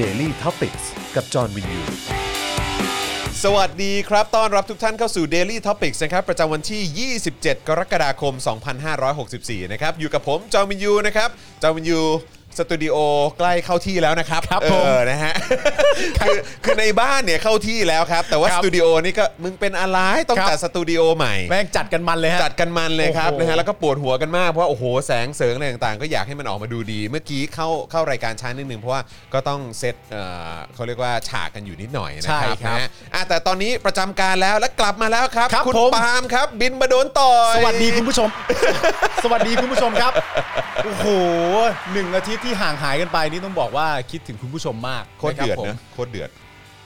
Daily t o p i c กกับจอห์นวินยู สวัสดีครับ ต้อนรับทุกท่านเข้าสู่ Daily Topics นะครับ ประจำวันที่ 27 กรกฎาคม 2564 นะครับ อยู่กับผม จอห์นวินยู นะครับ จอห์นวินยู สตูดิโอใกล้เข้าที่แล้วนะครับครับเอผมอนะฮะ คือคือในบ้านเนี่ยเข้าที่แล้วครับ แต่ว่าครัสบตูดิโอนี่ก็มึงเป็นอะไรต้องครับ จัดสตูดิโอใหม่ แม่งจัดกันมันเลยฮะ จัดกันมันเลยครับโอ้โหนะฮะแล้วก็ปวดหัวกันมากเพราะว่าโอ้โหแสงเสริงอะไรต่างๆ ก็อยากให้มันออกมาดูดี เมื่อกี้เข้าเข้ารายการช้านิดนึงเพราะว่าก็ต้องเซตเอ่อเขาเรียกว่าฉากกันอยู่นิดหน่อยนะคใช่รับครับนะฮะอะแต่ตอนนี้ประจำการแล้วและกลับมาแล้วครับครับคุณผม ปาล์มครับ บินมาโดนต่อยสวัสดีคุณผู้ชม สวัสดีคุณผู้ชมครับ โอ้โหหนึ่งอาทิตย์ที่ห่างหายกันไปนี่ต้องบอกว่าคิดถึงคุณผู้ชมมากโคตรเดือดคบผมนะโคตรเดือด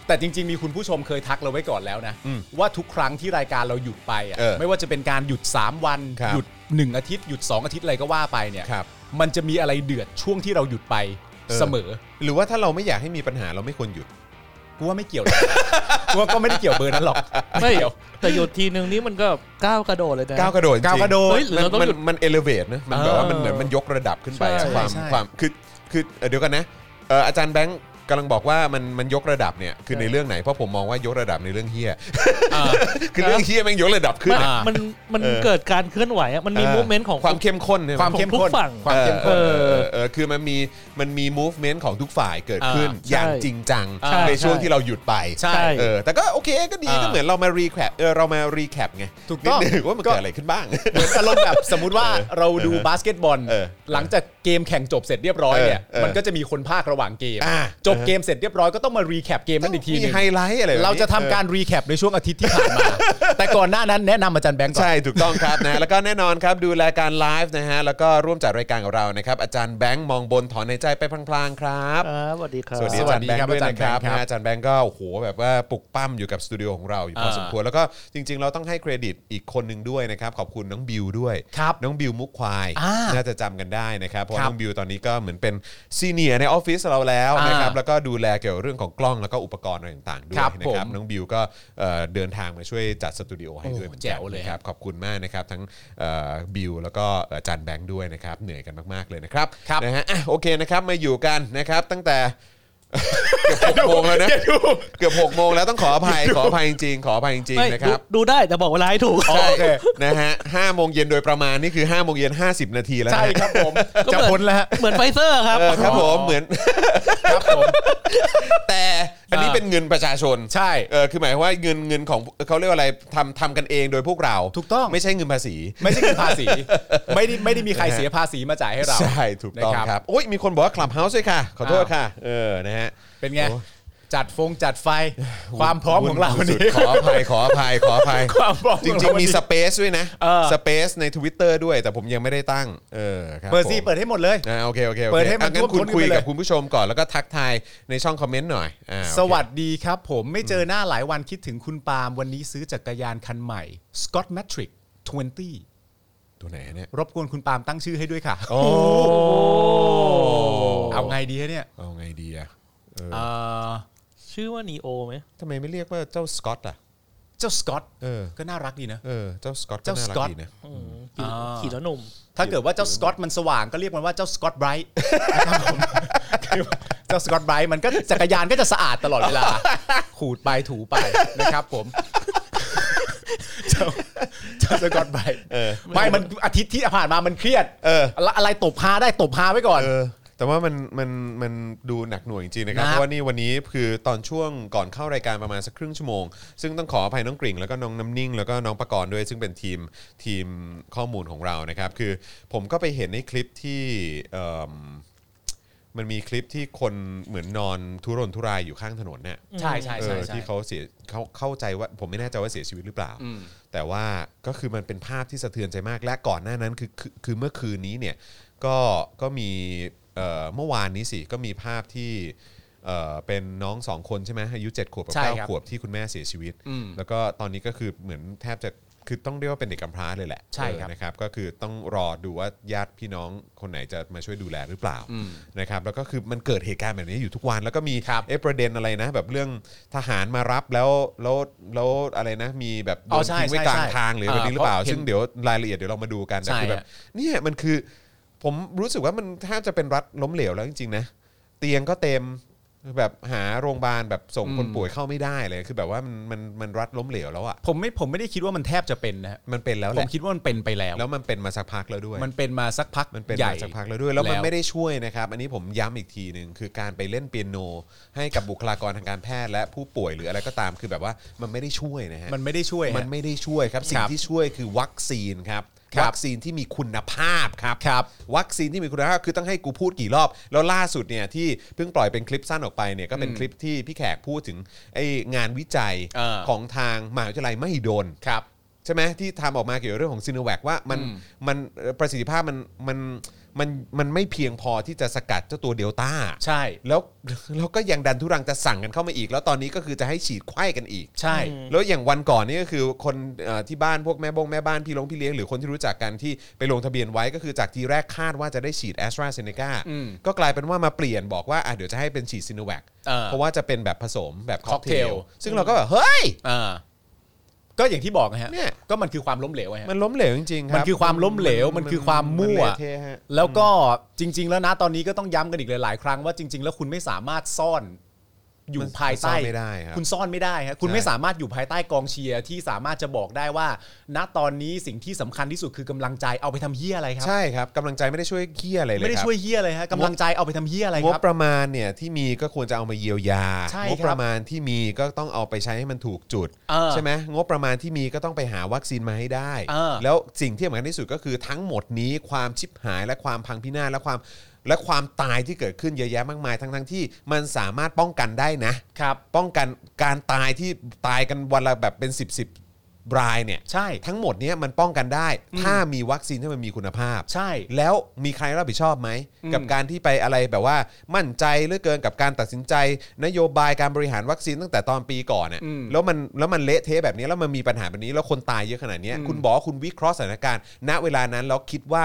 แต่จริง ๆ มีคุณผู้ชมเคยทักเราไว้ก่อนแล้วนะอืมว่าทุกครั้งที่รายการเราหยุดไปอะเออไม่ว่าจะเป็นการหยุด 3 วัน ครับหยุด 1 อาทิตย์หยุด 2 อาทิตย์อะไรก็ว่าไปเนี่ยครับ มันจะมีอะไรเดือดช่วงที่เราหยุดไปเออเสมอ หรือว่าถ้าเราไม่อยากให้มีปัญหาเราไม่ควรหยุด กูว่าไม่เกี่ยวหรอกกูว่าก็ไม่ได้เกี่ยวเบอร์นั้นหรอกไม่เกี่ยว แต่หยุดทีนึงนี่มันก็ก้าวกระโดดเลยนะ ก้าวกระโดดจริงก้าวกระโดด เฮ้ยหรือมันเราต้องมันหยุด มันเอเลเวตนะมันแบบว่าเออมันเหมือนมันยกระดับขึ้นไปอะใช่ความใช่ ความคือคือเอ่อเดี๋ยวกันนะเอ่ออาจารย์แบงค์ กำลังบอกว่ามันมันยกระดับเนี่ยคือในเรื่องไหนเพราะผมมองว่ายกระดับในเรื่องเฮียอ่าคือเรื่องเฮียแม่งยกระดับขึ้นมันอะอ่ามัมันมันเออ เกิดการเคลื่อนไหวอะมันมีเออมูเมนต์ของ ความเข้มข้นใช่ไหความเข้มทุกข้นฝั่งความเข้มข้น เออเออเออคือมันมีมันมี movement ของทุกฝ่ายเกิดขึ้นอ่าอย่างใช่จริงจัง ใช่ในช่วงใช่ ที่เราหยุดไปใช่ เออแต่ก็โอเคก็ดีอ่าก็เหมือนเรามารีแคปเออเรามารีแคปไงถูกต้อง นิดนึว่ามันก็เกิดอะไรขึ้นบ้าง เหมือนอารมณ์แบบสมมุติว่าเราดูเออบาสเกตบอล เออหลังจากเกมแข่งจบเสร็จเรียบร้อยเนี่ยเออเออมันก็จะมีคนภาคระหว่างเกม อ่าจบเกมเสร็จเรียบร้อยก็ต้องมารีแคปเกมนั้นอีกทีหนึมีงไฮไลท์อะไรแบบนี้เราจะทำการrecap ในช่วงอาทิตย์ที่ผ่านมา แต่ก่อนหน้านั้นแนะนำอาจารย์แบงค์ก่อน ใช่ ถูกต้องครับนะแล้วก็แน่นอนครับดูรายการไลฟ์นะฮะแล้วก็ร่วมจัดรายการกับเรานะครับอาจารย์แบงค์มองบนถอนในใจไปพลางๆครับครับสวัสดีครับสวัสดีครับค์ด้วยนะครับอาจารย์แบงค์ครับนะอาจารย์แบงค์ก็โอ้โหแบบว่าปลุกปล้ำอยู่กับสตูดิโอของเราอยู่พออ่าสมควรแล้วก็จริง ๆ เราต้องให้เครดิตอีกคนหนึ่งด้วยนะครับขอบคุณน้องบิวด้วยครับน้องบิวมุกควายอ่าน่าจะจำกันได้นะครับเพราะว่าครับน้องบิวตอนนี้ก็เหมือนเป็น senior ในออฟฟิศเราแล้วนะครับอ่าแล้วก็ดูแลเกี่ยวกับเรื่องของกล้องแล้วก็อุปกรณ์อะไรต่างๆด้วยครับนะครับผมน้องบิวก็เอ่อเดินทางมาช่วยจัดสตูดิโอให้ด้วยเหมือนกันแจ๋วเลย นะครับขอบคุณมากนะครับทั้งเอ่อบิวแล้วก็อาจารย์แบงค์ด้วยนะครับเหนื่อยกันมากๆเลยนะครับครับ นะฮะอะโอเคนะครับมาอยู่กันนะครับตั้งแต่ เกือบหกโมงแล้วนะเกือบหกโมงแล้วต้องขออภัยขออภัยจริงๆขออภัยจริงไม่ๆนะคดูรับดูได้แต่บอกเวลาให้ถูกใช่นะฮะห้าโมงเย็นโดยประมาณนี่คือห้าโมงเย็นห้าสิบนาทีแล้วนะใช่ครับผมก็จะเหมือนพ้นแล้วฮะเหมือนไฟเซอร์ครับเออครับผมเหมือนครับผมแต่ อันนี้เป็นเงินประชาชนใช่เออคือหมายความว่าเงินเงินของเขาเรียกว่าอะไรทำทำกันเองโดยพวกเราถูกต้องไม่ใช่เงินภาษี ไม่ใช่เงินภาษี ไม่ได้ไม่ได้มีใครเสียภาษีมาจ่ายให้เรา ใช่ถูกต้องนะครับครับโอ้ยมีคนบอกว่าคลับเฮาส์ด้วยค่ะ ขอโทษค่ะ เออนะฮะเป็นไงโอ้ จัดฟงจัดไฟ ความพร้อมของเราสุดนี่ ขออภัยขออภัยขออภัยความพร้อมจของริงเราๆมีวันนี้สเปซด้วยนะเออ สเปซใน Twitter ด้วย แต่ผมยังไม่ได้ตั้ง เออครับเปิดซิผม เปิดให้หมดเลย อ่าโอเคโอเคโอเคเปิดให้มันอะงั้นท่วมคุณท้นกันคุยไปเลย กับคุณผู้ชมก่อนแล้วก็ทักทายในช่องคอมเมนต์หน่อยอ่าโอเคสวัสดีครับผมไม่เจอหน้าหลายวันคิดถึงคุณปาล์มวันนี้ซื้อจักรยานคันใหม่ Scott Matrix 20 ตัวไหนเนี่ยรบกวนคุณปาล์มตั้งชื่อให้ด้วยค่ะ โอ้เอาไงดีฮะเนี่ยเอาไงดีอะเออเอ่อ ชื่อว่านีโอไหมทำไมไม่เรียกว่าเจ้าสกอตอะ เจ้าสกอตเออ ก็น่ารักดีนะ เออ เจ้าสกอตก็เจ้าน่ารัก Scott ดีนะอืมขี่อ่า ขี่แล้วหนุ่ม ถ้าเกิดว่าเจ้าสกอตมันสว่างก็เรียกมันว่าเจ้าสกอตไบรท์นะครับผมคือเจ้าสกอตไบรท์มันก็จักรยานก็จะสะอาดตลอดเวลา ขูดไปถูไปนะครับผม เจ้าเจ้าสกอตไบรท์เออไม่มันอาทิตย์ที่ผ่านมามันเครียดเออ แล้วอะไรตบฮาได้ตบฮาไว้ก่อน เออ แต่ว่ามันมันมันดูหนักหน่วงจริงๆนะครับ นะ เพราะว่านี่วันนี้คือตอนช่วงก่อนเข้ารายการประมาณสักครึ่งชั่วโมง ซึ่งต้องขออภัยน้องกริ่งแล้วก็น้องน้ำนิ่ง แล้วก็น้องประกรณ์ด้วย ซึ่งเป็นทีมทีมข้อมูลของเรานะครับ คือผมก็ไปเห็นในคลิปที่เอิ่มมันมีคลิปที่คนเหมือนนอนทุรนทุรายอยู่ข้างถนนเนี่ย ใช่ใช่เอใช่อใช่ที่เขาเสียเขาเข้าใจว่าผมไม่แน่ใจว่าเสียชีวิตหรือเปล่า แต่ว่าก็คือมันเป็นภาพที่สะเทือนใจมากและก่อนหน้านั้นคือคือคือเมื่อคืนนี้เนี่ยก็ก็มี เอ่อเมื่อวานนี้สิก็มีภาพที่เอ่อเป็นน้องสองคนใช่ไหมอายุ7ขวบกับใช่เก้าครับขวบที่คุณแม่เสียชีวิต อืมแล้วก็ตอนนี้ก็คือเหมือนแทบจะคือต้องเรียกว่าเป็นเด็กกำพร้าเลยแหละใช่ครับ เออนะครับก็คือต้องรอดูว่าญาติพี่น้องคนไหนจะมาช่วยดูแลหรือเปล่าอืมนะครับแล้วก็คือมันเกิดเหตุการณ์แบบนี้อยู่ทุกวัน แล้วก็มีครับเอะประเด็นอะไรนะ แบบเรื่องทหารมารับแล้วแล้วแล้วอะไรนะ มีแบบโดอ๋อนใช่ทิ้งไว้ใช่กลางใช่ทางหรือแบบนี้หรือเปล่า เออเพราะเห็นซึ่งเดี๋ยวรายละเอียดเดี๋ยวเรามาดูกันแต่ใช่คือแบบฮะเนี่ยมันคือ ผมรู้สึกว่ามันแทบจะเป็นรัฐล้มเหลวแล้วจริงๆนะเตียงก็เต็มแบบหาโรงพยาบาลแบบส่งคนอืมป่วยเข้าไม่ได้เลย คือแบบว่ามันมันมันรัดล้มเหลวแล้วอะผมไม่ผมไม่ได้คิดว่ามันแทบจะเป็นนะฮะมันเป็นแล้วแหผมละคิดว่ามันเป็นไปแล้ว แล้วมันเป็นมาสักพักแล้วด้วย มันเป็นมาสักพักมันเป็นใหญ่ มาสักพักแล้วด้วย แล้วมันแล้ว ไม่ได้ช่วยนะครับ อันนี้ผมย้ำอีกทีหนึ่งคือการไปเล่นเปียโน ให้กับบุคลากรทางการแพทย์และผู้ป่วยหรืออะไรก็ตาม คือแบบว่ามันไม่ได้ช่วยนะฮะ มันไม่ได้ช่วยฮะ มันไม่ได้ช่วยครับ สิ่คงรับที่ช่วยคือวัคซีนครับครับ วัคซีนที่มีคุณภาพครับครับวัคซีนที่มีคุณภาพคือต้องให้กูพูดกี่รอบ แล้วล่าสุดเนี่ยที่เพิ่งปล่อยเป็นคลิปสั้นออกไปเนี่ยก็เป็นอืมคลิปที่พี่แขกพูดถึงไอ้งานวิจัยเออ ของทางมหาวิทยาลัยมหิดล ครับ ใช่ไหมที่ทำออกมาเกี่ยวกับเรื่องของซีโนแวคว่ามันอืมมันเอ่อประสิทธิภาพมันมัน มันมันไม่เพียงพอที่จะสกัดเจ้าตัวเดลต้าใช่แล้วแล้วก็ยังดันทุรังจะสั่งกันเข้ามาอีก แล้วตอนนี้ก็คือจะให้ฉีดไข้กันอีก ใช่ แล้วอย่างวันก่อนนี่ก็คือคนเอ่อที่บ้านพวกแม่บงแม่บ้านพี่ลงพี่เลี้ยงหรือคนที่รู้จักกันที่ไปลงทะเบียนไว้ก็คือจากทีแรกคาดว่าจะได้ฉีดแอสตราเซเนกาอืมก็กลายเป็นว่ามาเปลี่ยนบอกว่าอะเดี๋ยวจะให้เป็นฉีดซิโนแวคเออเพราะว่าจะเป็นแบบผสมแบบค็อกเทล cocktail ซึ่งเราก็แบบเฮ้ย อ่า ก็อย่างที่บอกนะฮะเนี่ย ก็มันคือความล้มเหลวไงฮะมันล้มเหลวจริงๆครับมันคือความล้มเหลวมันคือความมั่ว นเละเทะฮะ แล้วก็จริง ๆ แล้วนะตอนนี้ก็ต้องย้ำกันอีกหลายๆครั้งว่าจริง ๆ แล้วคุณไม่สามารถซ่อน อยู่มันภายซ่ใต้อนไม่ได้ครับคุณซ่อนไม่ได้ฮะคุณใช่ไม่สามารถอยู่ภายใต้กองเชียร์ที่สามารถจะบอกได้ว่า ณตอนนี้สิ่งที่สำคัญที่สุดคือกำลังใจเอาไปทำเฮียอะไรครับใช่ครับกำลังใจไม่ได้ช่วยเคี้ยอะไรเลยไม่ได้ครับช่วยเฮียอะไรฮะกำลังใจเอาไปทำเฮียอะไรงคบรับประมาณเนี่ยที่มีก็ควรจะเอามาเยียวยาใช่งครับบประมาณที่มีก็ต้องเอาไปใช้ให้มันถูกจุดเออใช่ไหมงบประมาณที่มีก็ต้องไปหาวัคซีนมาให้ได้เออแล้วสิ่งที่สำคัญที่สุดก็คือทั้งหมดนี้ความชิบหายและความพังพินาศและความ และความตายที่เกิดขึ้นเยอะแยะมากมายทั้งทั้งๆที่มันสามารถป้องกันได้นะครับ ป้องกันการตายที่ตายกันวันละแบบเป็น 10บสรายเนี่ยใช่ ทั้งหมดเนี้ยมันป้องกันได้ ถ้ามีวัคซีนที่มันมีคุณภาพ ใช่ แล้วมีใครรับผิดชอบไหมอืมกับการที่ไปอะไรแบบว่ามั่นใจเหลือเกินกับการตัดสินใจ นโยบายการบริหารวัคซีนตั้งแต่ตอนปีก่อนน่ะอืมแล้วมันแล้วมันเละเทะแบบนี้แล้วมันมีปัญหาแบบนี้แล้วคนตายเยอะขนาดเนี้ยอืมคุณบอกว่าคุณวิเคราะห์สถานการณ์ ณเวลานั้นแล้วคิดว่า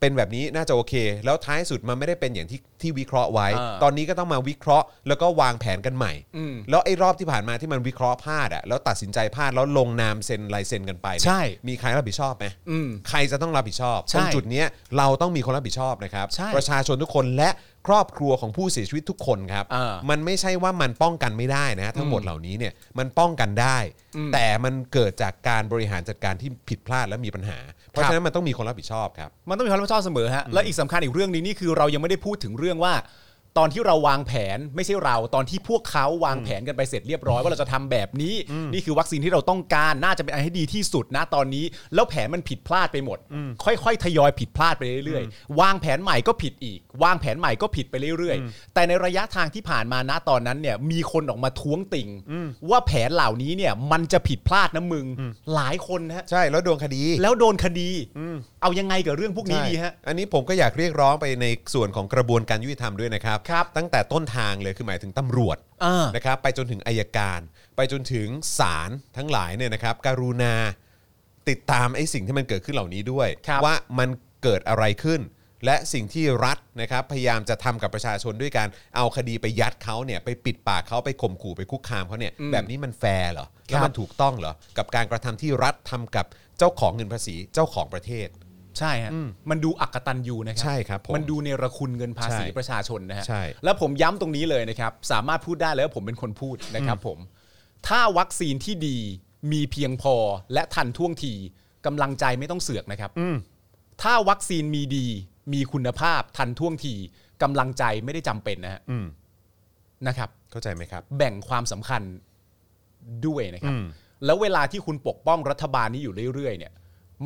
เป็นแบบนี้น่าจะโอเค แล้วท้ายสุดมันไม่ได้เป็นอย่างที่ที่วิเคราะห์ไว้ อ่า ตอนนี้ก็ต้องมาวิเคราะห์ แล้วก็วางแผนกันใหม่ อืม แล้วไอ้รอบที่ผ่านมาที่มันวิเคราะห์พลาดอะแล้วตัดสินใจพลาดแล้วลงนามเซ็นลายเซ็นกันไปเนี่ยใช่ มีใครรับผิดชอบไหมอืม ใครจะต้องรับผิดชอบใช่ตรงจุดเนี้ยเราต้องมีคนรับผิดชอบนะครับ ใช่ประชาชนทุกคนและครอบครัวของผู้เสียชีวิตทุกคนครับ อ่ามันไม่ใช่ว่ามันป้องกันไม่ได้นะฮะทั้งหมดอืมเหล่านี้เนี่ยมันป้องกันได้อืมแต่มันเกิดจากการบริหารจัดการที่ผิดพลาดและมีปัญหาเพ ราะครับฉะนั้นมันต้องมีคนรับผิดชอบครับ มันต้องมีความรับผิดชอบเสมอฮะและอีกสำคัญอีกเรื่องหนึงนี่คือเรายังไม่ได้พูดถึงเรื่องว่า ตอนที่เราวางแผนไม่ใช่เรา ตอนที่พวกเขาวางแผนกันไปเสร็จเรียบร้อยว่าเราจะทำแบบนี้ นี่คือวัคซีนที่เราต้องการน่าจะเป็นอันให้ดีที่สุดนะตอนนี้ แล้วแผนมันผิดพลาดไปหมด ค่อยๆ ทยอยผิดพลาดไปเรื่อยๆ วางแผนใหม่ก็ผิดอีก วางแผนใหม่ก็ผิดไปเรื่อยๆ แต่ในระยะทางที่ผ่านมาณตอนนั้นเนี่ยมีคนออกมาท้วงติงว่าแผนเหล่านี้เนี่ยมันจะผิดพลาดนะมึงหลายคนนะฮะใช่แล้วโดนคดีแล้วโดนคดีเอายังไงกับเรื่องพวกนี้ดีฮะ ใช่อันนี้ผมก็อยากเรียกร้องไปในส่วนของกระบวนการยุติธรรมด้วยนะครับครับตั้งแต่ต้นทางเลยคือหมายถึงตำรวจอ่า นะครับไปจนถึงอายการ ไปจนถึงศาลทั้งหลายเนี่ยนะครับการุณาติดตามไอ้สิ่งที่มันเกิดขึ้นเหล่านี้ด้วย ครับว่ามันเกิดอะไรขึ้น และสิ่งที่รัฐนะครับพยายามจะทำกับประชาชนด้วยการเอาคดีไปยัดเขาเนี่ยไปปิดปากเขาไปข่มขู่ไปคุกคามเขาเนี่ยแบบนี้มันแฟร์เหรอแล้วมันถูกต้องเหรอกับการกระทำที่รัฐทำกับเจ้าของเงินภาษีเจ้าของประเทศ ใช่ฮะมันดูอักตันยูนะครัใช่ครับผมมันดูเนรคุณเงินภาษีใช่ประชาชนนะฮะใช่ แล้วผมย้ำตรงนี้เลยนะครับ สามารถพูดได้เลยว่าผมเป็นคนพูดนะครับผม ถ้าวัคซีนที่ดีมีเพียงพอและทันท่วงทีกำลังใจไม่ต้องเสือกนะครับถ้าวัคซีนมีดี มีคุณภาพทันท่วงทีกำลังใจไม่ได้จำเป็นนะฮะอืม นะครับ เข้าใจไหมครับ แบ่งความสำคัญด้วยนะครับ อืม แล้วเวลาที่คุณปกป้องรัฐบาลนี้อยู่เรื่อยๆเนี่ย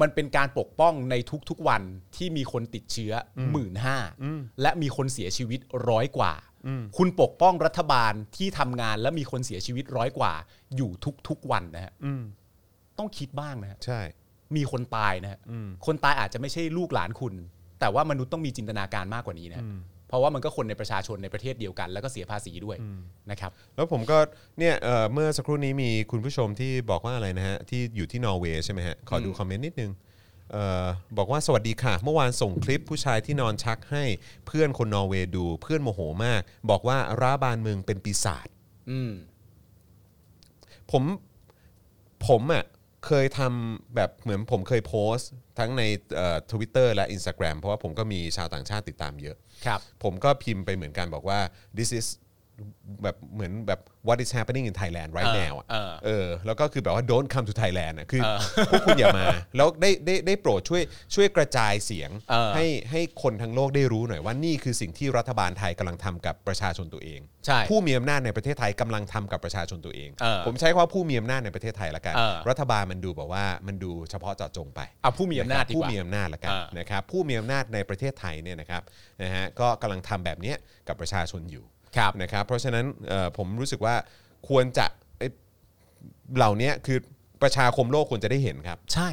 มันเป็นการปกป้องในทุกๆวันที่มีคนติดเชื้อหมื่นห้าและมีคนเสียชีวิตร้อยกว่า คุณปกป้องรัฐบาลที่ทำงานและมีคนเสียชีวิตร้อยกว่า อยู่ทุกๆวันนะฮะต้องคิดบ้างนะฮะใช่ มีคนตายนะฮะคนตายอาจจะไม่ใช่ลูกหลานคุณ แต่ว่ามนุษย์ต้องมีจินตนาการมากกว่านี้นะฮะ เพราะว่ามันก็คนในประชาชนในประเทศเดียวกัน แล้วก็เสียภาษีด้วยนะครับแล้วผมก็เนี่ยเอ่อเมื่อสักครู่นี้มีคุณผู้ชมที่บอกว่าอะไรนะฮะที่อยู่ที่นอร์เวย์ใช่ไหมฮะขอดูคอมเมนต์นิดนึงเอ่อบอกว่าสวัสดีค่ะ เมื่อวานส่งคลิปผู้ชายที่นอนชักให้เพื่อนคนนอร์เวย์ดูเพื่อนโมโหมาก บอกว่าร้าบานเมืองเป็นปีศาจอืมผมผมอะเคยทำแบบเหมือนผมเคยโพสต์ ทั้งในทวิตเตอร์และ Instagram เพราะว่าผมก็มีชาวต่างชาติติดตามเยอะ ครับ ผมก็พิมพ์ไปเหมือนกันบอกว่า this is แบบเหมือนแบบ what is happening in Thailand right เออ now อะเออเออแล้วก็คือแบบว่า don't come to Thailand อะคือเออพวกคุณอย่ามา แล้วได้ได้ได้โปรดช่วยช่วยกระจายเสียงเออให้ให้คนทั้งโลกได้รู้หน่อยว่านี่คือสิ่งที่รัฐบาลไทยกำลังทำกับประชาชนตัวเอง ใช่ ผู้มีอำนาจในประเทศไทยกำลังทำกับประชาชนตัวเองเออผมใช้คำว่าผู้มีอำนาจในประเทศไทยละกันเออรัฐบาลมันดูแบบว่ามันดูเฉพาะเจาะจงไปเอาผู้มีอำนาจดีกว่าผู้มีอำนาจละกันอ่านนะครับผู้มีอำนาจในประเทศไทยเนี่ยนะครับนะฮะก็กำลังทำแบบเนี้ยกับประชาชนอยู่ครับ นะครับเพราะฉะนั้นเอ่อผมรู้สึกว่าควรจะเอ้ยเหล่านี้คือประชาคมโลกควรจะได้เห็นครับ ใช่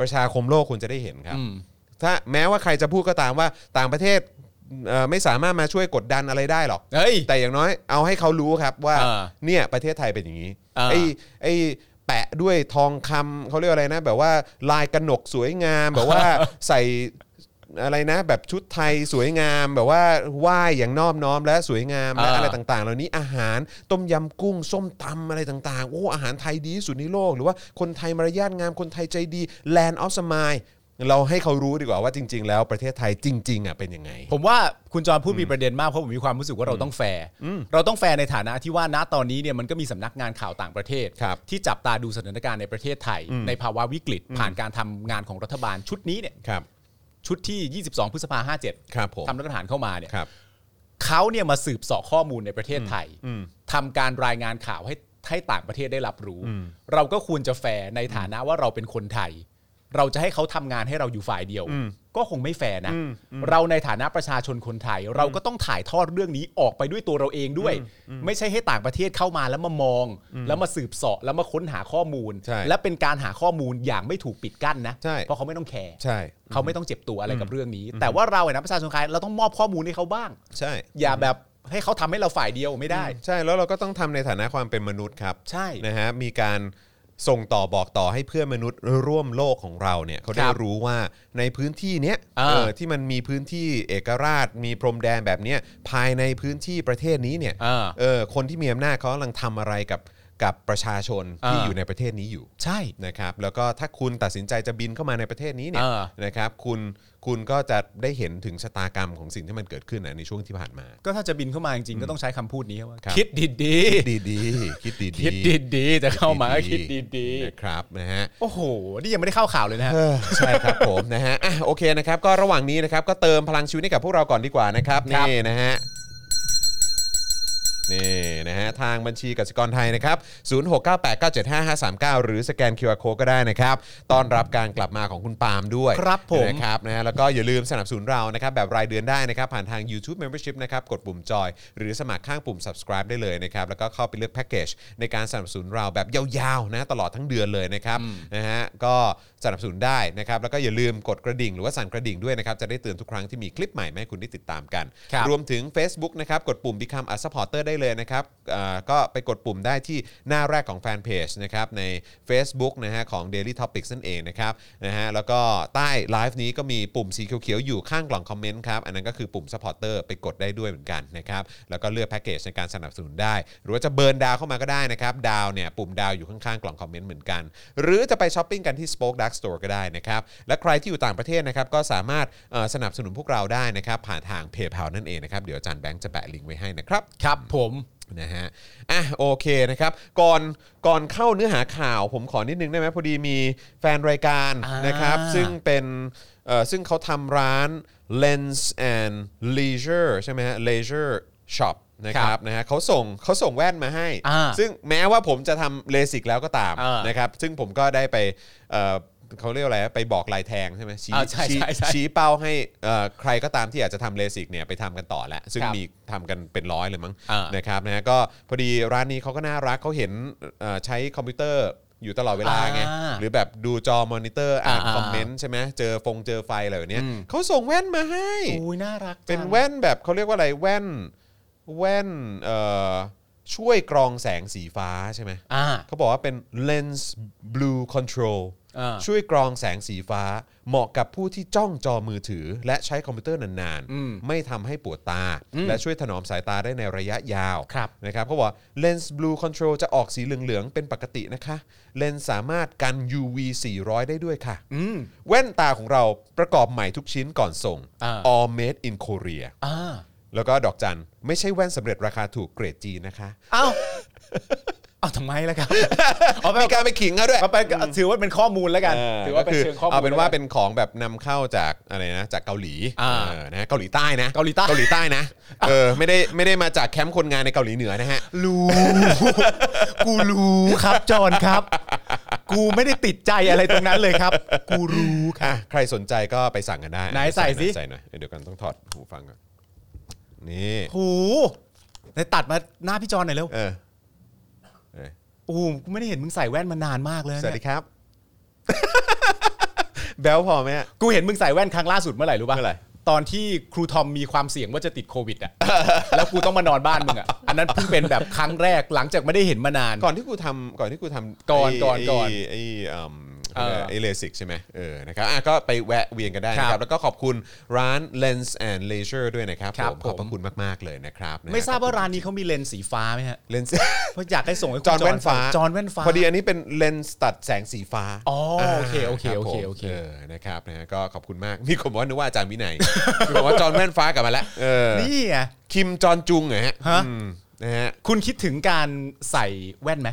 ประชาคมโลกควรจะได้เห็นครับอืมถ้าแม้ว่าใครจะพูดก็ตามว่าต่างประเทศเอ่อไม่สามารถมาช่วยกดดันอะไรได้หรอกเฮ้ยแต่อย่างน้อยเอาให้เขารู้ครับว่าเออเนี่ยประเทศไทยเป็นอย่างนี้เออไอ้ไอ้แปะด้วยทองคำเขาเรียกอะไรนะ แบบว่าลายกระหนกสวยงามแบบว่าใส่ อะไรนะ แบบชุดไทยสวยงามแบบว่าไหว้อย่างนอบน้อมและสวยงามและเอออ อะไรต่างๆ เหล่านี้อาหารต้มยำกุ้ง ส้มตำอะไรต่างๆ โอ้อาหารไทยดีที่สุดในโลก หรือว่าคนไทยมารยาทงามคนไทยใจดี Land of Smile เราให้เขารู้ดีกว่าว่าจริง ๆ แล้วประเทศไทยจริง ๆอะเป็นยังไง ผมว่าคุณจอห์นพูดมีประเด็นมากเพราะผมมีความรู้สึกว่าเราต้องแฟร์เราต้องแฟร์ในฐานะที่ว่าณตอนนี้เนี่ยมันก็มีสำนักงานข่าวต่างประเทศ ครับที่จับตาดูสถานการณ์ในประเทศไทย ในภาวะวิกฤตผ่านการทำงานของรัฐบาลชุดนี้เนี่ยครับ ชุดที่ 22 พฤษภาห้าเจ็ดครับผมทำรัฐประหารเข้ามาเนี่ยครับ เขาเนี่ยมาสืบเสาะข้อมูลในประเทศไทยทำการรายงานข่าวให้ให้ต่างประเทศได้รับรู้ เราก็ควรจะแฟร์ในฐานะว่าเราเป็นคนไทย เราจะให้เขาทำงานให้เราอยู่ฝ่ายเดียวก็คงไม่แฟร์นะเราในฐานะประชาชนคนไทย เราก็ต้องถ่ายทอดเรื่องนี้ออกไปด้วยตัวเราเองด้วย ไม่ใช่ให้ต่างประเทศเข้ามาแล้วมามอง แล้วมาสืบเสาะแล้วมาค้นหาข้อมูล ใช่และเป็นการหาข้อมูลอย่างไม่ถูกปิดกั้นนะ ใช่ เพราะเขาไม่ต้องแคร์ใช่ เขาไม่ต้องเจ็บตัวอะไรกับเรื่องนี้ แต่ว่าเราเนี่ยนะประชาชนไทยเราต้องมอบข้อมูลให้เขาบ้าง ใช่ อย่าแบบให้เขาทำให้เราฝ่ายเดียวไม่ได้ ใช่แล้วเราก็ต้องทำในฐานะความเป็นมนุษย์ครับ ใช่ นะฮะมีการ ส่งต่อบอกต่อให้เพื่อนมนุษย์ร่วมโลกของเราเนี่ยเขาได้ครับรู้ว่าในพื้นที่เนี้ยอ่าเออที่มันมีพื้นที่เอกราช มีพรมแดนแบบเนี้ยภายในพื้นที่ประเทศนี้เนี่ยอ่าเออ คนที่มีอำนาจเขากำลังทำอะไรกับ กับประชาชนที่อ่าอยู่ในประเทศนี้อยู่ใช่นะครับแล้วก็ถ้าคุณตัดสินใจจะบินเข้ามาในประเทศนี้เนี่ยเออนะครับคุณคุณก็จะได้เห็นถึงชะตากรรมของสิ่งที่มันเกิดขึ้นนะในช่วงที่ผ่านมา ก็ถ้าจะบินเข้ามาจริงๆก็ต้องใช้คำพูดนี้ว่าครับคิดดีคิดดีๆคิดดีๆๆคิดดีๆจะเข้ามาก็คิดดีนะครับนะฮะๆโอ้โหนี่ยังไม่ได้เข้าข่าวเลยนะฮะเออใช่ครับผมนะฮะอะโอเคนะครับก็ระหว่างนี้นะครับก็เติมพลังชีวิตให้กับพวกเราก่อนดีกว่านะครับครับนี่นะฮะ นี่นะฮะทางบัญชีกสิกรไทยนะครับ 0698975539 หรือสแกน QR Code ก็ได้นะครับต้อนรับการกลับมาของคุณปาล์มด้วยครับผมนะครับนะฮะแล้วก็อย่าลืมสนับสนุนเรานะครับแบบรายเดือนได้นะครับ ผ่านทาง YouTube Membership นะครับกดปุ่มจอย หรือสมัครข้างปุ่ม subscribe ได้เลยนะครับ แล้วก็เข้าไปเลือกแพ็กเกจในการสนับสนุนเราแบบยาวๆนะตลอดทั้งเดือนเลยนะครับนะฮะก็ สนับสนุนได้นะครับแล้วก็อย่าลืมกดกระดิ่งหรือว่าสั่นกระดิ่งด้วยนะครับจะได้เตือนทุกครั้งที่มีคลิปใหม่มาให้คุณได้ติดตามกัน ครับรวมถึง Facebook นะครับกดปุ่ม Become a supporter ได้เลยนะครับอ่าก็ไปกดปุ่มได้ที่หน้าแรกของแฟนเพจนะครับใน Facebook นะฮะของ Daily Topics นั่นเองนะครับนะฮะแล้วก็ใต้ไลฟ์นี้ก็มีปุ่มสีเขียวๆอยู่ข้างกล่องคอมเมนต์ครับอันนั้นก็คือปุ่ม supporter ไปกดได้ด้วยเหมือนกันนะครับแล้วก็เลือกแพ็กเกจในการสนับสนุนได้ หรือว่าจะเบิร์นดาวเข้ามาก็ได้นะครับดาวเนี่ยปุ่มดาวอยู่ข้างๆกล่องคอมเมนต์เหมือนกัน หรือจะไปช้อปปิ้งกันที่ Spoke Dark Store ก็ได้นะครับ และใครที่อยู่ต่างประเทศนะครับก็สามารถเอ่อสนับสนุนพวกเราได้นะครับ ผ่านทาง PayPal นั่นเองนะครับเดี๋ยวอาจารย์แบงค์จะแปะลิงก์ไว้ให้นะครับครับผมนะฮะ อะโอเคนะครับ ก่อนก่อนเข้าเนื้อหาข่าวผมขอนิดนึงได้ไหมพอดีมีแฟนรายการอ่านนะครับ ซึ่งเป็นเอ่อซึ่งเขาทำร้าน Lens and Leisure ใช่ไหมฮะ Leisure Shop นะครับนะฮะเขาส่งเขาส่งแว่นมาให้อ่าซึ่งแม้ว่าผมจะทำเลสิกแล้วก็ตามอ่านนะครับ ซึ่งผมก็ได้ไป เอ่อเขาเรียกว่าอะไรไปบอกลายแทงใช่ไหมชี้อ่าใช่ชี้ใช่ใช่ชี้เป้าให้เอ่อใครก็ตามที่อยากจะทำเลสิกเนี่ยไปทำกันต่อแล้วซึ่งครับมีทำกันเป็นร้อยเลยมั้งอ่านนะครับนะฮะก็พอดีร้านนี้เขาก็น่ารักเขาเห็นเอ่อใช้คอมพิวเตอร์อยู่ตลอดเวลาไงอ่าหรือแบบดูจอมอนิเตอร์อ่านอ่า คอมเมนต์ใช่ไหมเจอฟงเจอไฟอะไรแบบเนี้ยอืมเขาส่งแว่นมาให้ อุ้ยน่ารักจัง เป็นแว่นแบบเขาเรียกว่าอะไรแว่นแว่นเอ่อช่วยกรองแสงสีฟ้าใช่ไหมอ่า เขาบอกว่าเป็น lens blue control อ่า ช่วยกรองแสงสีฟ้า เหมาะกับผู้ที่จ้องจอมือถือ และใช้คอมพิวเตอร์นานอืมๆไม่ทำให้ปวดตา อืมและช่วยถนอมสายตาได้ในระยะยาวครับ นะครับเขาบอกว่า lens blue control จะออกสีเหลือง ๆ เป็นปกตินะคะ เลนส์สามารถกัน UV 400 ได้ด้วยค่ะ อืม แว่นตาของเราประกอบใหม่ทุกชิ้นก่อนส่ง อ่า all made in Korea อ่าแล้วก็ดอกจันไม่ใช่แว่นสำเร็จราคาถูกเกรดจีนะคะ เอ้า เอ้าทำไมล่ะครับ เอาไปมีการไปขิงเขาด้วยเอาไปถือว่าเป็นข้อมูลแล้วกัน ถือว่าเป็นก็เชิงข้อมูลเอาเป็นว่าแล้วกัเป็นของแบบนำเข้าจากอะไรนะจากเกาหลีอ่าเออนะเกาหลีใต้นะเกาหลีใต้เกาหลีใต้นะเออไม่ได้ไม่ได้มาจากแคมป์คนงานในเกาหลีเหนือนะฮะรู้กูรู้ครับจอนครับ กูไม่ได้ติดใจอะไรตรงนั้นเลยครับ กูรู้ครับอะใครสนใจก็ไปสั่งกันได้ไหนใส่สิใส่หน่อยเดี๋ยวกันต้องถอดหูฟังก่อนนี่หูไหนตัดมาหน้าพี่จอนหน่อยเร็วเออเออโอ้โหกูไม่ได้เห็นมึงใส่แว่นมานานมากเลยสวัสดีเนี่ยครับ แบลพอไหมฮะ กูเห็นมึงใส่แว่นครั้งล่าสุดเมื่อไหร่รู้ป่ะเมื่อไหร่ ตอนที่ครูทอมมีความเสี่ยงว่าจะติดโควิดอะ แล้วกูต้องมานอนบ้านมึงอะ อันนั้นเพิ่งเป็นแบบครั้งแรกหลังจากไม่ได้เห็นมานาน ก่อนที่กูทำก่อนที่กูทำก่อนไก่อนก่อน ไอ้ไอ้อืมเออ ไอ้เลสิกใช่ไหมเออนะครับอะก็ไปแวะเวียนกันได้นะคครัรับบแล้วก็ขอบคุณร้าน Lens and Leisure ด้วยนะครับครับผมขอบพผระมคุณมาก ๆ เลยนะครับนะฮะไม่ทราบว่าขอบคุณร้านนี้เขามีเลนส์สีฟ้าไหมฮะเลนส์เพราะอยากให้ส่งให้คุณจอห์นแว่นฟ้าจอห์นแว่นฟ้า พอดีอันนี้เป็นเลนส์ตัดแสงสีฟ้าอ๋อโอเคโอเครับโอเคผมโอเคเออนะครับนะฮะก็ขอบคุณมากมีคนบอกว่านึกว่าอาจารย์วินัยมีคนบอกว่าจอห์นแว่นฟ้ากลับมาแล้วเออนี่ไงคิมจอนจุงเหรอฮะฮะอืมนะฮะคุณคิดถึงการใส่แว่นไหม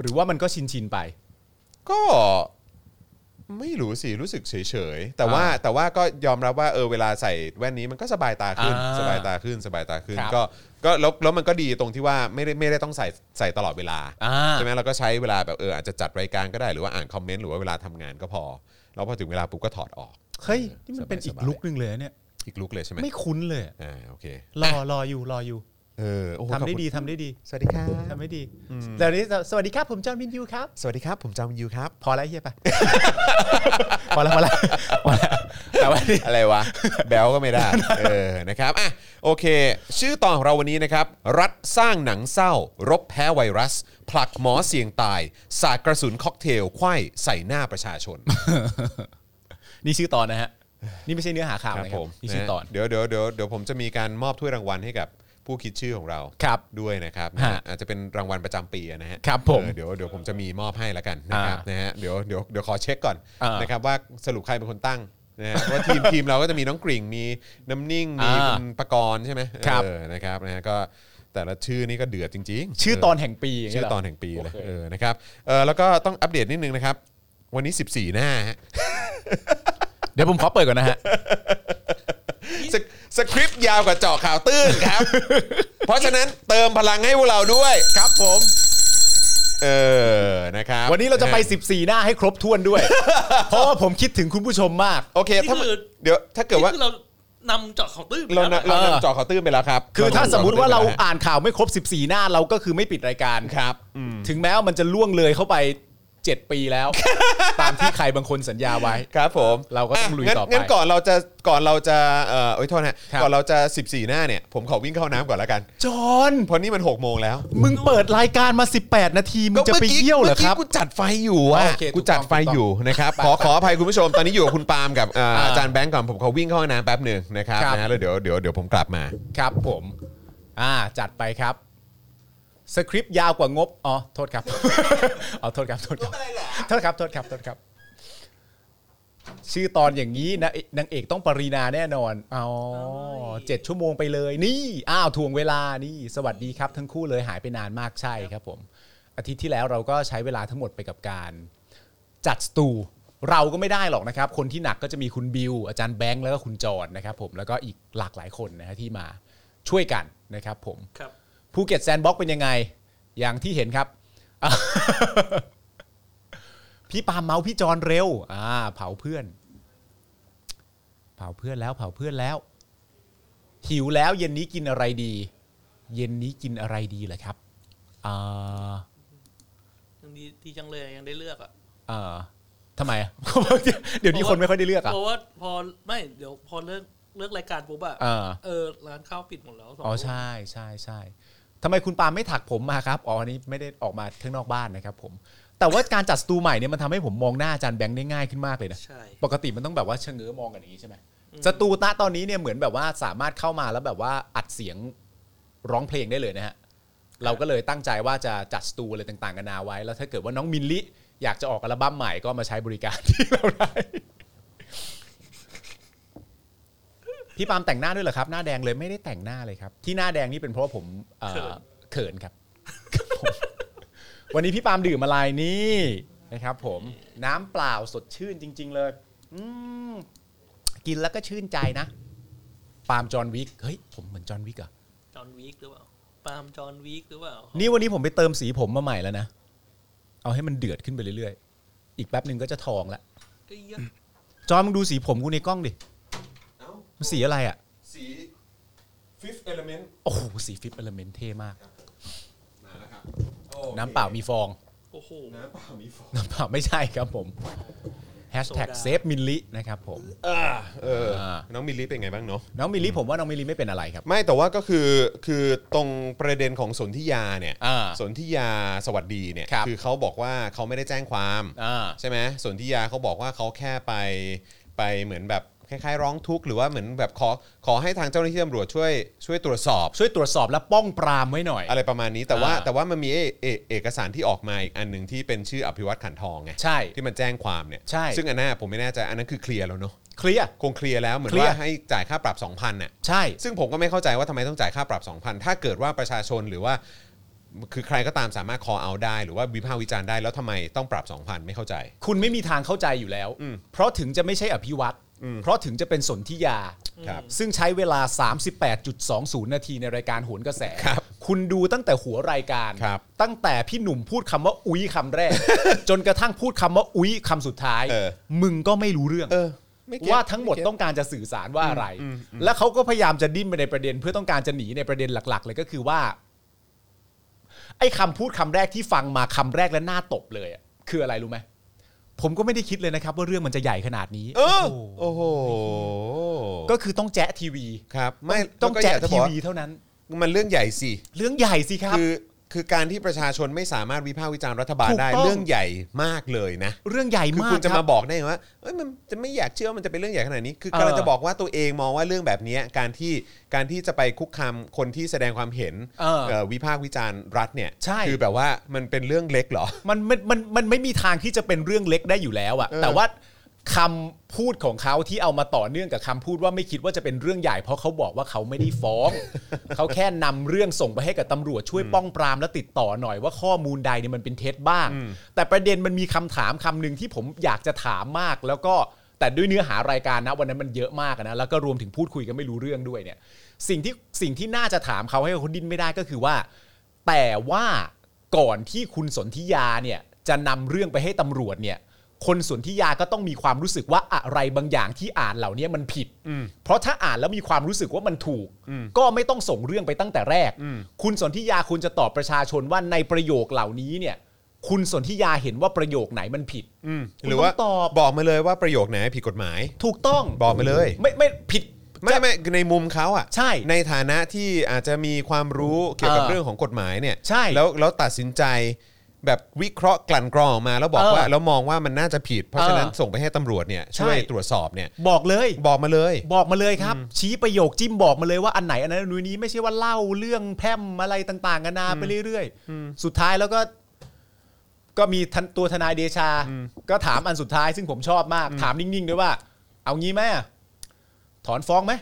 หรือว่ามันก็ชินชินๆไป ก็ไม่รู้สิรู้สึกเฉยๆ แต่ว่าอ่าแต่ว่าก็ยอมรับว่าเออเวลาใส่แว่นนี้มันก็สบายตาขึ้น อ่าสบายตาขึ้นสบายตาขึ้น ครับ ก็ก็แล้วแล้วมันก็ดีตรงที่ว่าไม่ได้ไม่ได้ต้องใส่ใส่ตลอดเวลา อ่า ใช่ไหมเราก็ใช้เวลาแบบเอออาจจะจัดรายการก็ได้หรือว่าอ่านคอมเมนต์หรือว่าเวลาทำงานก็พอ แล้วพอถึงเวลาปุ๊บก็ถอดออก เฮ้ยนี่มันเป็นอีกสบายๆลุกนึงเลยนะเนี่ย อีกลุกเลยใช่ไหมไม่คุ้นเลยอะอ่าโอเค รอรออยู่รออยู่ เออโอ้โหทำได้ขอบคุณดีทำได้ดีสวัสดีครับทำได้ดีแต่วันนี้สวัสดีครับผมจอห์นวินยูครับ สวัสดีครับผมจอมยูครับ พอแล้วเฮียไปพอแล้วพอแล้วพอแล้วแต่ว่านี่อะไรวะ แบลก็ไม่ได้เออนะครับอะโอเค ชื่อตอนของเราวันนี้นะครับ รัฐสร้างหนังเศร้า รบแพ้ไวรัส ผลักหมอเสี่ยงตาย สาดกระสุนค็อกเทลไขว้ใส่หน้าประชาชน นี่ชื่อตอนนะฮะนี่ไม่ใช่เนื้อหาข่าวครับนะคผรับมนี่ชื่อตอนนะเดี๋ยวเดี๋ยวเดี๋ยวเดี๋ยวผมจะมีการมอบถ้วยรางวัลให้กับ ผู้คิดชื่อของเราครับด้วยนะครับนะฮะฮะอาจจะเป็นรางวัลประจำปีนะฮะครับผมเออเดี๋ยวเดี๋ยวผมจะมีมอบให้แล้วกันนะครับอ่านนะฮะเดี๋ยวเดี๋ยวเดี๋ยวขอเช็คก่อนอ่าน นะครับว่าสรุปใครเป็นคนตั้งนะฮะเพราะว่าทีม ทีมเราก็จะมีน้องกริ่งมีน้ำนิ่งมีอ่าคุณประกรณ์ใช่ไหมครับ เออนะครับนะฮะก็แต่ละชื่อนี่ก็เดือดจริงๆ ชื่อเตอนแห่งปีย่างชื่เงี้อยเหร ตอนแห่งปีเลยโอเค เออนะครับเออแล้วก็ต้องอัปเดตนิดนึงนะครับ วันนี้ 14 หน้าฮะเดี๋ยวผมขอเปิดก่อนนะฮะสคสคริปต์ยาวกว่าเจาะข่าวตื้นครับ เพราะฉะนั้นเติมพลังให้พวกเราด้วย ครับผม เออ นะครับวันนี้เราจะไป 14 หน้าให้ครบถ้วนด้วย เพราะว่าผมคิดถึงคุณผู้ชมมาก โอเคนี่ถ้าคือ เดี๋ยวถ้าเกิดว่านี่คือเรานำเจาะเขาตื้นไปเราแล้วเราเออนำเจาะข่าวตื้นไปแล้วครับคือถ้าเนำสมมติว่าเราจข่ตื้นไปแล้วฮะอ่านข่าวไม่ครบ 14 หน้าเราก็คือไม่ปิดรายการครับอืมถึงแม้ว่ามันจะล่วงเลยเข้าไป 7 ปีแล้ว ตามที่ใครบางคนสัญญาไว้ ครับผมเราก็ต้องลุยะงั้นต่อไป งั้นก่อนเราจะก่อนเราจะเอ่อโอ้ยโทษนะครับก่อนเราจะ 14 หน้าเนี่ย ผมขอวิ่งเข้าน้ำก่อนแล้วกัน จอน เพราะนี่มัน 6 โมงแล้วมึงเปิดรายการมา 18 นาที มึงจะไปเยี่ยวเหรอครับเมื่กี้กูจัดไฟอยู่อ๋อะอโอเคถูกูกต้องจัดไฟอยู่นะครับ ขอขออภัยคุณผู้ชม ตอนนี้อยู่กับคุณปาล์มกับเอ่ออ่าอาจารย์แบงก์ก่อน ผมขอวิ่งเข้าห้องน้ำแป๊บหนึ่งนะครับครับ นะฮะแล้วเดี๋ยวเดี๋ยวเดี๋ยวผมกลับมา ครับผม อ่าจัดไปครับ สคริปต์ยาวกว่างบ อ๋อ โทษครับ อ๋อ โทษครับ โทษครับ โทษครับ โทษครับ โทษครับ ชื่อตอนอย่างนี้นะนางเอกต้องปรีนาแน่นอน อ๋อเจ็ดชั่วโมงไปเลย นี่ อ้าวทวงเวลา นี่ สวัสดีครับ ทั้งคู่เลยหายไปนานมากใช่ครับผม อาทิตย์ที่แล้วเราก็ใช้เวลาทั้งหมดไปกับการ จัดสตู เราก็ไม่ได้หรอกนะครับ คนที่หนักก็จะมีคุณบิว อาจารย์แบงค์ แล้วก็คุณจอห์นนะครับผม แล้วก็อีกหลากหลายคนนะฮะที่มาช่วยกันนะครับผม ครับ ภูเก็ต sandbox เป็นยังไง อย่างที่เห็นครับ พี่ปาล์มเมาส์พี่จอห์นเร็ว อ่า เผาเพื่อน เผาเพื่อนแล้ว เผาเพื่อนแล้ว หิวแล้ว เย็นนี้กินอะไรดี เย็นนี้กินอะไรดีเหรอครับอ่ายังดีดีจังเลยยังได้เลือกอะเอ่อทำไมอะเดี๋ยวนี้คนไม่ค่อยได้เลือกอะเพราะว่าพอไม่เดี๋ยวพอเลิกเลิกรายการปุ๊บอะเออเออร้านข้าวปิดหมดแล้วสงอ๋อทุ่มใช่ใช่ใช่ ทำไมคุณปาล์มไม่ถักผมมาครับอ๋ออันนี้ไม่ได้ออกมาข้างนอกบ้านนะครับผม แต่ว่าการจัดสตูใหม่เนี่ยมันทำให้ผมมองหน้าอาจารย์แบงค์ได้ง่ายขึ้นมากเลยนะใช่ ปกติมันต้องแบบว่าเชงเง้อมองกันอย่างนี้ใช่ไหมสตูณตอนนี้เนี่ยเหมือนแบบว่าสามารถเข้ามาแล้วแบบว่าอัดเสียงร้องเพลงได้เลยนะฮะเราก็เลยตั้งใจว่าจะจัดสตูอะไรต่างๆกันานาไว้ แล้วถ้าเกิดว่าน้องมินลิอยากจะออกอัลบั้มใหม่ก็มาใช้บริการที่เราได้ พี่ปาล์มแต่งหน้าด้วยเหรอครับ หน้าแดงเลยไม่ได้แต่งหน้าเลยครับ ที่หน้าแดงนี่เป็นเพราะว่าผมเอ่อเขินครับครับผมวันนี้พี่ปาล์มดื่มอะไรนี่นะครับ ผมน้ำเปล่าสดชื่นจริง ๆ เลย อืมกินแล้วก็ชื่นใจนะ ปาล์มจอห์นวิกเฮ้ยผมเหมือนจอห์นวิกเหรอะจอห์นวิกหรือเปล่าปาล์มจอห์นวิกหรือเปล่านี่วันนี้ผมไปเติมสีผมมาใหม่แล้วนะ เอาให้มันเดือดขึ้นไปเรื่อยๆ อีกแป๊บหนึ่งก็จะทองละ เอ้ยยะจอห์นมึงดูสีผมกูในกล้องดิเอ้า มันสีอะไรอะสี fifth element โอ้โหสี fifth element เท่มาก มาแล้วครับน้ำเปล่ามีฟอง โอ้โห น้ำเปล่ามีฟองน้ำเปล่าไม่ใช่ครับผมแฮชแท็กโซดา save มิลลินะครับผมเอออ่า น้องมิลลี่เป็นไงบ้างเนาะน้องมิลลิผมว่าน้องมิลลิไม่เป็นอะไรครับ ไม่แต่ว่าก็คือคือตรงประเด็นของสนธิยาเนี่ยอ่าสนธิยาสวัสดีเนี่ยครับ อเขาบอกว่าเขาไม่ได้แจ้งความ อ่า ใช่ไหมสนธิยาเขาบอกว่าเขาแค่ไปไปเหมือนแบบ คล้ายๆร้องทุกข์หรือว่าเหมือนแบบขอขอให้ทางเจ้าหน้าที่ตำรวจช่วยช่วยตรวจสอบ ช่วยตรวจสอบและป้องปรามไว้หน่อย อะไรประมาณนี้แต่ว่าอ่าแต่ว่ามันมีเอเอเอกสารที่ออกมาอีกอันหนึ่งที่เป็นชื่ออภิวัตขันทองไงใช่ที่มันแจ้งความเนี่ยใช่ ซึ่งอันนั้นผมไม่แน่ใจอันนั้นคือเคลียร์แล้วเนาะเคลียร์ คงเคลียร์แล้วเหมือนเคลียร์ ว่าให้จ่ายค่าปรับ2,000น่ะ ใช่ ซึ่งผมก็ไม่เข้าใจว่าทำไมต้องจ่ายค่าปรับ 2,000 ถ้าเกิดว่าประชาชนหรือว่า คือใครก็ตามสามารถ call out ได้ หรือว่าวิพากษ์วิจารณ์ได้แล้วทำไมต้องปรับ 2,000 ไม่เข้าใจ คุณไม่มีทางเข้าใจอยู่แล้วอืมเพราะถึงจะไม่ใช่อภิวัต รเพราะถึงจะเป็นสนธิยา ครับ ซึ่งใช้เวลา 38.20 นาทีในรายการโหนกระแสครับคุณดูตั้งแต่หัวรายการ ครับตั้งแต่พี่หนุ่มพูดคำว่าอุ้ยคำแรก จนกระทั่งพูดคำว่าอุ้ยคำสุดท้าย เออ มึงก็ไม่รู้เรื่อง เออไม่เก็ตว่าทั้งหมดไเก็ต ต้องการจะสื่อสารว่าอะไร และเขาก็พยายามจะดิ้นไปในประเด็น เพื่อต้องการจะหนีในประเด็นหลัก ๆ เลยก็คือว่า ไอ้คำพูดคำแรกที่ฟังมาคำแรกและหน้าตบเลยอะคืออะไรรู้ไหม ผมก็ไม่ได้คิดเลยนะครับ ว่าเรื่องมันจะใหญ่ขนาดนี้ เออโอ้โหก็คือต้องแจ๊ะทีวี ครับ ไม่ต้องแล้วก็แจ๊ะยากจทีบอกวีเท่านั้น มันเรื่องใหญ่สิ เรื่องใหญ่สิครับคือ คือการที่ประชาชนไม่สามารถวิพากษ์วิจารณ์รัฐบาลถูกได้ต้อง เรื่องใหญ่มากเลยนะ เรื่องใหญ่คือมากคุณจะคมารับบอกได้ไงว่าเอ้ยมันจะไม่อยากเชื่อว่ามันจะเป็นเรื่องใหญ่ขนาดนี้ คือเออกำลังจะบอกว่าตัวเองมองว่าเรื่องแบบนี้การที่การที่จะไปคุกคามคนที่แสดงความเห็นเออเอ่อวิพากษ์วิจารณ์รัฐเนี่ยใช่ คือแบบว่ามันเป็นเรื่องเล็กเหรอ มันมันมันมันไม่มีทางที่จะเป็นเรื่องเล็กได้อยู่แล้วอะเออแต่ว่า คำพูดของเขาที่เอามาต่อเนื่องกับคำพูดว่าไม่คิดว่าจะเป็นเรื่องใหญ่ เพราะเขาบอกว่าเขาไม่ได้ฟ้อง เขาแค่นำเรื่องส่งไปให้กับตำรวจช่วยป้องปรามและติดต่อหน่อยว่าข้อมูลใดเนี่ยมันเป็นเท็จบ้าง แต่ประเด็นมันมีคำถามคำหนึ่งที่ผมอยากจะถามมาก แล้วก็แต่ด้วยเนื้อหารายการนะวันนั้นมันเยอะมากอะนะแล้วก็รวมถึงพูดคุยกันไม่รู้เรื่องด้วยเนี่ยสิ่งที่สิ่งที่น่าจะถามเขาให้เขาดิ้นไม่ได้ก็คือว่า แต่ว่าก่อนที่คุณสนธิยาเนี่ยจะนำเรื่องไปให้ตำรวจเนี่ย คนสนธิยาก็ต้องมีความรู้สึกว่าอะไรบางอย่างที่อ่านเหล่านี้มันผิดเพราะถ้าอ่านแล้วมีความรู้สึกว่ามันถูกก็ไม่ต้องส่งเรื่องไปตั้งแต่แรกคุณสนธิยาคุณจะตอบประชาชนว่าในประโยคเหล่านี้เนี่ย คุณสนธิยาเห็นว่าประโยคไหนมันผิดหรือว่าคุณต้องตอบ บอกมาเลยว่าประโยคไหนผิดกฎหมาย ถูกต้องบอกมาเลย ไม่ไม่ผิด ไม่ไม่ในมุมเขาอะใช่ในฐานะที่อาจจะมีความรู้เกี่ยวกับเออเรื่องของกฎหมายเนี่ยใช่แล้วแล้วตัดสินใจ แบบวิเคราะห์กลั่นกรองออกมาแล้วบอกเออว่าแล้วมองว่ามันน่าจะผิด เพราะฉะนั้นเออส่งไปให้ตำรวจเนี่ยใช่ช่วยตรวจสอบเนี่ยบอกเลย บอกมาเลย บอกมาเลยครับ ชี้ประโยคจิ้มบอกมาเลยว่าอันไหนอันนั้นอันนี้ไม่ใช่ว่าเล่าเรื่องแพร่มอะไรต่างๆกันานาไปเรื่อยๆ สุดท้ายแล้วก็ ก็มีทันตัวทนายเดชา ก็ถามอันสุดท้ายซึ่งผมชอบมาก ถามนิ่งๆด้วยว่า เอางี้ไหมอะถอนฟ้องไหม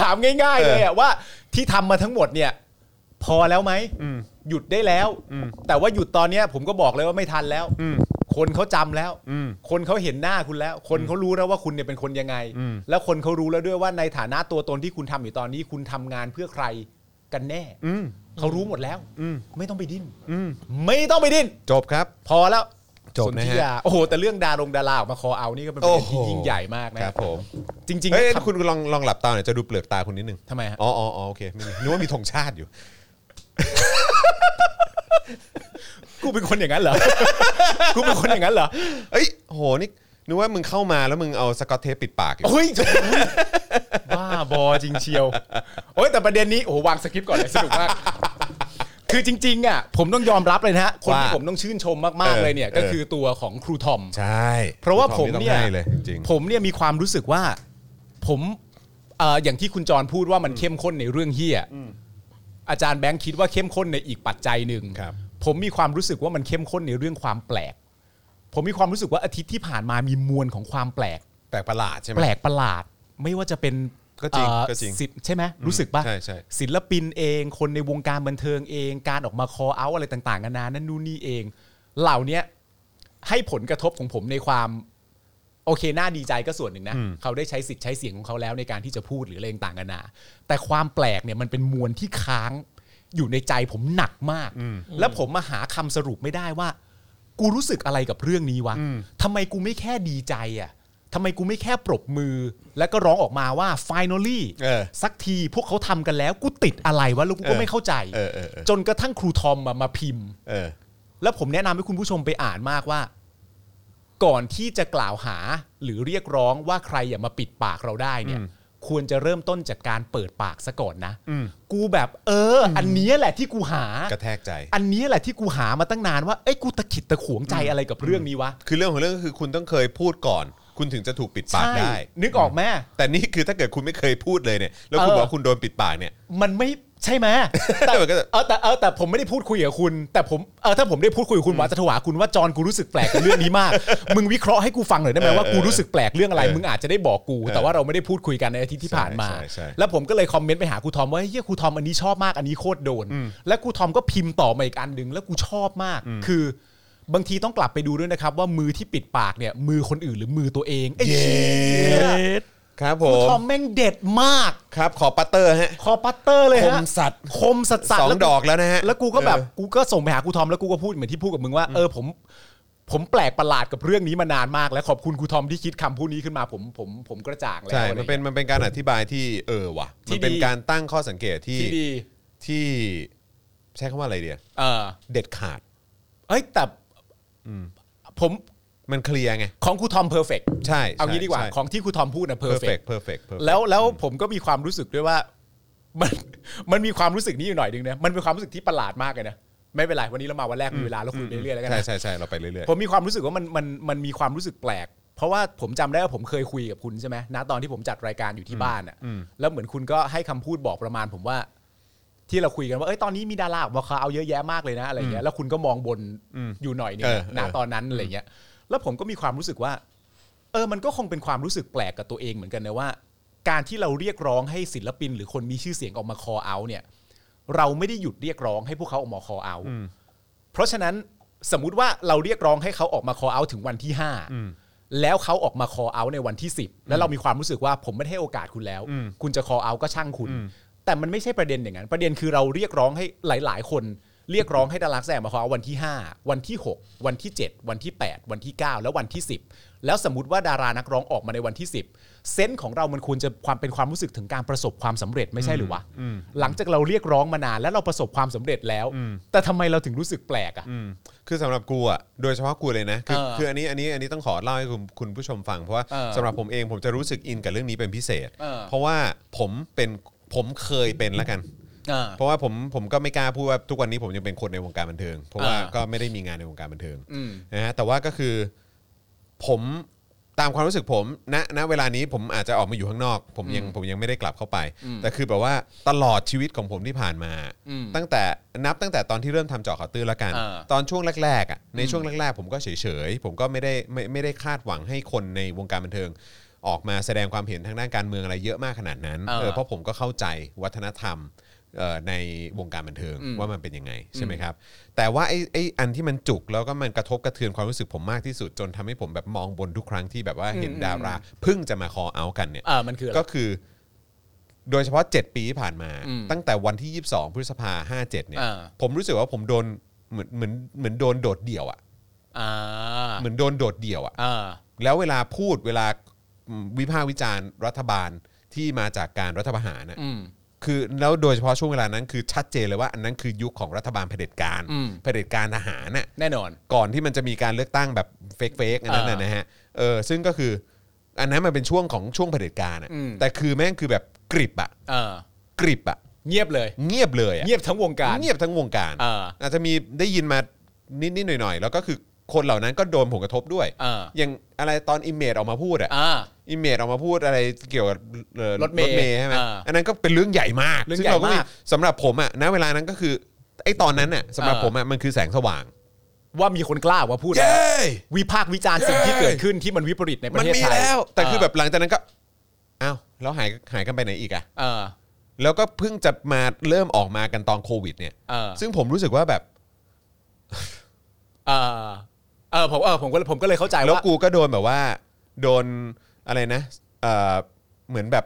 ถามง่าย ๆ เลยอะว่าที่ทำมาทั้งหมดเนี่ย พอแล้วไหมหยุดได้แล้วแต่ว่าหยุดตอนเนี้ยผมก็บอกเลยว่าไม่ทันแล้วคนเขาจำแล้วคนเขาเห็นหน้าคุณแล้ว คนเขารู้แล้วว่าคุณเนี่ยเป็นคนยังไงแล้วคนเขารู้แล้วด้วยว่าในฐานะตัวตนที่คุณทำอยู่ตอนนี้ คุณทำงานเพื่อใครกันแน่เขารู้หมดแล้วไม่ต้องไปดิ้นไม่ต้องไปดิ้น จบครับ พอแล้วจบสนนะธิฮะยาโอ้โห แต่เรื่องดารงดาราออกมาคอเอานี่ก็เป็นประเด็นที่โอ้โห ยิ่งใหญ่มากนะครับ ผม จริงๆเฮ้ยทำคุณลองลองหลับตาหน่อยจะดูเปลือกตาคุณนิดนึงทำไมฮะ อ๋ออ๋ออ๋อโอเคไม่มีนึกว่ามีธงชาติอยู่ กูเป็นคนอย่างนั้นเหรอ กูเป็นคนอย่างนั้นเหรอ เอ้ยโหนี่นึกว่ามึงเข้ามาแล้วมึงเอาสกอตเทปปิดปากอยู่โอ้ยบ้าบอจริงเชียว โอ้ยแต่ประเด็นนี้โอ้โหวางสคริปต์ก่อนเลยสนุกมาก คือจริงๆอะผมต้องยอมรับเลยนะฮะคนที่ว่าผมต้องชื่นชมมากๆเลยเนี่ย ก็คือตัวของครูทอม ใช่เพราะว่าผมต้องเนี่ยให้เลยจริง ผมเนี่ยมีความรู้สึกว่าผมเอ่ออย่างที่คุณจรพูดว่ามันเข้มข้นในเรื่องเฮีย อาจารย์แบงค์คิดว่าเข้มข้นในอีกปัจจัยหนึ่งครับ ผมมีความรู้สึกว่ามันเข้มข้นในเรื่องความแปลก ผมมีความรู้สึกว่าอาทิตย์ที่ผ่านมามีมวลของความแปลก แปลกประหลาดใช่ไหมแปลกประหลาด ไม่ว่าจะเป็นก็จริงเอ่อก็จริง ศิลป์ใช่ไหมรู้สึกป่ะใช่ใช่ ศิลปินเอง คนในวงการบันเทิงเอง การออกมาคอเอาอะไรต่างๆนานานั่นนู่นนี่เอง เหล่าเนี้ยให้ผลกระทบของผมในความ โอเคน่าดีใจก็ส่วนหนึ่งนะ เขาได้ใช้สิทธิ์ใช้เสียงของเขาแล้วในการที่จะพูดหรืออะไรต่างๆนานาแต่ความแปลกเนี่ยมันเป็นมวลที่ค้างอยู่ในใจผมหนักมาก แล้วผมมาหาคำสรุปไม่ได้ว่า กูรู้สึกอะไรกับเรื่องนี้วะทำไมกูไม่แค่ดีใจอะทำไมกูไม่แค่ปรบมือ แล้วก็ร้องออกมาว่า finally เออสักทีพวกเขาทำกันแล้ว กูติดอะไรวะแล้วกูก็ไม่เข้าใจเออเออเออจนกระทั่งครูทอมมามาพิมพ์เออแล้วผมแนะนำให้คุณผู้ชมไปอ่านมากว่า ก่อนที่จะกล่าวหาหรือเรียกร้องว่าใครอย่ามาปิดปากเราได้เนี่ย ควรจะเริ่มต้นจากการเปิดปากซะก่อนนะ กูแบบ เออ อันเนี้ยแหละที่กูหา กระแทกใจ อันเนี้ยแหละที่กูหามาตั้งนานว่าเอ้ยกูตะขิดตะขวงใจอะไรกับเรื่องนี้วะ คือเรื่องของเรื่องก็คือคุณต้องเคยพูดก่อน คุณถึงจะถูกปิดปากใช่ได้ นึกออกแม่แต่นี่คือถ้าเกิดคุณไม่เคยพูดเลยเนี่ย แล้วคุณเออบอกว่าคุณโดนปิดปากเนี่ย มันไม่ ใช่ไหมแต่มันก็จะ เออแต่เออแต่ผมไม่ได้พูดคุยกับคุณ แต่ผมเออถ้าผมได้พูดคุยกับคุณว่าจะถวาคุณว่าจอนกูรู้สึกแปลกกับเรื่องนี้มาก มึงวิเคราะห์ให้กูฟังหน่อยได้ไหมว่ากูรู้สึกแปลกเรื่องอะไร มึงอาจจะได้บอกกู แต่ว่าเราไม่ได้พูดคุยกันในอาทิตย์ที่ผ่านมา ใช่ใช่ใช่ แล้วผมก็เลยคอมเมนต์ไปหาครูทอมว่าเฮียครูทอมอันนี้ชอบมากอันนี้โคตรโดน แล้วครูทอมก็พิมพ์ต่อมาอีกอันหนึ่งแล้วกูชอบมาก คือบางทีต้องกลับไปดูด้วยนะครับ ว่ามือที่ปิดปากเนี่ยมือคนอื่นหรือมือตัวเองไอ้เหี้ย ครับผครูมทอมแม่งเด็ดมาก ครับ ขอปัตเตอร์ฮะ คอปัตเตอร์เลยคฮะมสัตว์ คมสัตว์สัตสว์องแล้วดอกแล้วนะฮะแล้วกูก็แบบเออ กูก็ส่งไปหาครูทอมแล้วกูก็พูดเหมือนที่พูดกับมึงว่าเออผม ผมแปลกประหลาดกับเรื่องนี้มานานมาก แล้วขอบคุณครูทอมที่คิดคำพูดนี้ขึ้นมาผมผมผมกระจ่างแล้วใช่อะไรมันเป็น มันเป็นการอธิบายที่เออว่ะ ที่มันเป็นดี การตั้งข้อสังเกตที่ที่ดีที่ใช้คำว่าอะไรเดียเออเด็ดขาด เอ้ยแต่ผม มันเคลียร์ไง ของครูทอม perfect ใช่เอางี้ดีกว่าใช่ของที่ครูทอมพูดนะเพอร์เฟก perfect perfect perfect แล้วแล้วผมก็มีความรู้สึกด้วยว่ามันมันมีความรู้สึกนี้อยู่หน่อยนึงนะมันเป็นความรู้สึกที่ประหลาดมากเลยนะไม่เป็นไรวันนี้เรามาวันแรกมีเวลาแล้วคุยไปเรื่อยๆแล้วกันใช่นะใช่ใช่เราไปเรื่อยผมมีความรู้สึกว่ามันมันมันมีความรู้สึกแปลก เพราะว่าผมจำได้ว่าผมเคยคุยกับคุณใช่ไหมณตอนที่ผมจัดรายการอยู่ที่บ้านอะแล้วเหมือนคุณก็ให้คำพูดบอกประมาณผมว่า ที่เราคุยกันว่าเอ้ยตอนนี้มีดาราออกมาเอาเยอะแยะมากเลยนะอะไรเงี้ยแล้วคุณก็มองบนอยู่หน่อยนึงเออนะณเออตอนนั้นอะไรเงี้ย แล้วผมก็มีความรู้สึกว่า เออ มันก็คงเป็นความรู้สึกแปลกกับตัวเองเหมือนกันนะว่า การที่เราเรียกร้องให้ศิลปิน หรือคนมีชื่อเสียงออกมาคอเอาเนี่ย เราไม่ได้หยุดเรียกร้องให้พวกเขาออกมาคอเอาเพราะฉะนั้นสมมุติว่าเราเรียกร้องให้เขาออกมาคอเอาถึงวันที่ห้าแล้วเขาออกมาคอเอาในวันที่10แล้วเรามีความรู้สึกว่าผมไม่ได้ให้โอกาสคุณแล้วคุณจะคอเอาก็ช่างคุณแต่มันไม่ใช่ประเด็นอย่างนั้น ประเด็นคือเราเรียกร้องให้หลาย ๆ คน เรียกร้องให้ดารานักแสดงมาคอเอาวันที่ 5 วันที่ 6 วันที่ 7 วันที่ 8 วันที่ 9 แล้ววันที่ 10 แล้วสมมติว่าดารานักร้องออกมาในวันที่ 10 เซนส์ของเรามันควรจะความเป็นความรู้สึกถึงการประสบความสำเร็จไม่ใช่หรือวะหลังจากเราเรียกร้องมานานแล้วเราประสบความสำเร็จแล้ว แต่ทำไมเราถึงรู้สึกแปลกอะๆอืมคือสำหรับกูอะโดยเฉพาะกูเลยนะคือเออคืออันนี้อันนี้อันนี้ต้องขอเล่าให้คุณคุณผู้ชมฟังเพราะว่าเออสำหรับผมเองผมจะรู้สึกอินกับเรื่องนี้เป็นพิเศษเออเพราะว่าผมเป็นผมเคยเป็นแล้วกัน อ่า เพราะว่าผมผมก็ไม่กล้าพูดว่าทุกวันนี้ผมยังเป็นคนในวงการบันเทิง เพราะว่าอ่า ก็ไม่ได้มีงานในวงการบันเทิงอืม นะฮะแต่ว่าก็คือผมตามความรู้สึกผมณณเวลานี้ผมอาจจะออกมาอยู่ข้างนอก ผมยังผมยังไม่ได้กลับเข้าไปแต่คือแบบว่าตลอดชีวิตของผมที่ผ่านมา อืม ตั้งแต่นับตั้งแต่ตอนที่เริ่มทำเจาะข่าวตื้นแล้วกัน อ่าตอนช่วงแรกๆอะในช่วงแรกๆ ผมก็เฉยๆ ผมก็ไม่ได้ไม่ไม่ได้คาดหวังให้คนในวงการบันเทิง ออกมาแสดงความเห็นทางด้านการเมืองอะไรเยอะมากขนาดนั้นอ่าเออเพราะผมก็เข้าใจวัฒนธรรมเอ่อ ในวงการบันเทิงอืมว่ามันเป็นยังไงใช่ไหมครับ แต่ว่าไอ้ไอ้อันที่มันจุกแล้วก็มันกระทบกระเทือนความรู้สึกผมมากที่สุดจนทำให้ผมแบบมองบนทุกครั้งที่แบบว่าเห็นดาราเพิ่งจะมาคอเอากันเนี่ยอ่ามันคืออะไรก็คือ โดยเฉพาะ 7 ปีที่ผ่านมาอืมตั้งแต่วันที่ 22 พฤษภา57เนี่ยอ่าผมรู้สึกว่าผมโดนเหมือนเหมือนเหมือนโดนโดดเดี่ยวอะอ่าเหมือนโดนโดดเดี่ยวอะอ่าแล้วเวลาพูดเวลาอืมวิพากษ์วิจารณ์รัฐบาลที่มาจากการรัฐประหารนะอืม คือแล้วโดยเฉพาะช่วงเวลานั้นคือชัดเจนเลยว่าอันนั้นคือยุคของรัฐบาลเผด็จการอืม เผด็จการทหารน่ะแน่นอน ก่อนที่มันจะมีการเลือกตั้งแบบเฟกเฟกอันนั้นนะอ่านนะฮะเออซึ่งก็คืออันนั้นมันเป็นช่วงของช่วงเผด็จการอะอืม แต่คือแม่งคือแบบกริบอะอ่ากริบอะเงียบเลย เงียบเลยอะเงียบทั้งวงการเงียบทั้งวงการอ่าอาจจะมีได้ยินมานิดๆหน่อยๆ แล้วก็คือคนเหล่านั้นก็โดนผลกระทบด้วยอ่าอย่างอะไรตอนอิมเมจออกมาพูดอะอ่าอิมเมจออกมาพูดอะไรเกี่ยวกับเอ่อรถเมล์ใช่ไหมอ่าอันนั้นก็เป็นเรื่องใหญ่มากเรื่องใหญ่มากซึ่งเราก็ สำหรับผมอะณเวลานั้นก็คือไอ้ตอนนั้นน่ะสำหรับอ่าผมอะมันคือแสงสว่างว่ามีคนกล้าออกมาพูดแล้วเย้ วิพากษ์วิจารณ์สิ่งที่เกิดขึ้นที่มันวิปริตในปมัระนเทศมีไทยแล้วแต่คือแบบหลังจากนั้นก็อ้าวแล้วหายหายกันไปไหนอีกอะเออ แล้วก็เพิ่งจะมาเริ่มออกมากันตอนโควิดเนี่ย เออ ซึ่งผมรู้สึกว่าแบบ เออเออผมเออผมก็ผมก็เลยเข้าใจแล้วว่า กูก็โดนแบบว่า โดน อะไรนะเออเหมือนแบบ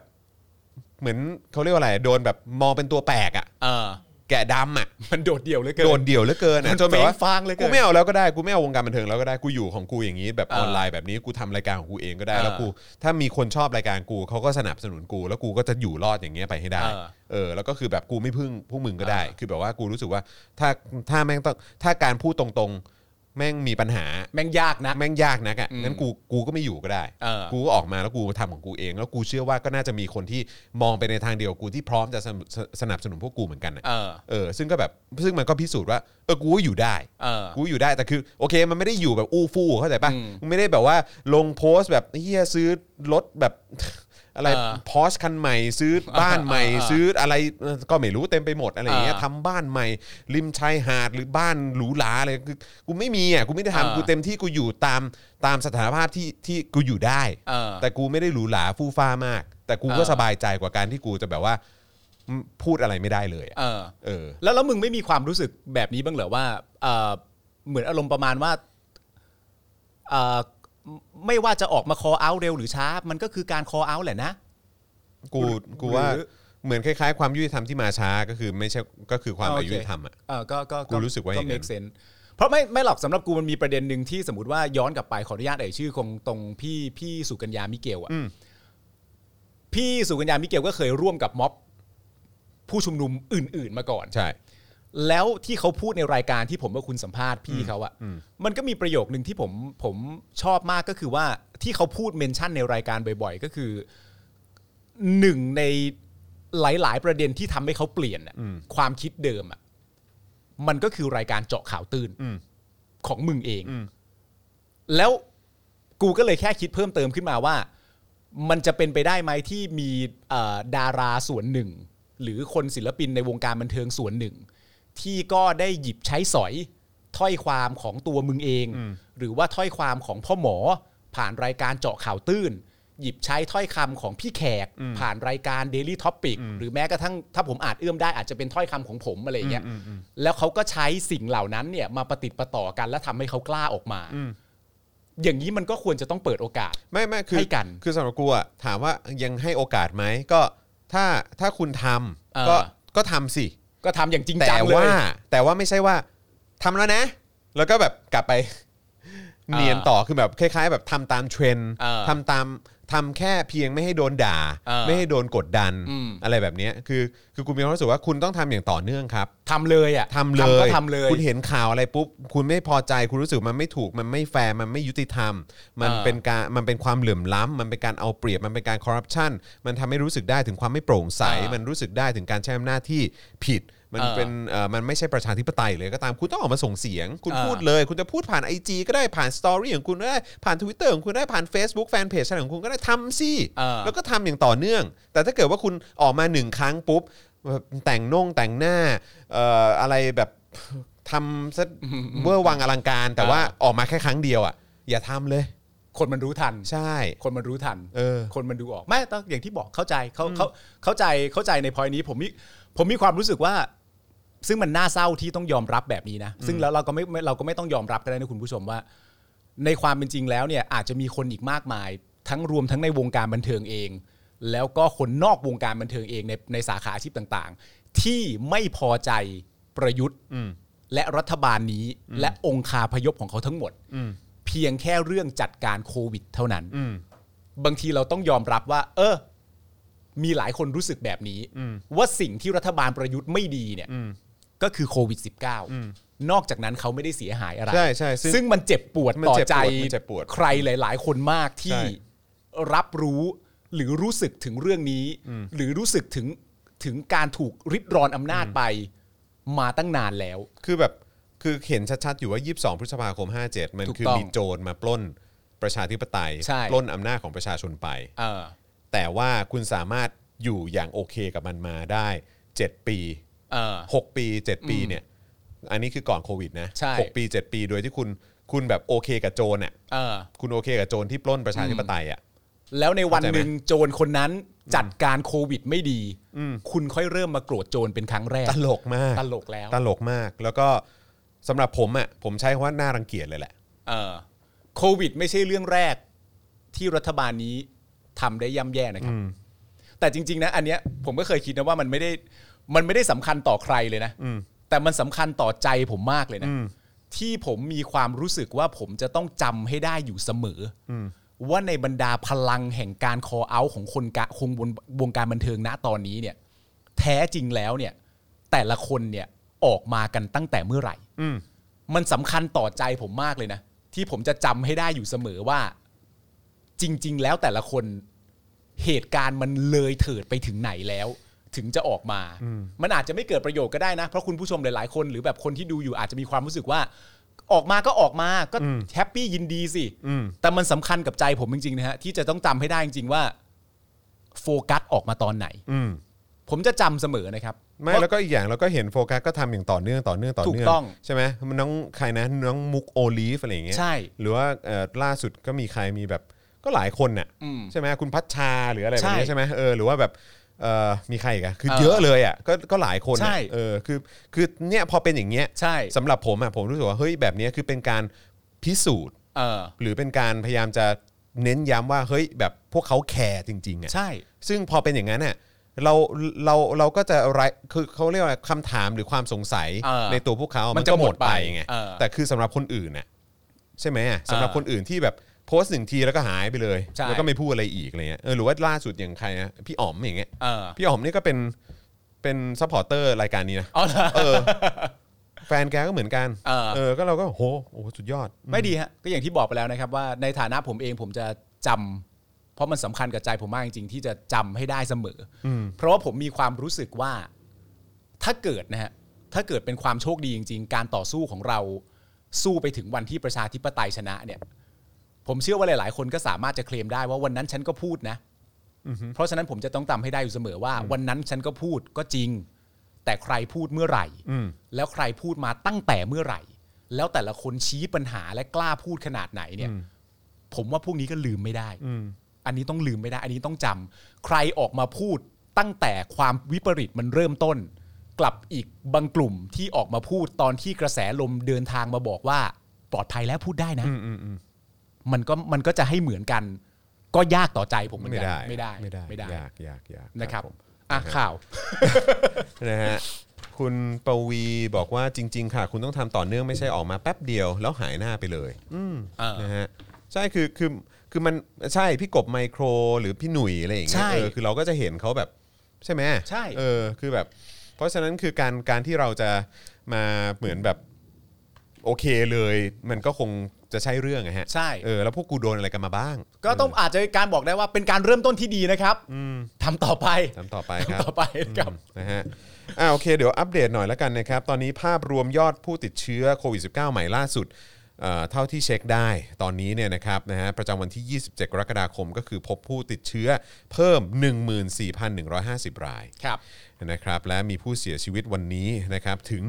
เหมือนเขาเรียกว่าอะไรโดนแบบมองเป็นตัวแปลกอะเออ แกะดำอะมันโดดเดี่ยวเหลือเกิน โดนเดี่ยวเหลือเกินมัอะนจนแบบว่าเฟ้งฟางเหลือเกินกูไม่เอาแล้วก็ได้กูไม่เอาวงการบันเทิงแล้วก็ได้กูอยู่ของกูอย่างนี้แบบเออออนไลน์แบบนี้กูทำรายการของกูเองก็ได้ เออแล้วกูถ้ามีคนชอบรายการกูเขาก็สนับสนุนกู แล้วกูก็จะอยู่รอดอย่างเงี้ยไปให้ได้ เออเออ แล้วก็คือแบบกูไม่พึ่งพวกมึงก็ได้ เออ คือแบบว่ากูรู้สึกว่าถ้าถ้าแม่งต้องถ้าการพูดตรงๆ แม่งมีปัญหาแม่งยากนะ แม่งยากนักอะอืมงั้นกูกูก็ไม่อยู่ก็ได้ เออ กูก็ออกมาแล้วกูทำของกูเอง แล้วกูเชื่อว่าก็น่าจะมีคนที่มองไปในทางเดียวกับกูที่พร้อมจะสนับสนับสนุนพวกกูเหมือนกันอะเออ เออซึ่งก็แบบซึ่งมันก็พิสูจน์ว่าเออกูก็อยู่ได้ เออ กูอยู่ได้แต่คือโอเคมันไม่ได้อยู่แบบอู้ฟู่เข้าใจปะอืม มึงไม่ได้แบบว่าลงโพสต์แบบเฮียซื้อรถแบบ อะไรเออพอชคันใหม่ซื้อบ้านใหม่เออซื้ออะไรเออก็ไม่รู้เต็มไปหมดอะไรอย่างเงี้ยเออทำบ้านใหม่ ริมชายหาดหรือบ้านหรูหราอะไรคือกูไม่มีอะกูไม่ได้เออทำกูเต็มที่กูอยู่ตามตามสถานภาพที่ที่กูอยู่ได้เออแต่กูไม่ได้หรูหราฟู่ฟ้ามาก แต่กูก็เออสบายใจกว่าการที่กูจะแบบว่าพูดอะไรไม่ได้เลยอะเออเออ แล้วแล้วมึงไม่มีความรู้สึกแบบนี้บ้างเหรอว่าเออเหมือนอารมณ์ประมาณว่าเออ ไม่ว่าจะออกมา call out เร็วหรือช้า มันก็คือการ call out แหละนะ กูกูว่าหรือเหมือนคล้ายๆ ความยุติธรรมที่มาช้าก็คือไม่ใช่ก็คือความโออาเคยุติธรรมอะเออก็ก็กูรู้สึกว่าอย่างนั้น make sense เพราะไม่ไม่หรอกสำหรับกูมันมีประเด็นหนึ่งที่สมมติว่าย้อนกลับไปขออนุญาตเอ่ยชื่อคงตรงพี่พี่สุกัญญามิเกลอะอืมพี่สุกัญญามิเกลก็เคยร่วมกับม็อบผู้ชุมนุมอื่น ๆมาก่อนใช่ แล้วที่เขาพูดในรายการที่ผมกับคุณสัมภาษณ์พี่เขาอะมันก็มีประโยคหนึ่งที่ผมผมชอบมากก็คือว่าที่เขาพูดเมนชั่นในรายการบ่อยๆ ก็คือหนึ่งในหลายๆ ประเด็นที่ทำให้เขาเปลี่ยนอะความคิดเดิมอะมันก็คือรายการเจาะข่าวตื้นอืมของมึงเองอืมแล้วกูก็เลยแค่คิดเพิ่มเติมขึ้นมาว่า มันจะเป็นไปได้ไหมที่มีเอ่อดาราส่วนหนึ่ง หรือคนศิลปินในวงการบันเทิงส่วนหนึ่ง ที่ก็ได้หยิบใช้สอยถ้อยความของตัวมึงเอง หรือว่าถ้อยความของพ่อหมอ ผ่านรายการเจาะข่าวตื้น หยิบใช้ถ้อยคำของพี่แขก ผ่านรายการ Daily Topic หรือแม้กระทั่งถ้าผมอาจเอื้อมได้อาจจะเป็นถ้อยคำของผมอะไรอย่างเงี้ยแล้วเขาก็ใช้สิ่งเหล่านั้นเนี่ยมาประติดประต่อกัน และทำให้เขากล้าออกมาอย่างนี้มันก็ควรจะต้องเปิดโอกาส ไม่ไม่คือให้กัน คือสำหรับกูอะถามว่ายังให้โอกาสไหมก็ถ้าถ้าคุณทำเออก็ก็ทำสิ ก็ทำอย่างจริงแต่จังเลย ว่าแต่ว่าไม่ใช่ว่าทำแล้วนะ แล้วก็แบบกลับไป เนียนต่อคือแบบคล้าย ๆ แบบทำตามเทรนด์เออทำตาม ทำแค่เพียงไม่ให้โดนด่า เออไม่ให้โดนกดดันอืมอะไรแบบเนี้ยคือคือกูมีความรู้สึกว่าคุณต้องทำอย่างต่อเนื่องครับทำเลยอะทำเลยก็ทำเลย คุณเห็นข่าวอะไรปุ๊บคุณไม่พอใจคุณรู้สึกมันไม่ถูกมันไม่แฟร์มันไม่ยุติธรรม มันเออ เป็นการมันเป็นความเหลื่อมล้ำมันเป็นการเอาเปรียบมันเป็นการคอร์รัปชันมันทำให้รู้สึกได้ถึงความไม่โปร่งใสเออมันรู้สึกได้ถึงการใช้อำนาจที่ผิด มันเออเป็นเอ่อมันไม่ใช่ประชาธิปไตยเลยก็ตามคุณต้องออกมาส่งเสียง คุณเออพูดเลย คุณจะพูดผ่าน IG ก็ได้ผ่าน story ของคุณก็ได้ผ่าน Twitter ของคุณได้ผ่าน Facebook แฟนเพจอะไรของคุณก็ได้ทำสิเออแล้วก็ทำอย่างต่อเนื่อง แต่ถ้าเกิดว่าคุณออกมาหนึ่งครั้งปุ๊บแบบแต่งนงแต่งหน้าเอ่ออะไรแบบทำซะเมื่อร์วังอลังการ แต่ว่าออกมาแค่ครั้งเดียวอะอย่าทำเลย คนมันรู้ทันใช่ คนมันรู้ทันเออคนมันดูออกไม่ต้องอย่างที่บอกเข้าใจเขาเขาเข้าใจเข้าใจในพอยนี้ผมมีผมมีความรู้สึกว่า ซึ่งมันน่าเศร้าที่ต้องยอมรับแบบนี้นะ ซึ่งแล้วเราก็ไม่ไม่เราก็ไม่ต้องยอมรับก็ได้นะคุณผู้ชมว่า ในความเป็นจริงแล้วเนี่ยอาจจะมีคนอีกมากมาย ทั้งรวมทั้งในวงการบันเทิงเอง แล้วก็คนนอกวงการบันเทิงเองในในสาขาอาชีพต่างๆ ที่ไม่พอใจประยุทธ์อืมและรัฐบาลนี้และองคาพยพของเขาทั้งหมดอืมเพียงแค่เรื่องจัดการโควิด เท่านั้นอืมบางทีเราต้องยอมรับว่า เออ มีหลายคนรู้สึกแบบนี้ ว่าสิ่งที่รัฐบาลประยุทธ์ไม่ดีเนี่ยอืม ก็คือโควิด -19 นอกจากนั้นเขาไม่ได้เสียหายอะไร ใช่ใช่ซึ่งซึ่งมันเจ็บปวดมันต่อเจ็บปวดใจมันเจ็บปวดใครหลาย ๆ คนมากที่ใช่ รับรู้หรือรู้สึกถึงเรื่องนี้ หรือรู้สึกถึงถึงการถูกริดรอนอำนาจไปมาตั้งนานแล้ว คือแบบคือเห็นชัดๆ อยู่ว่า 22 พฤษภาคม 57 มันถูกคือต้องมีโจรมาปล้นประชาธิปไตยใช่ ปล้นอำนาจของประชาชนไป เออ แต่ว่าคุณสามารถอยู่อย่างโอเคกับมันมาได้ 7 ปี เออ6ปี7ปีเนี่ย อันนี้คือก่อนโควิดนะใช่ หกปี7ปีโดยที่คุณคุณแบบโอเคกับโจรอะเออ คุณโอเคกับโจรที่ปล้นประชาธิปไตยอะ แล้วในวันเข้าใจไหมหนึ่งโจรคนนั้นจัดการโควิดไม่ดีคุณค่อยเริ่มมาโกรธโจรเป็นครั้งแรก ตลกมากตลกแล้วตลกมาก แล้วก็สำหรับผมอะผมใช้คำว่าน่ารังเกียจเลยแหละ เออโควิดไม่ใช่เรื่องแรกที่รัฐบาลนี้ทำได้ย่ำแย่นะครับ แต่จริง ๆ นะ อันเนี้ยผมก็เคยคิดนะว่ามันไม่ได้ มันไม่ได้สำคัญต่อใครเลยนะแต่มันสำคัญต่อใจผมมากเลยนะที่ผมมีความรู้สึกว่าผมจะต้องจำให้ได้อยู่เสมออว่าในบรรดาพลังแห่งการคอเอาของคนกะคงบนวงการบันเทิงณตอนนี้เนี่ย แท้จริงแล้วเนี่ย แต่ละคนเนี่ยออกมากันตั้งแต่เมื่อไหร่ อืม มันสำคัญต่อใจผมมากเลยนะ ที่ผมจะจำให้ได้อยู่เสมอว่า จริง ๆ แล้วแต่ละคนเหตุการณ์มันเลยเถิดไปถึงไหนแล้ว ถึงจะออกมา มันอาจจะไม่เกิดประโยชน์ก็ได้นะ เพราะคุณผู้ชมหลายๆคน หรือแบบคนที่ดูอยู่อาจจะมีความรู้สึกว่า ออกมาก็ออกมาก็แฮปปี้ยินดีสิอืมแต่มันสำคัญกับใจผมจริงๆนะฮะที่จะต้องจำให้ได้จริงๆว่า โฟกัสออกมาตอนไหนอืมผมจะจำเสมอนะครับไม่แล้วก็อีกอย่างเราก็เห็นโฟกัสก็ทำอย่างต่อเนื่องต่อเนื่องต่อเนื่องถูกต้องใช่ไหมมันน้องใครนะน้องมุกโอลีฟอะไรอย่างเงี้ยใช่หรือว่าเอ่อล่าสุดก็มีใครมีแบบก็หลายคนน่ะอืมใช่ไหมคุณพัชชาหรืออะไรแบบใช่นี้ใช่ไหมเออหรือว่าแบบ เออมีใครอีกอะคือเออเยอะเลยอะก็ก็หลายคนใช่อะเออคือคือเนี่ยพอเป็นอย่างเงี้ยใช่สำหรับผมอะผมรู้สึกว่าเฮ้ยแบบเนี้ยคือเป็นการพิสูจน์ เออหรือเป็นการพยายามจะเน้นย้ำว่าเฮ้ยแบบพวกเขาแคร์จริงๆอะ ใช่ ซึ่งพอเป็นอย่างนั้นเนี่ยเราเราเราก็จะอะไรคือเขาเรียกว่าคำถามหรือความสงสัยเออในตัวพวกเขามันมันก็จะหมดหมดไปไงเออแต่คือสำหรับคนอื่นน่ะใช่ไหมอะสำหรับเออคนอื่นที่แบบ โพสต์หนึ่งทีแล้วก็หายไปเลย ใช่แล้วก็ไม่พูดอะไรอีกอะไรเงี้ยเออหรือว่าล่าสุดอย่างใครนะพี่อ๋อมอย่างเงี้ยเออ พี่อ๋อมนี่ก็เป็นเป็น supporter รายการนี้นะอ๋อเหรอ เออ แฟนแกก็เหมือนกันเออ เออก็เราก็โหโอ้โหสุดยอด ไม่ดีฮะก็อย่างที่บอกไปแล้วนะครับว่าในฐานะผมเองผมจะจำเพราะมันสำคัญกับใจผมมากจริงๆที่จะจำให้ได้เสมออเพราะว่าผมมีความรู้สึกว่าถ้าเกิดนะฮะถ้าเกิดเป็นความโชคดีจริง ๆ การต่อสู้ของเราสู้ไปถึงวันที่ประชาธิปไตยชนะเนี่ย ผมเชื่อว่าหลาย ๆ คนก็สามารถจะเคลมได้ว่าวันนั้นฉันก็พูดนะเพราะฉะนั้นผมจะต้องจำให้ได้อยู่เสมอว่า วันนั้นฉันก็พูดก็จริง แต่ใครพูดเมื่อไหร่อืมแล้วใครพูดมาตั้งแต่เมื่อไหร่ แล้วแต่ละคนชี้ปัญหาและกล้าพูดขนาดไหนเนี่ย ผมว่าพวกนี้ก็ลืมไม่ได้อืมอันนี้ต้องลืมไม่ได้ อันนี้ต้องจำใครออกมาพูดตั้งแต่ความวิปริตมันเริ่มต้น กลับอีกบางกลุ่มที่ออกมาพูดตอนที่กระแสลมเดินทางมาบอกว่า ปลอดภัยแล้วพูดได้นะอื มอืมอืมมันก็มันก็จะให้เหมือนกัน ก็ยากต่อใจผมเหมือนไม่กันได้ไม่ได้ไม่ได้ไม่ได้ยากยากยากนะครับผมอะข่าวนะฮะคุณปวีบอกว่าจริง ๆ ค่ะ คุณต้องทำต่อเนื่องไม่ใช่ออกมาแป๊บเดียว แล้วหายหน้าไปเลย อืมเออนะฮะใช่คือคือคือมันใช่พี่กบไมโครหรือพี่หนุ่ยอะไรอย่างเงี้ยใช่เออคือเราก็จะเห็นเขาแบบใช่ไหมใช่เออคือแบบ เพราะฉะนั้นคือการการที่เราจะมาเหมือนแบบโอเคเลย มันก็คง จะใช่เรื่องอะฮะใช่ เออแล้วพวกกูโดนอะไรกันมาบ้างก็ต้องอาจจะการบอกได้ว่าเป็นการเริ่มต้นที่ดีนะครับทำต่อไปทำต่อไปครับ ทำต่อไปนะครับ นะฮะ อ่าโอเค เดี๋ยวอัปเดตหน่อยแล้วกันนะครับ ตอนนี้ภาพรวมยอดผู้ติดเชื้อโควิด -19 ใหม่ล่าสุดเอ่อเท่าที่เช็คได้ ตอนนี้เนี่ยนะครับนะฮะประจำวันที่ 27 กรกฎาคมก็คือพบผู้ติดเชื้อเพิ่ม 14,150 ราย ครับ นะครับและมีผู้เสียชีวิตวันนี้นะครับถึง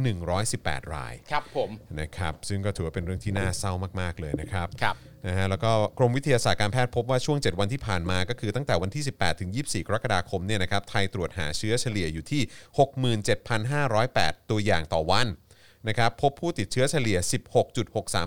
118 รายครับผมนะครับซึ่งก็ถือว่าเป็นเรื่องที่น่าเศร้ามาก ๆ เลยนะครับครับนะฮะแล้วก็กรมวิทยาศาสตร์การแพทย์พบว่าช่วง 7 วันที่ผ่านมาก็คือตั้งแต่วันที่ 18 ถึง 24 กรกฎาคมเนี่ยนะครับไทยตรวจหาเชื้อเฉลี่ยอยู่ที่ 67,508 ตัวอย่างต่อวันนะครับพบผู้ติดเชื้อเฉลี่ย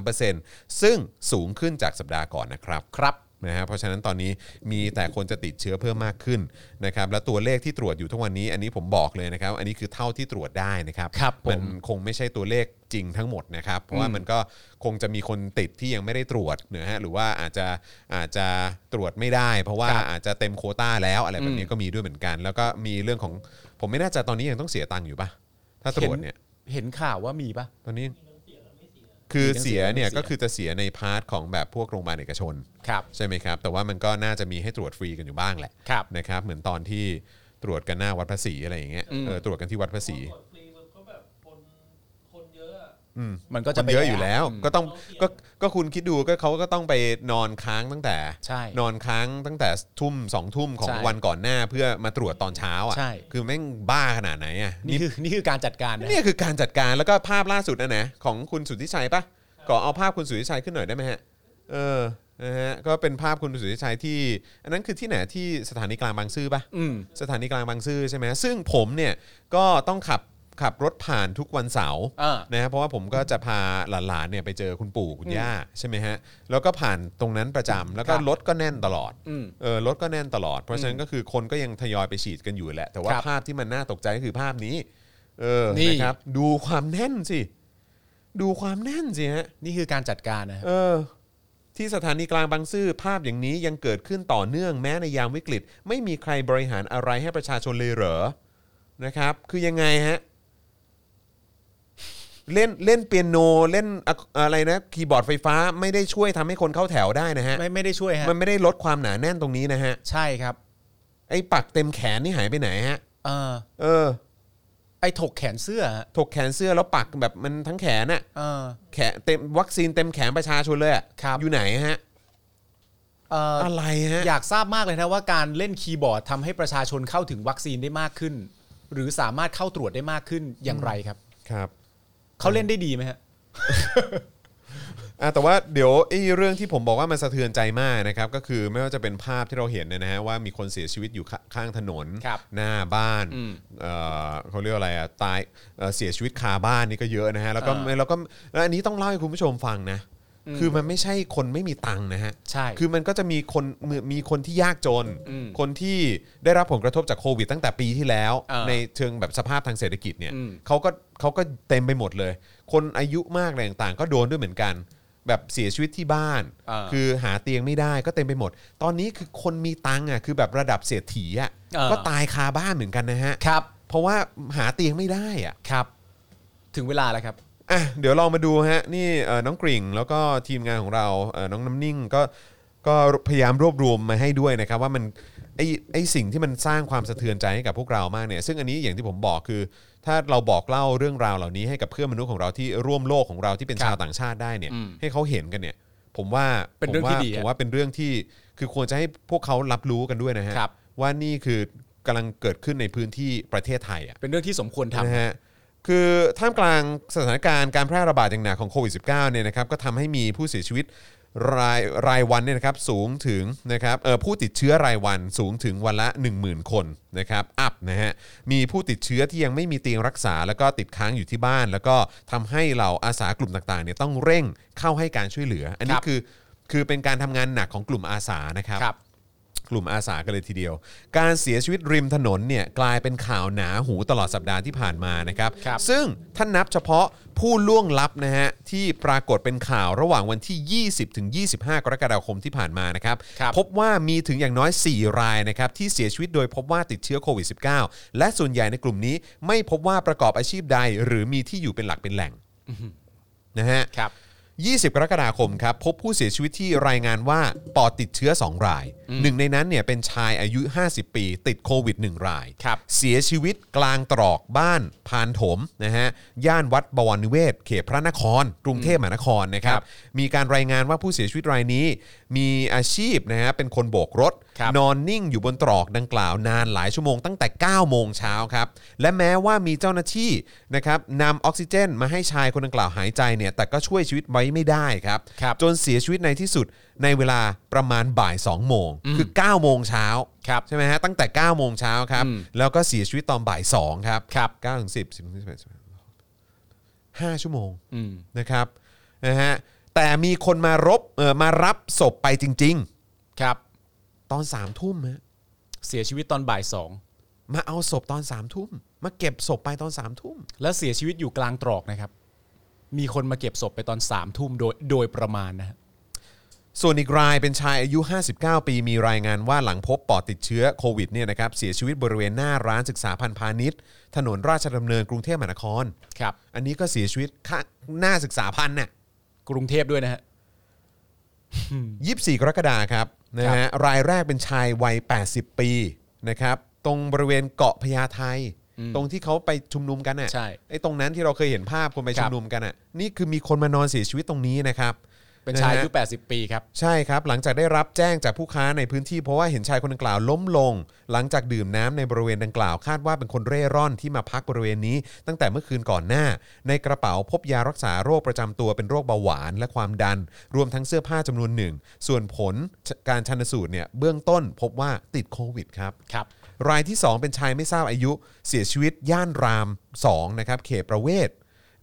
16.63%ซึ่งสูงขึ้นจากสัปดาห์ก่อนนะครับครับ นะฮะเพราะฉะนั้นตอนนี้มีแต่คนจะติดเชื้อเพิ่มมากขึ้นนะครับและตัวเลขที่ตรวจอยู่ทุกวันนี้ อันนี้ผมบอกเลยนะครับ อันนี้คือเท่าที่ตรวจได้นะครับครับผม มันคงไม่ใช่ตัวเลขจริงทั้งหมดนะครับ เพราะว่ามันก็คงจะมีคนติดที่ยังไม่ได้ตรวจนะฮะหรือว่าอาจจะอาจจะตรวจไม่ได้ เพราะว่าครับอาจจะเต็มโควต้าแล้วอะไรแบบนี้ก็มีด้วยเหมือนกัน แล้วก็มีเรื่องของผมไม่แน่ใจตอนนี้ยังต้องเสียตังค์อยู่ปะถ้าตรวจเนี่ยเห็นข่าวว่ามีปะตอนนี้ คือมีทั้งเสีเสียยและไม่เนี่ยเสียก็คือจะเสียใน part ของแบบพวกโรงพยาบาลเอกชนครับใช่ไหมครับ แต่ว่ามันก็น่าจะมีให้ตรวจฟรีกันอยู่บ้างแหละครับนะครับเหมือนตอนที่ตรวจกันหน้าวัดพระศรีอะไรอย่างเงี้ยอืมเออตรวจกันที่วัดพระ มันก็ก็จะจะไปเยอะอยู่แล้วมก็ต้องก็ก็คุณคิดดูก็เขาก็ต้องไปนอนค้างตั้งแต่ ใช่ นอนค้างตั้งแต่ทุ่มสองทุ่มของใช่วันก่อนหน้าเพื่อมาตรวจตอนเช้าอะใช่ คือแม่งบ้าขนาดไหนอะนี่คือนี่คือการจัดการนะนี่คือการจัดการแล้วก็ภาพล่าสุดนะนะของคุณสุทธิชัยปะขอเอาภาพคุณสุทธิชัยขึ้นหน่อยได้ไหมฮะ เออนะฮะก็เป็นภาพคุณสุทธิชัยที่ อันนั้นคือที่ไหนที่สถานีกลางบางซื่อปะ อืม สถานีกลางบางซื่อใช่ไหมซึ่งผมเนี่ยก็ต้องขับ ขับรถผ่านทุกวันเสาร์อ่านะฮะเพราะว่าผมก็จะพาหลานๆเนี่ยไปเจอคุณปู่คุณย่าใช่ไหมฮะแล้วก็ผ่านตรงนั้นประจำแล้วก็ครับรถก็แน่นตลอดอืมเออรถก็แน่นตลอด เพราะฉะนั้นก็คือคนก็ยังทยอยไปฉีดกันอยู่แหละ แต่ว่าครับภาพที่มันน่าตกใจก็คือภาพนี้ เออนี่ นะครับ ดูความแน่นสิ ดูความแน่นสิฮะ นี่คือการจัดการนะฮะเออ ที่สถานีกลางบางซื่อภาพอย่างนี้ยังเกิดขึ้นต่อเนื่องแม้ในยามวิกฤต ไม่มีใครบริหารอะไรให้ประชาชนเลยเหรอนะครับ คือยังไงฮะ เล่นเล่นเปียโนเล่นอะอะไรนะคีย์บอร์ดไฟฟ้าไม่ได้ช่วยทำให้คนเข้าแถวได้นะฮะ ไม่ไม่ได้ช่วยฮะ มันไม่ได้ลดความหนาแน่นตรงนี้นะฮะ ใช่ครับ ไอ้ปักเต็มแขนนี่หายไปไหนฮะ เออเออ ไอ้ถกแขนเสื้อฮะถกแขนเสื้อแล้วปักแบบมันทั้งแขนอะเออ แขนเต็มวัคซีนเต็มแขนประชาชนเลยอะครับ อยู่ไหนฮะ เออออะไรฮะ อยากทราบมากเลยนะว่าการเล่นคีย์บอร์ดทำให้ประชาชนเข้าถึงวัคซีนได้มากขึ้น หรือสามารถเข้าตรวจได้มากขึ้นอย่างไรครับ ครับ เขาเล่นได้ดีไหมฮะอะแต่ว่าเดี๋ยวไอ้เรื่องที่ผมบอกว่ามันสะเทือนใจมากนะครับก็คือไม่ว่าจะเป็นภาพที่เราเห็นเนยนะฮะว่ามีคนเสียชีวิตอยู่ขข้างถนน ครับหน้าบ้านอืมเอ่อเขาเรียกว่าอะไรอะตายเอ่อเสียชีวิตคาบ้านนี่ก็เยอะนะฮะแล้วก็อ่าแล้วก็แล้วอันนี้ต้องเล่าให้คุณผู้ชมฟังนะ คือมันไม่ใช่คนไม่มีตังค์นะฮะ ใช่ คือมันก็จะมีคนมีมีคนที่ยากจนอืมคนที่ได้รับผลกระทบจากโควิดตั้งแต่ปีที่แล้วอ่าในเชิงแบบสภาพทางเศรษฐกิจเนี่ยอืมเขาก็เขาก็เต็มไปหมดเลย คนอายุมากอะไรต่างๆ ก็โดนด้วยเหมือนกัน แบบเสียชีวิตที่บ้านอ่าคือหาเตียงไม่ได้ก็เต็มไปหมด ตอนนี้คือคนมีตังค์อะคือแบบระดับเศรษฐีอะอ่าก็ตายคาบ้านเหมือนกันนะฮะครับ เพราะว่าหาเตียงไม่ได้อะครับ ถึงเวลาแล้วครับ อะเดี๋ยวลองมาดูฮะนี่เอ่อน้องกริ่งแล้วก็ทีมงานของเราเอ่อน้องน้ำนิ่งก็ก็พยายามรวบรวมมาให้ด้วยนะครับว่ามันไอไอสิ่งที่มันสร้างความสะเทือนใจให้กับพวกเรามากเนี่ยซึ่งอันนี้อย่างที่ผมบอกคือ ถ้าเราบอกเล่าเรื่องราวเหล่านี้ให้กับเพื่อนมนุษย์ของเราที่ร่วมโลกของเราที่เป็นครับชาวต่างชาติได้เนี่ยอืมให้เขาเห็นกันเนี่ยผมว่าเป็นเรื่องที่ดีผมว่าฮะผมว่าเป็นเรื่องที่คือควรจะให้พวกเขารับรู้กันด้วยนะฮะครับว่านี่คือกำลังเกิดขึ้นในพื้นที่ประเทศไทยอะเป็นเรื่องที่สมควรทำนะฮะ คือท่ามกลางสถานการณ์การแพร่ระบาดอย่างหนักของโควิด -19 เนี่ยนะครับก็ทำให้มีผู้เสียชีวิตรายรายวันเนี่ยนะครับสูงถึงนะครับเอ่อผู้ติดเชื้อรายวันสูงถึงวันละ 10,000 คนนะครับอัพนะฮะมีผู้ติดเชื้อที่ยังไม่มีเตียงรักษา แล้วก็ติดค้างอยู่ที่บ้าน แล้วก็ทำให้เหล่าอาสากลุ่มต่างๆเนี่ยต้องเร่งเข้าให้การช่วยเหลือ อันนี้ครับคือคือเป็นการทำงานหนักของกลุ่มอาสานะครับ ครับ กลุ่มอาสากันเลยทีเดียว การเสียชีวิตริมถนนเนี่ยกลายเป็นข่าวหนาหูตลอดสัปดาห์ที่ผ่านมานะครับ ครับ ซึ่งท่านนับเฉพาะผู้ล่วงลับนะฮะที่ปรากฏเป็นข่าวระหว่างวันที่ 20ถึง25 กรกฎาคมที่ผ่านมานะครับ ครับพบว่ามีถึงอย่างน้อย 4 รายนะครับที่เสียชีวิตโดยพบว่าติดเชื้อโควิด -19 และส่วนใหญ่ในกลุ่มนี้ไม่พบว่าประกอบอาชีพใด หรือมีที่อยู่เป็นหลักเป็นแหล่งนะฮะ ครับ 20 กรกฎาคมครับพบผู้เสียชีวิตที่รายงานว่าปอดติดเชื้อ 2 ราย หนึ่งในนั้นเนี่ยเป็นชายอายุ 50 ปี ติดโควิด 1 ราย ครับเสียชีวิตกลางตรอกบ้านพานถมนะฮะย่านวัดบวรนิเวศ เขตพระนคร กรุงเทพมหานครนะครับมีการรายงานว่าผู้เสียชีวิตรายนี้ มีอาชีพนะฮะเป็นคนโบกรถครับ นอนนิ่งอยู่บนตรอกดังกล่าวนานหลายชั่วโมงตั้งแต่ 9 โมงเช้าครับ และแม้ว่ามีเจ้าหน้าที่นะครับนำออกซิเจนมาให้ชายคนดังกล่าวหายใจเนี่ยแต่ก็ช่วยชีวิตไว้ไม่ได้ครับครับจนเสียชีวิตในที่สุดในเวลาประมาณบ่าย 2 โมง คือ 9 โมงเช้าครับใช่ไหมฮะตั้งแต่ 9 โมงเช้าครับอืมแล้วก็เสียชีวิตตอนบ่าย2ครับครับ9ถึง10 10ถึง11 5ชั่วโมงอืมนะครับนะฮะแต่มีคนมารบเออมารับศพไปจริงครับๆ ตอน3ามทุ่มฮะเสียชีวิตตอนบ่ายสองมาเอาศพตอน3ามทุ่มมาเก็บศพไปตอน3ามทุ่มแล้วเสียชีวิตอยู่กลางตรอกนะครับ มีคนมาเก็บศพไปตอนสามทุ่มโดยโดยประมาณนะฮะส่วนอีกรายเป็นชายอายุ 59 ปี มีรายงานว่าหลังพบปอดติดเชื้อโควิดเนี่ยนะครับเสียชีวิตบริเวณหน้าร้านศึกษาพันธ์พาณิชย์ ถนนราชดำเนินกรุงเทพมหานคร ครับ อันนี้ก็เสียชีวิตข้างหน้าศึกษาพันธ์น่ะกรุงเทพด้วยนะฮะ 24 กรกฎาคมครับนะฮะรายแรกเป็นชายวัย 80 ปีนะครับ ตรงบริเวณเกาะพญาไทตรงที่เขาไปชุมนุมกันน่ะใช่ไอ้ตรงนั้นที่เราเคยเห็นภาพคนไปครัชุบมนุมกันอะนี่คือมีคนมานอนเสียชีวิตตรงนี้นะครับ เป็นชายะฮะอายุ80 ปีครับ ใช่ครับ หลังจากได้รับแจ้งจากผู้ค้าในพื้นที่เพราะว่าเห็นชายคนดังกล่าวล้มลง หลังจากดื่มน้ำในบริเวณดังกล่าวคาดว่าเป็นคนเร่ร่อนที่มาพักบริเวณนี้ ตั้งแต่เมื่อคืนก่อนหน้า ในกระเป๋าพบยารักษาโรคประจำตัวเป็นโรคเบาหวานและความดัน รวมทั้งเสื้อผ้าจำนวนหนึ่ง ส่วนผลการชันสูตรเนี่ยเบื้องต้นพบว่าติดโควิดครับ ครับ รายที่ 2 เป็นชายไม่ทราบอายุ เสียชีวิตย่านราม2นะครับเขตประเวศ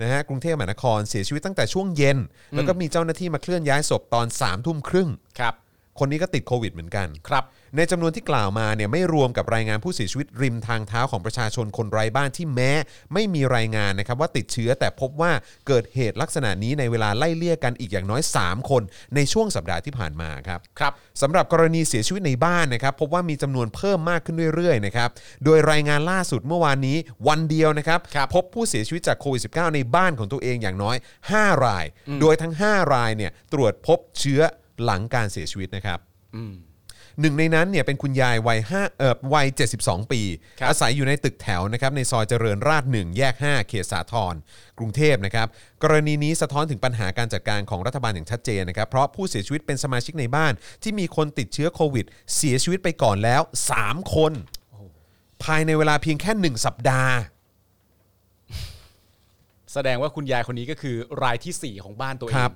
นะฮะกรุงเทพมหานครเสียชีวิตตั้งแต่ช่วงเย็น แล้วก็มีเจ้าหน้าที่มาเคลื่อนย้ายศพตอน3ามทุ่มครึ่งครับ คนนี้ก็ติดโควิดเหมือนกัน ครับ ในจำนวนที่กล่าวมาเนี่ยไม่รวมกับรายงานผู้เสียชีวิตริมทางเท้าของประชาชนคนไร้บ้านที่แม้ ไม่มีรายงานนะครับว่าติดเชื้อแต่พบว่าเกิดเหตุลักษณะนี้ในเวลาไล่เลี่ยกันอีกอย่างน้อย 3 คนในช่วงสัปดาห์ที่ผ่านมาครับครับสำหรับกรณีเสียชีวิตในบ้านนะครับพบว่ามีจำนวนเพิ่มมากขึ้นเรื่อยๆนะครับโดยรายงานล่าสุดเมื่อวานนี้วันเดียวนะครับครับพบผู้เสียชีวิตจากโควิด -19 ในบ้านของตัวเองอย่างน้อย 5 ราย โดยทั้ง 5 รายเนี่ยตรวจพบเชื้อ หลังการเสียชีวิตนะครับอืมหนึ่งในนั้นเนี่ยเป็นคุณยายวัยห้าเอ่อวัย 72 ปีครับอาศัยอยู่ในตึกแถวนะครับในซอยเจริญราษฎร์1แยก 5 เขตสาทรกรุงเทพนะครับกรณีนี้สะท้อนถึงปัญหาการจัดการของรัฐบาลอย่างชัดเจนนะครับ เพราะผู้เสียชีวิตเป็นสมาชิกในบ้าน ที่มีคนติดเชื้อโควิด เสียชีวิตไปก่อนแล้ว 3 คน ภายในเวลาเพียงแค่ 1 สัปดาห์ แสดงว่าคุณยายคนนี้ก็คือรายทีสี่4 ของบ้านตัวเอครังบ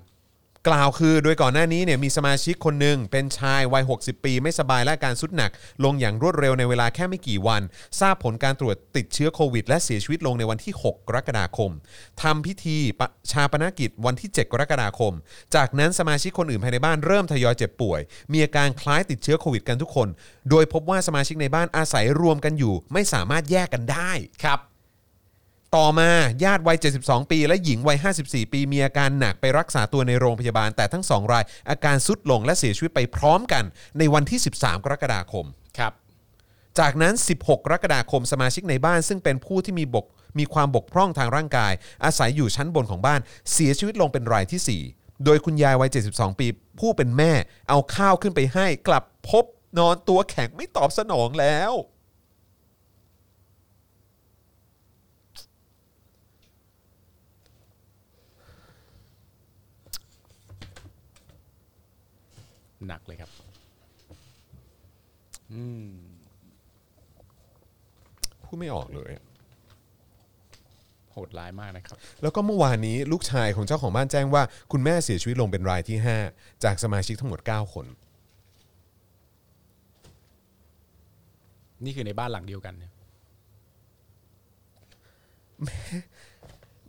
กล่าวคือโดยก่อนหน้านี้เนี่ยมีสมาชิกคนหนึ่งเป็นชายวัย 60 ปี ไม่สบายและอาการสุดหนัก ลงอย่างรวดเร็วในเวลาแค่ไม่กี่วัน ทราบผลการตรวจติดเชื้อโควิด และเสียชีวิตลงในวันที่ 6 กรกฎาคมทำพิธีชาปนกิจวันที่ 7 กรกฎาคม จากนั้นสมาชิกคนอื่นภายในบ้านเริ่มทยอยเจ็บป่วย มีอาการคล้ายติดเชื้อโควิดกันทุกคน โดยพบว่าสมาชิกในบ้านอาศัยรวมกันอยู่ ไม่สามารถแยกกันได้ครับ ต่อมาญาติวัย 72 ปี และหญิงวัย 54 ปี มีอาการหนักไปรักษาตัวในโรงพยาบาล แต่ทั้งสองราย อาการสุดลงและเสียชีวิตไปพร้อมกัน ในวันที่ 13 กรกฎาคม ครับ จากนั้น 16 กรกฎาคมสมาชิกในบ้าน ซึ่งเป็นผู้ที่มีบกมีความบกพร่องทางร่างกาย อาศัยอยู่ชั้นบนของบ้าน เสียชีวิตลงเป็นรายทีสี่4 โดยคุณยายวัย 72 ปี ผู้เป็นแม่ เอาข้าวขึ้นไปให้กลับพบนอนตัวแข็งไม่ตอบสนองแล้ว หนักเลยครับ อืม พูดไม่ออกเลยโหดร้ายมากนะครับ แล้วก็เมื่อวานนี้ลูกชายของเจ้าของบ้านแจ้งว่า คุณแม่เสียชีวิตลงเป็นรายที่ 5 จากสมาชิกทั้งหมด 9 คน นี่คือในบ้านหลังเดียวกันเนี่ย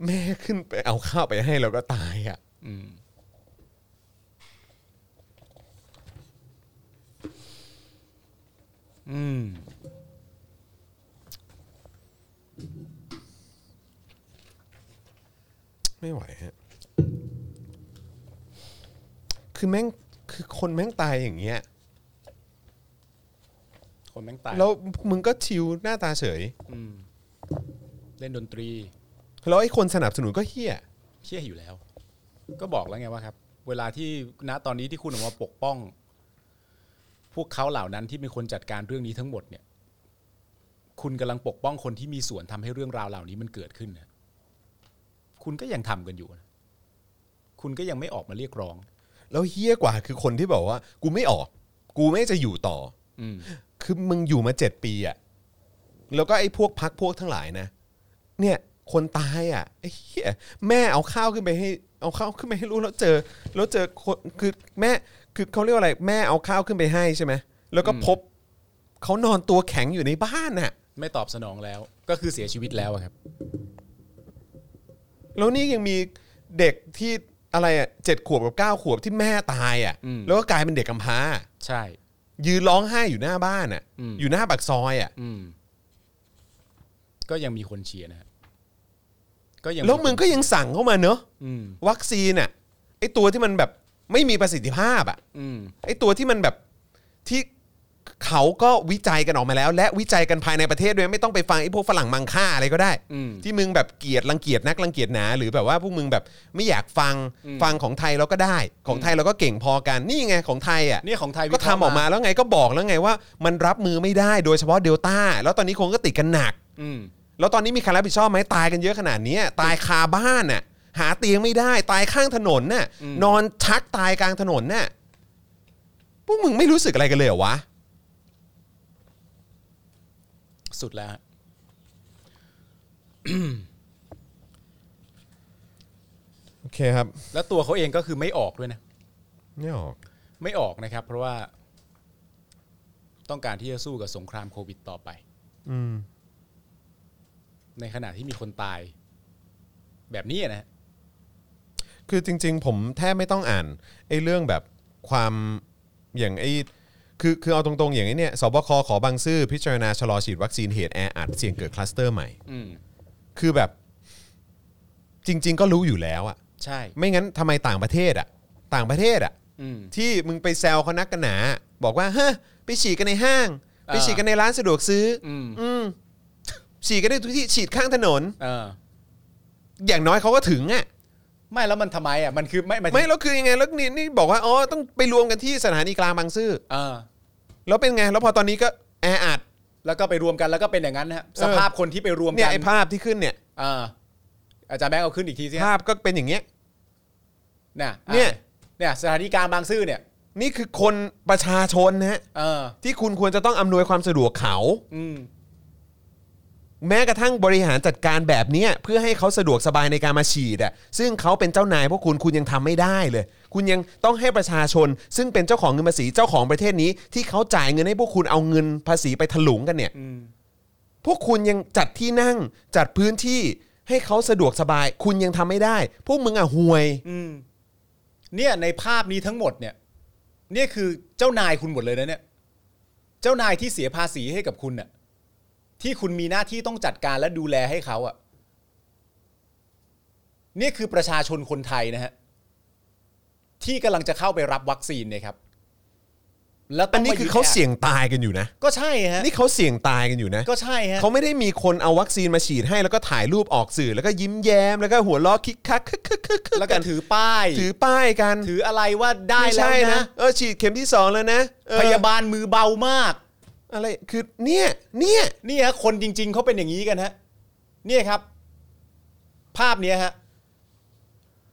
แม่ขึ้นไปเอาข้าวไปให้แล้วก็ตายอะ อืม ไม่ไหวฮะคือแม่งคือคนแม่งตายอย่างเงี้ย คนแม่งตายแล้วมึงก็ชิวหน้าตาเฉย อืมเล่นดนตรีแล้วไอ้คนสนับสนุนก็เฮี้ยเชี่ยอยู่แล้ว ก็บอกแล้วไงว่าครับ เวลาที่ณตอนนี้ที่คุณออกมาปกป้อง พวกเขาเหล่านั้นที่เป็นคนจัดการเรื่องนี้ทั้งหมดเนี่ย คุณกำลังปกป้องคนที่มีส่วนทำให้เรื่องราวเหล่านี้มันเกิดขึ้นนะ คุณก็ยังทำกันอยู่นะคุณก็ยังไม่ออกมาเรียกร้อง แล้วเฮี้ยกว่าคือคนที่บอกว่า กูไม่ออก กูไม่จะอยู่ต่อ อืมคือมึงอยู่มาเจ็ดปีอะแล้วก็ไอ้พวกพักพวกทั้งหลายนะ เนี่ย คนตายอะไอ้เหี้ยแม่เอาข้าวขึ้นไปให้ เอาข้าวขึ้นไปให้ลูกแล้วเจอ แล้วเจอคนคือแม่คือเขาเรียกว่าอะไร แม่เอาข้าวขึ้นไปให้ใช่ไหมแล้วก็พบเขานอนตัวแข็งอยู่ในบ้านน่ะ ไม่ตอบสนองแล้ว ก็คือเสียชีวิตแล้วอะครับ แล้วนี่ยังมีเด็กที่อะไรอะเจ็ดขวบกับเก้าขวบที่แม่ตายอะ อืม แล้วก็กลายเป็นเด็กกำพร้า ใช่ ยืนร้องไห้อยู่หน้าบ้านอะ อืม อยู่หน้าปากซอยอะ อืม ก็ยังมีคนเชียร์นะฮะก็ยังแล้วมึงก็ยังสั่งเข้ามาเนอะอืม วัคซีนอะไอตัวที่มันแบบไม่มีประสิทธิภาพอะ อืม ไอตัวที่มันแบบที่ เขาก็วิจัยกันออกมาแล้ว และวิจัยกันภายในประเทศด้วยไม่ต้องไปฟังไอพวกฝรั่งมังค่าอะไรก็ได้ อืม ที่มึงแบบเกลียดรังเกียจนักรังเกียจหนาหรือแบบว่าพวกมึงแบบไม่อยากฟังอืม ฟังของไทยเราก็ได้ ของไทยเราก็เก่งพอกันนี่ไงของไทยอะ เนี่ยของไทยก็ทำออกมาแล้วไงก็บอกแล้วไงว่า มันรับมือไม่ได้โดยเฉพาะเดลต้าแล้วตอนนี้คนก็ติดกันหนัก อืม แล้วตอนนี้มีใครรับผิดชอบไหมตายกันเยอะขนาดเนี้ยตายคาบ้านน่ะหาเตียงไม่ได้ตายข้างถนนน่ะนอนชักตายกลางถนนน่ะพวกมึงไม่รู้สึกอะไรกันเลยเหรอวะ สุดแล้วฮะโอเคครับ แล้วตัวเขาเองก็คือไม่ออกด้วยนะ ไม่ออก ไม่ออกนะครับ เพราะว่า ต้องการที่จะสู้กับสงครามโควิดต่อไป อืม ในขณะที่มีคนตาย แบบนี้นะฮะคือจริง ๆ ผมแทบไม่ต้องอ่านไอ้เรื่องแบบความอย่างไอ้ คือคือเอาตรงๆอย่างไอ้เนี่ยสบคขอบางซื่อพิจารณาชะลอฉีดวัคซีนเหตุแออัดเสี่ยงเกิดคลัสเตอร์ใหม่ อืมคือแบบจริง ๆ ก็รู้อยู่แล้วอะใช่ ไม่งั้นทำไมต่างประเทศอะต่างประเทศอะอืม ที่มึงไปแซวเขานักกันหนา บอกว่าเฮ้ยไปฉีดกันในห้าง ไปฉีดกันในร้านสะดวกซื้อออืม อืมฉีดกันได้ทุกที่ฉีดข้างถนน เออ อย่างน้อยเขาก็ถึงอะ ไม่แล้วมันทำไมอะมันคือไม่ไม่แล้วคือยังไงแล้วนี่นี่บอกว่าอ๋อต้องไปรวมกันที่สถานีกลางบางซื่อ เออ แล้วเป็นไง แล้วพอตอนนี้ก็แออัดแล้วก็ไปรวมกันแล้วก็เป็นอย่างนั้นนะฮะเออสภาพคนที่ไปรวมเนี่ยกันไอ้ภาพที่ขึ้นเนี่ยเอออาจารย์แบงค์เอาขึ้นอีกทีสิฮะภาพก็เป็นอย่างเงี้ยเนี่ยเนี่ยอะเนี่ยสถานีกลางบางซื่อเนี่ย นี่คือคนประชาชนนะฮะเออ ที่คุณควรจะต้องอำนวยความสะดวกเขา อืม แม้กระทั่งบริหารจัดการแบบเนี้ยเพื่อให้เขาสะดวกสบายในการมาฉีดอะซึ่งเขาเป็นเจ้านายพวกคุณคุณยังทำไม่ได้เลย คุณยังต้องให้ประชาชน ซึ่งเป็นเจ้าของเงินภาษีเจ้าของประเทศนี้ ที่เขาจ่ายเงินให้พวกคุณเอาเงินภาษีไปถลุงกันเนี่ยอืมพวกคุณยังจัดที่นั่งจัดพื้นที่ให้เขาสะดวกสบาย คุณยังทำไม่ได้ พวกมึงอะห่วย อืมเนี่ยในภาพนี้ทั้งหมดเนี่ย เนี่ยคือเจ้านายคุณหมดเลยนะเนี่ย เจ้านายที่เสียภาษีให้กับคุณน่ะ ที่คุณมีหน้าที่ต้องจัดการและดูแลให้เขาอะ เนี่ยคือประชาชนคนไทยนะฮะ ที่กำลังจะเข้าไปรับวัคซีนเนี่ยครับ แล้วต้อัอนงนี้มคือดเขาแเสี่ยงตายกันอยู่นะ ก็ใช่ฮะนี่เขาเสี่ยงตายกันอยู่นะ ก็ใช่ฮะ เขาไม่ได้มีคนเอาวัคซีนมาฉีดให้แล้วก็ถ่ายรูปออกสื่อแล้วก็ยิ้มแย้มแล้วก็หัวเราะคิกคักคึกคึกคึกคึกแล้วก็ถือป้าย ถือป้ายกันถืออะไรว่าได้ไม่แล้วใช่นะ เออฉีดเข็มที่สองแล้วนะเออพยาบาลมือเบามาก อะไรคือเนี่ยเนี่ย นี่ฮะคนจริง ๆเขาเป็นอย่างนี้กันฮะ เนี่ยครับ ภาพเนี้ยฮะ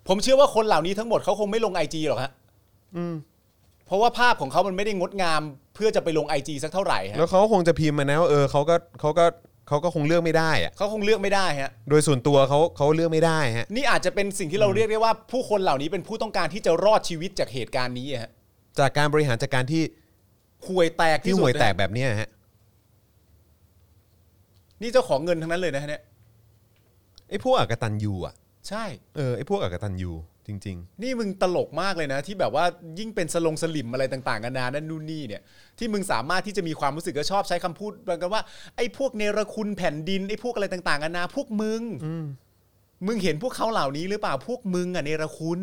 ผมเชื่อว่าคนเหล่านี้ทั้งหมดเขาคงไม่ลงไอจีหรอกฮะอืม เพราะว่าภาพของเขามันไม่ได้งดงามเพื่อจะไปลงไอจีสักเท่าไหร่ฮะแล้วเขาก็คงจะพิมพ์มานะว่าเออเขาก็เขาก็เขาก็คงเลือกไม่ได้อะเขาคงเลือกไม่ได้ฮะ โดยส่วนตัวเขาเขาเลือกไม่ได้ฮะ นี่อาจจะเป็นสิ่งที่เราเรียกได้ว่าผู้คนเหล่านี้เป็นผู้ต้องการที่จะรอดชีวิตจากเหตุการณ์นี้อะฮะจากการบริหารจัดการที่ห่วยแตกที่ที่สุห่ดวยแตกนะแบบเนี้ยฮะนี่เจ้าของเงินทั้งนั้นเลยนะฮะเนี่ยไอ้พวกอกตันยูอะ ใช่ เออไอ้พวกอกตันยูจริง นี่มึงตลกมากเลยนะ ที่แบบว่ายิ่งเป็นสลงสลิมอะไรต่างๆกันานานั่นนู่นนี่เนี่ย ที่มึงสามารถที่จะมีความรู้สึกก็ชอบใช้คำพูดกันว่าไอ้พวกเนรคุณแผ่นดินไอ้พวกอะไรต่างๆกันานาพวกมึงมึงเห็นพวกเขาเหล่านี้หรือเปล่าพวกมึงอะเนรคุณ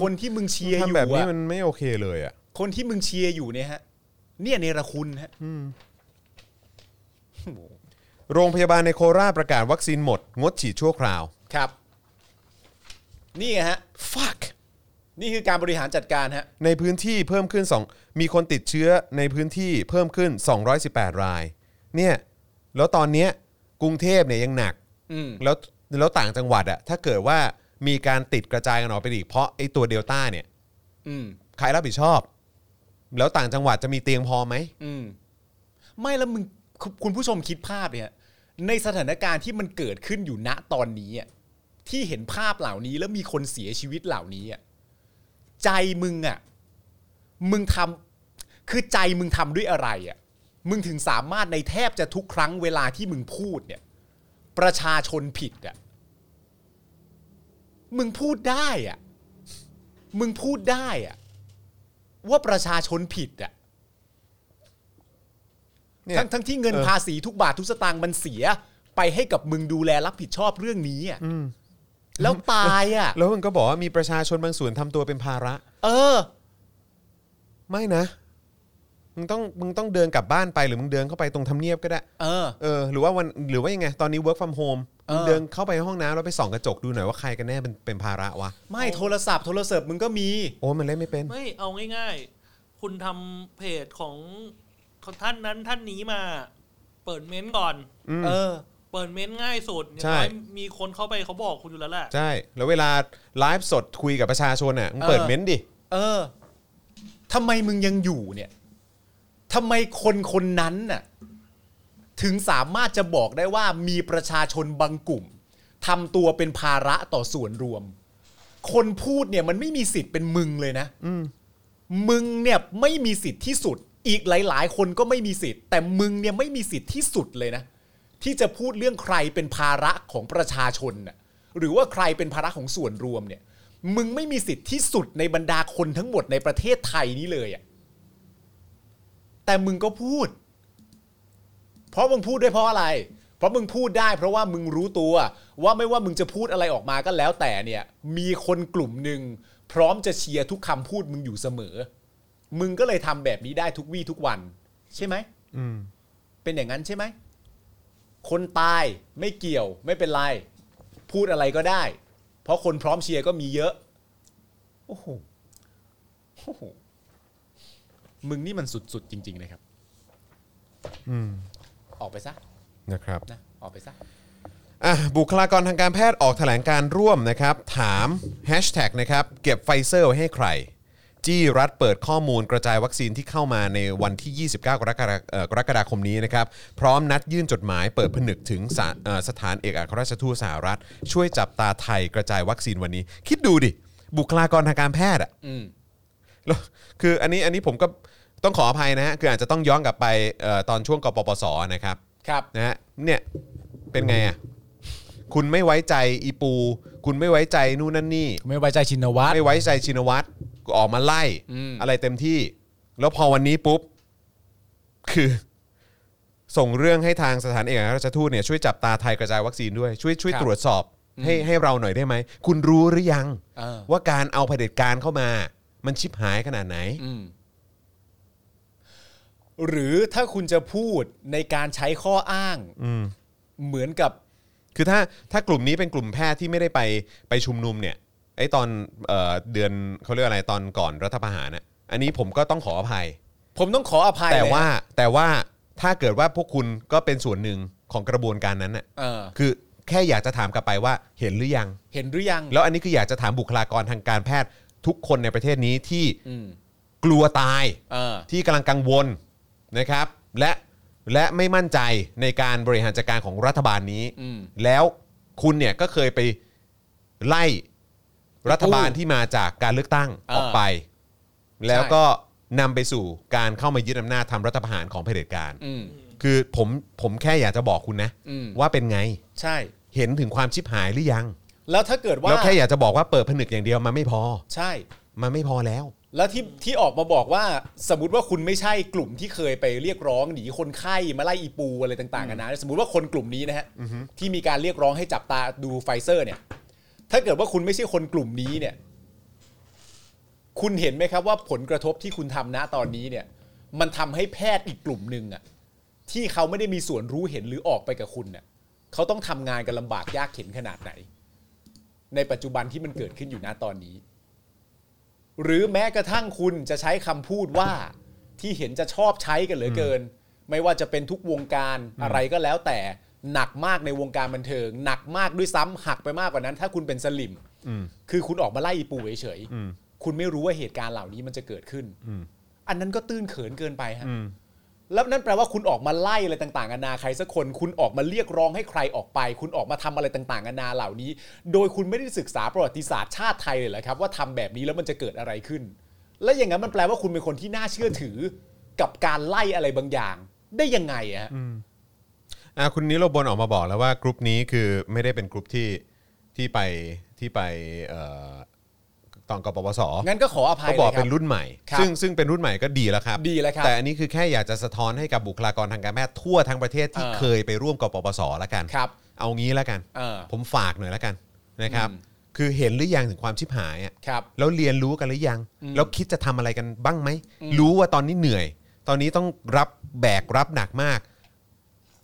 คนที่มึงเชียร์ๆอยู่ทำแบบนี้อะมันไม่โอเคเลยอะ คนที่มึงเชียร์อยู่เนี่ยฮะ เนี่ยเนรคุณฮะโรงพยาบาลในโคราชประกาศวัคซีนหมด งดฉีดชั่วคราว ครับ นี่ไงฮะ fuck นี่คือการบริหารจัดการฮะ ในพื้นที่เพิ่มขึ้น 2 มีคนติดเชื้อในพื้นที่เพิ่มขึ้น 218 ราย เนี่ย แล้วตอนเนี้ยกรุงเทพเนี่ยยังหนัก อืม แล้วแล้วต่างจังหวัดอะถ้าเกิดว่ามีการติดกระจายกันออกไปอีกเพราะไอ้ตัวเดลต้าเนี่ย อืม ใครรับผิดชอบ แล้วต่างจังหวัดจะมีเตียงพอไหม อืม ไม่แล้วมึงคุณคุณผู้ชมคิดภาพเนี่ย ในสถานการณ์ที่มันเกิดขึ้นอยู่ณตอนนี้อะ ที่เห็นภาพเหล่านี้แล้วมีคนเสียชีวิตเหล่านี้อะใจมึงอะมึงทำคือใจมึงทำด้วยอะไรอะมึงถึงสามารถในแทบจะทุกครั้งเวลาที่มึงพูดเนี่ย ประชาชนผิดอะมึงพูดได้อะมึงพูดได้อะว่าประชาชนผิดอะเนี่ยทั้งทั้งที่เงินเออภาษีทุกบาททุกสตางค์มันเสีย ไปให้กับมึงดูแลรับผิดชอบเรื่องนี้อะ แล้วตายอะ แล้วมึงก็บอกว่ามีประชาชนบางส่วนทำตัวเป็นภาระ เออ ไม่นะ มึงต้องมึงต้องเดินกลับบ้านไปหรือมึงเดินเข้าไปตรงทำเนียบก็ได้ เออ เออ หรือว่าวันหรือว่ายังไง ตอนนี้ work from home เออมึงเดินเข้าไปห้องน้ำแล้วไปส่องกระจกดูหน่อยว่าใครกันแน่เป็นเป็นภาระวะ ไม่โทรศัพท์โทรศัพท์มึงก็มี โอ้มันเล่นไม่เป็น ไม่เอาง่ายๆ คุณทำเพจของของท่านนั้นท่านนี้มา เปิดเม้นต์ก่อน อืม เออ เปิดเม้นต์ง่ายสุดอย่างใช่น้อยมีคนเข้าไปเขาบอกคุณอยู่แล้วแหละใช่ แล้วเวลาไลฟ์สดคุยกับประชาชนอะมึงเปิดเออเม้นต์ดิ เออทำไมมึงยังอยู่เนี่ยทำไมคนคนนั้นน่ะถึงสามารถจะบอกได้ว่ามีประชาชนบางกลุ่มทำตัวเป็นภาระต่อส่วนรวม คนพูดเนี่ยมันไม่มีสิทธิ์เป็นมึงเลยนะมึงเนี่ยไม่มีสิทธิ์ที่สุด อีกหลาย ๆ คนก็ไม่มีสิทธิ์ แต่มึงเนี่ยไม่มีสิทธิ์ที่สุดเลยนะ ที่จะพูดเรื่องใครเป็นภาระของประชาชนน่ะหรือว่าใครเป็นภาระของส่วนรวมเนี่ย มึงไม่มีสิทธิ์ที่สุดในบรรดาคนทั้งหมดในประเทศไทยนี้เลยอะแต่มึงก็พูด เพราะมึงพูดได้เพราะอะไร เพราะมึงพูดได้ เพราะว่ามึงรู้ตัว ว่าไม่ว่ามึงจะพูดอะไรออกมาก็แล้วแต่เนี่ย มีคนกลุ่มหนึ่งพร้อมจะเชียร์ทุกคำพูดมึงอยู่เสมอ มึงก็เลยทำแบบนี้ได้ทุกวี่ทุกวัน ใช่ไหม อืม เป็นอย่างนั้นใช่ไหม คนตายไม่เกี่ยวไม่เป็นไร พูดอะไรก็ได้ เพราะคนพร้อมเชียร์ก็มีเยอะโอ้โหโอ้โหมึงนี่มันสุดๆจริงๆนะครับ อืมออกไปซะนะครับ นะออกไปซะ อะบุคลากรทางการแพทย์ออกแถลงการร่วมนะครับ ถามแฮชแท็กนะครับ เก็บไฟเซอร์ไว้ให้ใคร จี้รัฐเปิดข้อมูลกระจายวัคซีนที่เข้ามาในวันที่ 29 กรกฎาเอ่อกรกฎาคมนี้นะครับ พร้อมนัดยื่นจดหมายเปิดผนึกถึงสาเอ่อสถานเอกอัครราชทูตสหรัฐ ช่วยจับตาไทยกระจายวัคซีนวันนี้ คิดดูดิ บุคลากรทางการแพทย์อะอืมแล้วคืออันนี้อันนี้ผมก็ต้องขออภัยนะฮะคืออาจจะต้องย้อนกลับไปเอ่อตอนช่วงกปปสนะครับครับนะฮะเนี่ยเป็นไงอะคุณไม่ไว้ใจอีปู คุณไม่ไว้ใจนู่นนั่นนี่ ไม่ไว้ใจชินวัตรไม่ไว้ใจชินวัตรก็ ออกมาไล่อืมอะไรเต็มที่ แล้วพอวันนี้ปุ๊บ คือ ส่งเรื่องให้ทางสถานเอกอัครราชทูตเนี่ยช่วยจับตาไทยกระจายวัคซีนด้วยช่วยช่วยตรวจสอบ ให้ให้เราหน่อยได้ไหม คุณรู้หรือยัง เออว่าการเอาเผด็จการเข้ามา มันชิบหายขนาดไหน อืมหรือถ้าคุณจะพูดในการใช้ข้ออ้างอืมเหมือนกับ คือถ้าถ้ากลุ่มนี้เป็นกลุ่มแพทย์ที่ไม่ได้ไปไปชุมนุมเนี่ย ไอ้ตอนเอ่อเดือนเขาเรียกอะไรตอนก่อนรัฐประหารน่ะอันนี้ผมก็ต้องขออภัย ผมต้องขออภัยแต่เลยว่าฮะแต่ว่าถ้าเกิดว่าพวกคุณก็เป็นส่วนหนึ่งของกระบวนการนั้นน่ะเออ คือแค่อยากจะถามกลับไปว่าเห็นหรือยัง เห็นหรือยังแล้วอันนี้คืออยากจะถามบุคลากรทางการแพทย์ทุกคนในประเทศนี้ที่อืมกลัวตาย เออ ที่กำลังกังวลนะครับ และและไม่มั่นใจในการบริหารจัดการของรัฐบาลนี้ อืม แล้วคุณเนี่ยก็เคยไปไล่ รัฐบาลอู้ที่มาจากการเลือกตั้งเออออกไป แล้วก็นำไปสู่การเข้ามายึดอำนาจทำรัฐประหารของเผด็จการ อืม คือผมผมแค่อยากจะบอกคุณนะ อืม ว่าเป็นไงใช่ เห็นถึงความชิบหายหรือยัง แล้วถ้าเกิดว่าแล้วแค่อยากจะบอกว่าเปิดผนึกอย่างเดียวมันไม่พอ ใช่ มันไม่พอแล้ว แล้วที่ที่ออกมาบอกว่าสมมติว่าคุณไม่ใช่กลุ่มที่เคยไปเรียกร้องหนีคนไข้มาไล่อีปูอะไรต่างๆกันานะสมมติว่าคนกลุ่มนี้นะฮะที่มีการเรียกร้องให้จับตาดูไฟเซอร์เนี่ย ถ้าเกิดว่าคุณไม่ใช่คนกลุ่มนี้เนี่ย คุณเห็นไหมครับว่าผลกระทบที่คุณทำนะตอนนี้เนี่ย มันทำให้แพทย์อีกกลุ่มหนึ่งอะที่เขาไม่ได้มีส่วนรู้เห็นหรือออกไปกับคุณเนี่ยเขาต้องทำงานกันลำบากยากเข็นขนาดไหน ในปัจจุบันที่มันเกิดขึ้นอยู่นะตอนนี้ หรือแม้กระทั่งคุณจะใช้คำพูดว่าที่เห็นจะชอบใช้กันเหลือเกิน ไม่ว่าจะเป็นทุกวงการอะไรก็แล้วแต่ หนักมากในวงการบันเทิง หนักมากด้วยซ้ำหักไปมากกว่านั้น ถ้าคุณเป็นสลิมอืมคือคุณออกมาไล่อีปูเฉยอืมๆคุณไม่รู้ว่าเหตุการณ์เหล่านี้มันจะเกิดขึ้น อืมอันนั้นก็ตื้นเขินเกินไปฮะ อืม แล้วนั่นแปลว่าคุณออกมาไล่อะไรต่างๆนานาใครสักคน คุณออกมาเรียกร้องให้ใครออกไป คุณออกมาทำอะไรต่างๆนานาเหล่านี้ โดยคุณไม่ได้ศึกษาประวัติศาสตร์ชาติไทยเลยเหรอครับ ว่าทำแบบนี้แล้วมันจะเกิดอะไรขึ้น และอย่างนั้นมันแปลว่าคุณเป็นคนที่น่าเชื่อถือกับการไล่อะไรบางอย่าง ได้ยังไงอะฮะอ่ะคุณนิโรบลออกมาบอกแล้วว่ากรุ๊ปนี้คือไม่ได้เป็นกรุ๊ปที่ที่ไปที่ไปเอ่อตอนกปปสงั้นก็ขออภัยเขาบอกเลยครับเป็นรุ่นใหม่ ครับซึ่งซึ่งเป็นรุ่นใหม่ก็ดีแล้วครับ ดีแล้วครับแต่อันนี้คือแค่อยากจะสะท้อนให้กับบุคลากรทางการแพทย์ทั่วทั้งประเทศที่เออ เคยไปร่วมกปปสแล้วกัน ครับ เอางี้แล้วกัน เออ ผมฝากหน่อยแล้วกันนะครับ อืม คือเห็นหรือยังถึงความชิบหายอะครับ แล้วเรียนรู้กันหรือยังอืมแล้วคิดจะทำอะไรกันบ้างไหมอืมรู้ว่าตอนนี้เหนื่อย ตอนนี้ต้องรับแบกรับหนักมาก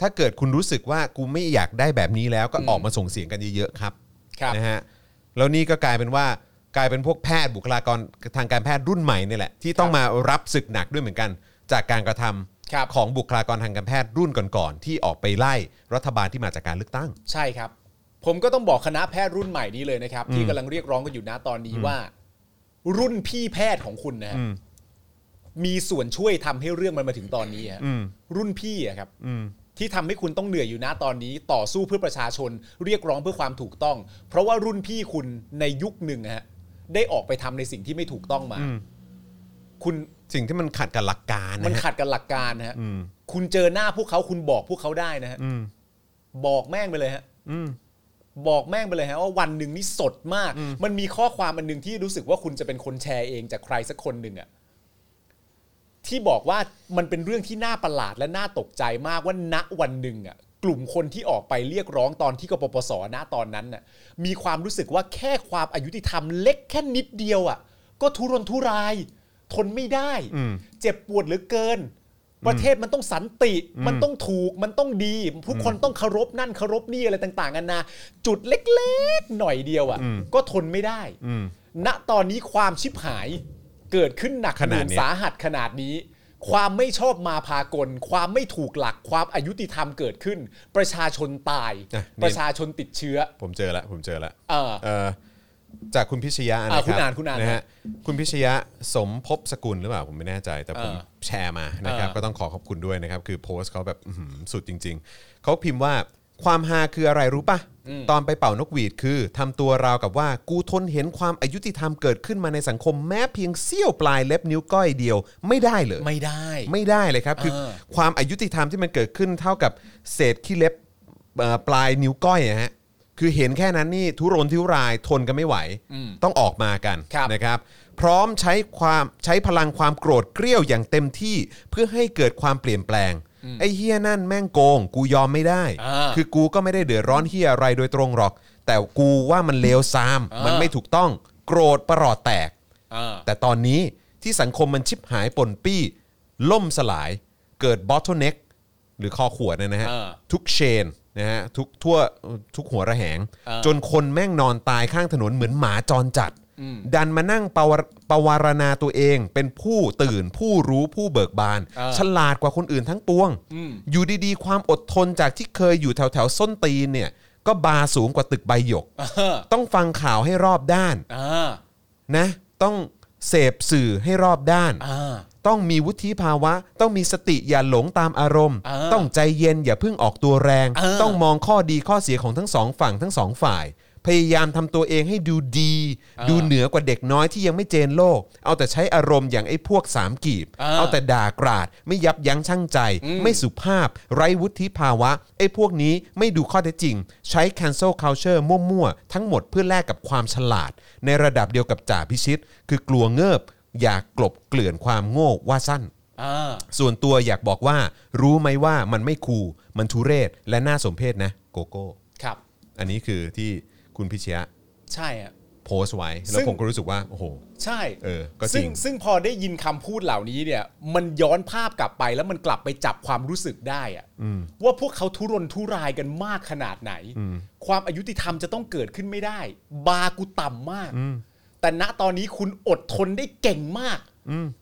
ถ้าเกิดคุณรู้สึกว่ากูไม่อยากได้แบบนี้แล้วก็ออกมาส่งเสียงกันเยอะๆครับครับ นะฮะแล้วนี่ก็กลายเป็นว่ากลายเป็นพวกแพทย์บุคลากรทางการแพทย์รุ่นใหม่นี่แหละที่ต้องมารับศึกหนักด้วยเหมือนกัน จากการกระทครับ ของบุคลากรทางการแพทย์รุ่นก่อนๆที่ออกไปไล่รัฐบาลที่มาจากการเลือกตั้ง ใช่ครับ ผมก็ต้องบอกคณะแพทย์รุ่นใหม่นี้เลยนะครับ ที่กำลังเรียกร้องกันอยู่นะตอนนี้ว่า รุ่นพี่แพทย์ของคุณนะฮะอืม มีส่วนช่วยทำให้เรื่องมันมาถึงตอนนี้ฮะอืมรุ่นพี่อะครับ อืม ที่ทำให้คุณต้องเหนื่อยอยู่นะตอนนี้ ต่อสู้เพื่อประชาชน เรียกร้องเพื่อความถูกต้อง เพราะว่ารุ่นพี่คุณในยุคหนึ่งฮะได้ออกไปทำในสิ่งที่ไม่ถูกต้องมาอืมคุณสิ่งที่มันขัดกับหลักการนะมันฮะขัดกับหลักการนะฮะอืมคุณเจอหน้าพวกเขาคุณบอกพวกเขาได้นะฮะอืมบอกแม่งไปเลยฮะอืมบอกแม่งไปเลยฮะว่าวันหนึ่งนี่สดมาก มันมีข้อความอันหนึ่งที่รู้สึกว่าคุณจะเป็นคนแชร์เองจากใครสักคนหนึ่งอะ ที่บอกว่ามันเป็นเรื่องที่น่าประหลาดและน่าตกใจมากว่าณวันหนึ่งอะกลุ่มคนที่ออกไปเรียกร้องตอนที่กปปสณตอนนั้นน่ะมีความรู้สึกว่าแค่ความอายุติธรรมเล็กแค่นิดเดียวอะก็ทุรนทุราย ทนไม่ได้ อืม เจ็บปวดเหลือเกิน ประเทศมันต้องสันติมันต้องถูกมันต้องดีผู้คนต้องเคารพนั่นเคารพนี่อะไรต่างๆกันานาจุดเล็กๆ หน่อยเดียวอะ ก็ทนไม่ได้ อืม ณตอนนี้ความชิบหาย เกิดขึ้นหนักขหนาดน่วงเนี้ย สาหัสขนาดนี้ ความไม่ชอบมาพากล ความไม่ถูกหลักความอายุติธรรมเกิดขึ้น ประชาชนตาย อะนี่ ประชาชนติดเชื้อ ผมเจอแล้วผมเจอแล้วเออ เอ่อจากคุณพิชยะอ่านะคคุณรับอ่านคุณอ่านนะฮะคุณพิชยะสมภพสกุลหรือเปล่าผมไม่แน่ใจ แต่ผมเออแชร์มานะครับ เออ ก็ต้องขอขอบคุณด้วยนะครับ คือโพสต์เขาแบบอื้อหือสุดจริง ๆเขาพิมพ์ว่า ความฮาคืออะไรรู้ปะตอนไปเป่านกหวีดคือทำตัวราวกับว่ากูทนเห็นความอายุติธรรมเกิดขึ้นมาในสังคมแม้เพียงเสี้ยวปลายเล็บนิ้วก้อยเดียว ไม่ได้เลย ไม่ได้ ไม่ได้เลยครับ คือเออความอายุติธรรมที่มันเกิดขึ้นเท่ากับเศษขี้เล็บเอ่อปลายนิ้วก้อยอะฮะคือเห็นแค่นั้นนี่ทุรนทุรายทนกันไม่ไหว ต้องออกมากันครับนะครับ พร้อมใช้ความใช้พลังความโกรธเกรี้ยวอย่างเต็มที่เพื่อให้เกิดความเปลี่ยนแปลง ไอ้เฮียนั่นแม่งโกง กูยอมไม่ได้ อ่าคือกูก็ไม่ได้เดือดร้อนเฮียอะไรโดยตรงหรอก แต่กูว่ามันเลวซาม อ่ามั มันไม่ถูกต้อง โกรธประหลอดแตก อ่า แต่ตอนนี้ที่สังคมมันชิบหายปนปี้ ล่มสลายเกิดบอ t เ l เน็กหรือคอขวดเนยนะฮะอ่าทุกเชนนะฮะทุกทั่วทุกหัวระแหงอ่าจนคนแม่งนอนตายข้างถนนเหมือนหมาจรจัด ดันมานั่งปวารปวารณาตัวเอง เป็นผู้ตื่นผู้รู้ผู้เบิกบานอ่าฉลาดกว่าคนอื่นทั้งปวงอยู่ดีๆ ความอดทนจากที่เคยอยู่แถวแถวๆส้นตีนเนี่ย ก็บาสูงกว่าตึกใบหยกอ่าต้องฟังข่าวให้รอบด้านอ่านะ ต้องเสพสื่อให้รอบด้าน อ่า ต้องมีวุฒิภาวะ ต้องมีสติอย่าหลงตามอารมณ์อ่าต้องใจเย็นอย่าเพิ่งออกตัวแรงอ่าต้องมองข้อดีข้อเสียของทั้งสองฝั่งทั้งสองฝ่าย พยายามทำตัวเองให้ดูดีดูเหนือกว่าเด็กน้อยที่ยังไม่เจนโลก เอาแต่ใช้อารมณ์อย่างไอ้พวกสามกีบ อ่า เอาแต่ด่ากราด ไม่ยับยั้งชั่งใจ ไม่สุภาพ ไร้วุฒิภาวะ ไอ้พวกนี้ไม่ดูข้อเท็จจริง ใช้ cancel culture มั่วๆ ทั้งหมดเพื่อแลกกับความฉลาด ในระดับเดียวกับจ่าพิชิต คือกลัวเงิบ อยากกลบเกลื่อนความโง่ว่าสั้น อ่าส่วนตัวอยากบอกว่า รู้ไหมว่ามันไม่คูลมันทุเรศและน่าสมเพชนะโกโก้ ครับ อันนี้คือที่ คุณพิชยะใช่อะโพสต์ไว้ซึ่แล้วงผมก็รู้สึกว่า โอ้โห ใช่เออก็จริซึ่งซึ่งพอได้ยินคำพูดเหล่านี้เนี่ย มันย้อนภาพกลับไปแล้วมันกลับไปจับความรู้สึกได้อะว่าพวกเขาทุรนทุรายกันมากขนาดไหน ความอายุติธรรมจะต้องเกิดขึ้นไม่ได้ บาร์กูต่ำมาก แต่ณตอนนี้คุณอดทนได้เก่งมาก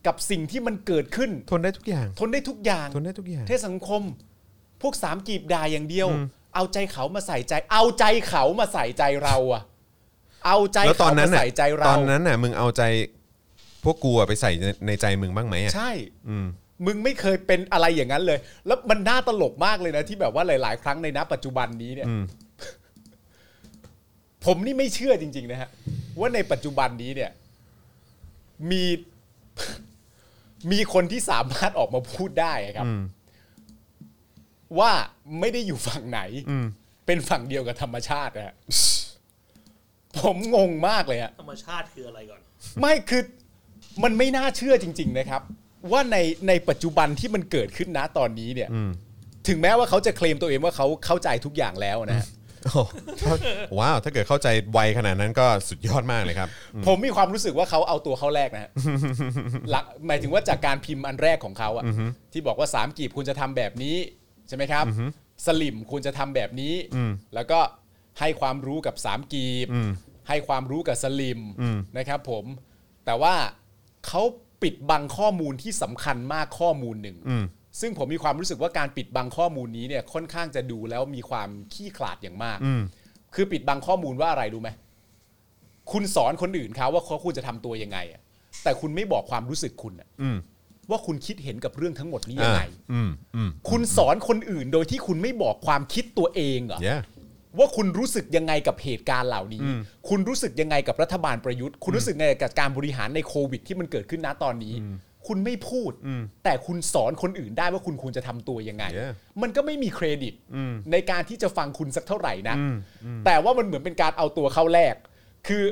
กับสิ่งที่มันเกิดขึ้น ทนได้ทุกอย่าง ทนได้ทุกอย่าง ทนได้ทุกอย่าง เทศสังคม พวกสามกีบด่าอย่างเดียว เอาใจเขามาใส่ใจ เอาใจเขามาใส่ใจเราอะเอาใจแล้วตอเขานนั้มานน่ะใส่ใจเราตอนนั้นน่ะมึงเอาใจพวกกูอะไปใส่ในในใจมึงบ้างไหมอะใช่ อืม มึงไม่เคยเป็นอะไรอย่างนั้นเลย แล้วมันน่าตลกมากเลยนะที่แบบว่าหลาย ๆ ครั้งในณปัจจุบันนี้เนี่ยอืม ผมนี่ไม่เชื่อจริง ๆ นะฮะ ว่าในปัจจุบันนี้เนี่ย มี มีคนที่สามารถออกมาพูดได้อะครับ อืม ว่าไม่ได้อยู่ฝั่งไหน อืม เป็นฝั่งเดียวกับธรรมชาตินะฮะ ผมงงมากเลยฮะธรรมชาติคืออะไรก่อน ไม่คือมันไม่น่าเชื่อจริง ๆ นะครับ ว่าในในปัจจุบันที่มันเกิดขึ้นนะตอนนี้เนี่ย อืม ถึงแม้ว่าเขาจะเคลมตัวเองว่าเขาเข้าใจทุกอย่างแล้วนะฮะโอ้ว้าว ถ้าเกิดเข้าใจไวขนาดนั้นก็สุดยอดมากเลยครับ ผมมีความรู้สึกว่าเขาเอาตัวเขาแรกนะฮะหลักหมายถึงว่าจากการพิมพ์อันแรกของเขาอะที่บอกว่าสามกีบคุณจะทำแบบนี้ ใช่ไหมครับ สลิมคุณจะทำแบบนี้อืมแล้วก็ให้ความรู้กับสามกีบอืมให้ความรู้กับสลิมอืมนะครับผม แต่ว่าเขาปิดบังข้อมูลที่สำคัญมากข้อมูลหนึ่งอืมซึ่งผมมีความรู้สึกว่าการปิดบังข้อมูลนี้เนี่ยค่อนข้างจะดูแล้วมีความขี้ขลาดอย่างมาก อืม คือปิดบังข้อมูลว่าอะไรรู้ไหม คุณสอนคนอื่นเขาว่าเขาควรจะทำตัวยังไงอะแต่คุณไม่บอกความรู้สึกคุณอะอืม ว่าคุณคิดเห็นกับเรื่องทั้งหมดนี้ยังไง อืมอืมคุณสอนคนอื่นโดยที่คุณไม่บอกความคิดตัวเองเหรอ yeah ว่าคุณรู้สึกยังไงกับเหตุการณ์เหล่านี้ คุณรู้สึกยังไงกับรัฐบาลประยุทธ์ คุณรู้สึกยังไงกับการบริหารในโควิด ที่มันเกิดขึ้นณตอนนี้ คุณไม่พูด แต่คุณสอนคนอื่นได้ว่าคุณควรจะทำตัวยังไง Yeah มันก็ไม่มีเครดิตในการที่จะฟังคุณสักเท่าไหร่นะ แต่ว่ามันเหมือนเป็นการเอาตัวเข้าแลกคือ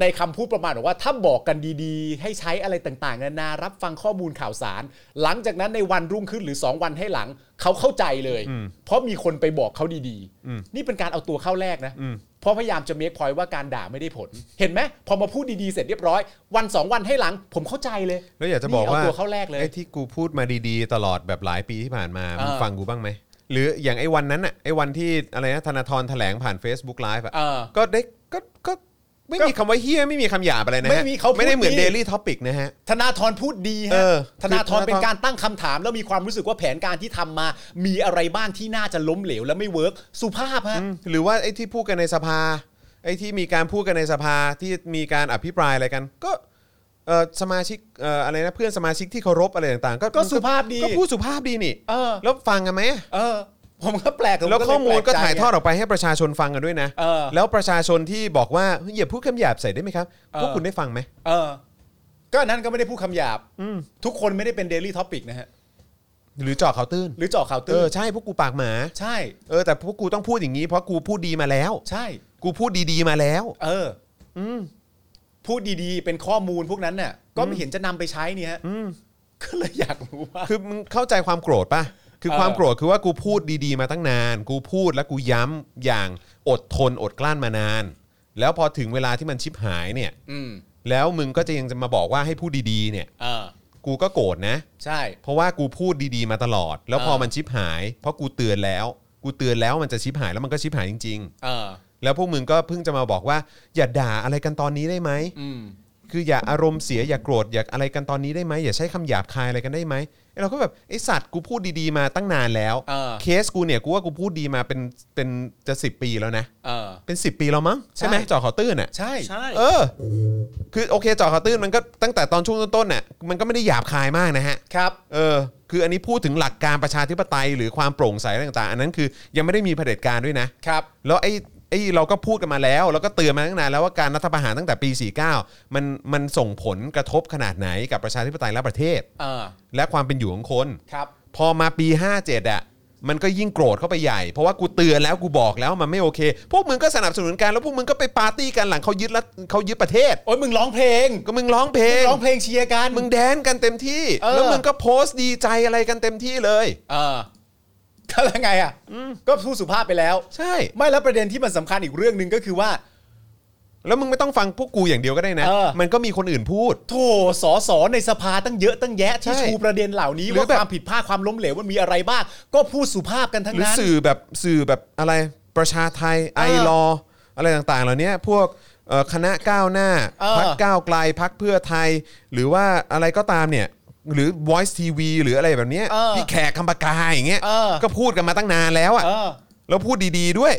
ในคำพูดประมาณบอกว่าถ้าบอกกันดีๆ ให้ใช้อะไรต่างๆนานารับฟังข้อมูลข่าวสาร หลังจากนั้นในวันรุ่งขึ้นหรือ 2 วันให้หลังเขาเข้าใจเลยเพราะมีคนไปบอกเขาดีๆนี่เป็นการเอาตัวเข้าแลกนะเพราะพยายามจะเมคพอยว่าการด่าไม่ได้ผล เห็นไหมพอมาพูดดีๆเสร็จเรียบร้อย วันสองวันให้หลัง ผมเข้าใจเลยแล้วอยากจะบอกว่านี่เอาตัวเข้าแรกเลย ไอ้ที่กูพูดมาดีๆ ตลอดแบบหลายปีที่ผ่านมาเออมึงฟังกูบ้างไหม หรืออย่างไอ้วันนั้นอะไอ้วันที่อะไรนะธนาธรแถลงผ่าน Facebook Live อะเออ ก็ได้ก็ก็ ไม่มีคำว่าเหี้ยไม่มีคำหยาบอะไรนะฮะไม่มีเขาพูดไม่ได้เหมือนดี Daily Topic นะฮะ ธนาธรพูดดีเอฮะอธนาธรคือธนาธร เป็นการตั้งคำถาม แล้วมีความรู้สึกว่าแผนการที่ทำมา มีอะไรบ้างที่น่าจะล้มเหลวและไม่ work สุภาพฮะ หรือว่าไอ้ที่พูดกันในสภา ไอ้ที่มีการพูดกันในสภาที่มีการอภิปรายอะไรกัน ก็เออสมาชิกเอ่ออะไรนะเพื่อนสมาชิกที่เคารพอะไรต่างๆ ก็ก็สุภาพดี ก็พูดสุภาพดีนี่ เออ แล้วฟังกันไหม เออ ผมก็แปลกผแล้วเยข้อมูลก็แปใจถ่ายทอดออกไปให้ประชาชนฟังกันด้วยนะ เออ แล้วประชาชนที่บอกว่าเฮ้ยอย่าพูดคำหยาบใส่ได้ไหมครับ เออ พวกคุณได้ฟังไหม เออ ก็อันนั้นก็ไม่ได้พูดคำหยาบทุกคนไม่ได้เป็น Daily Topic นะฮะ หรือเจาะข่าวตื้นหรือเจาะข่าวเอ่อตื้นใช่พวกกูปากหมาใช่ เออแต่พวกกูต้องพูดอย่างนี้เพราะกูพูดดีมาแล้ว ใช่ กูพูดดีๆมาแล้ว เอออพูดดีๆ เป็นข้อมูลพวกนั้นน่ะ ก็ไม่เห็นจะนำไปใช้เนี่ยฮะก็เลยอยากรู้ว่า คือมึงเข้าใจความโกรธป่ะ คือเออความโกรธคือว่ากูพูดดีๆมาตั้งนาน กูพูดแล้วกูย้ำอย่างอดทนอดกลั้นมานาน แล้วพอถึงเวลาที่มันชิบหายเนี่ยอืมแล้วมึงก็จะยังจะมาบอกว่าให้พูดดีๆเนี่ย เออ กูก็โกรธนะ ใช่ เพราะว่ากูพูดดีๆมาตลอด แล้วพอเออมันชิบหาย เพราะกูเตือนแล้ว กูเตือนแล้วมันจะชิบหายแล้วมันก็ชิบหายจริง เออ ๆ แล้วพวกมึงก็เพิ่งจะมาบอกว่า อย่าด่าอะไรกันตอนนี้ได้ไหม อืม คืออย่าอารมณ์เสียอย่าโกรธอย่าอะไรกันตอนนี้ได้ไหมอย่าใช้คำหยาบคายอะไรกันได้ไหมไอ้เราก็แบบไอสัตว์กูพูดดีๆมาตั้งนานแล้วเออ เคสกูเนี่ยกูว่ากูพูดดีมาเป็นเป็นจะสิปีแล้วนะ เออ เป็น 10 ปีแล้วมั้งใช่ไหมใช่จอขอตื้นอะใช่ ใช่ เออ คือโอเคจอขอตื้นมันก็ตั้งแต่ตอนช่วงต้นๆน่ะมันก็ไม่ได้หยาบคายมากนะฮะ ครับ เออ คืออันนี้พูดถึงหลักการประชาธิปไตยหรือความโปร่งใสอะไรต่างๆ อันนั้นคือยังไม่ได้มีเผด็จการด้วยนะ ครับ แล้วไอ้ ไอ้เราก็พูดกันมาแล้ว แล้วก็เตือนมาตั้งนานแล้วว่าการรัฐประหารตั้งแต่ปี 49 มันมันส่งผลกระทบขนาดไหนกับประชาธิปไตยและประเทศ เออและความเป็นอยู่ของคน ครับ พอมาปี 57อะมันก็ยิ่งโกรธเข้าไปใหญ่ เพราะว่ากูเตือนแล้วกูบอกแล้วมันไม่โอเค พวกมึงก็สนับสนุนกันแล้วพวกมึงก็ไปปาร์ตี้กันหลังเขายึดรัฐเขายึดประเทศ โอ้ยมึงร้องเพลงก็มึงร้องเพลงร้องเพลงเชียร์กัน มึงแดนกันเต็มที่ เออ แล้วมึงก็โพสต์ดีใจอะไรกันเต็มที่เลย เออ ก็แล้วไงอะก็พูดสุภาพไปแล้ว ใช่ ไม่แล้วประเด็นที่มันสำคัญอีกเรื่องหนึ่งก็คือว่า แล้วมึงไม่ต้องฟังพวกกูอย่างเดียวก็ได้นะ เออ มันก็มีคนอื่นพูด โถสอสอในสภาตั้งเยอะตั้งแยะที่ใช่ชูประเด็นเหล่านี้หรือว่าแบบ ความผิดพลาดความล้มเหลวมันมีอะไรบ้างก็พูดสุภาพกันทั้งหรือนั้น สื่อแบบสื่อแบบอะไรประชาไทยไอเออรออะไรต่างๆ เหล่านี้พวกเอ่อคณะก้าวหน้าเออพักก้าวไกลพักเพื่อไทย หรือว่าอะไรก็ตามเนี่ย หรือ Voice TV หรืออะไรแบบเนี้ยเออ พี่แขกคำปากาอย่างเงี้ย เออ ก็พูดกันมาตั้งนานแล้วอะเออ แล้วพูดดีๆด้วย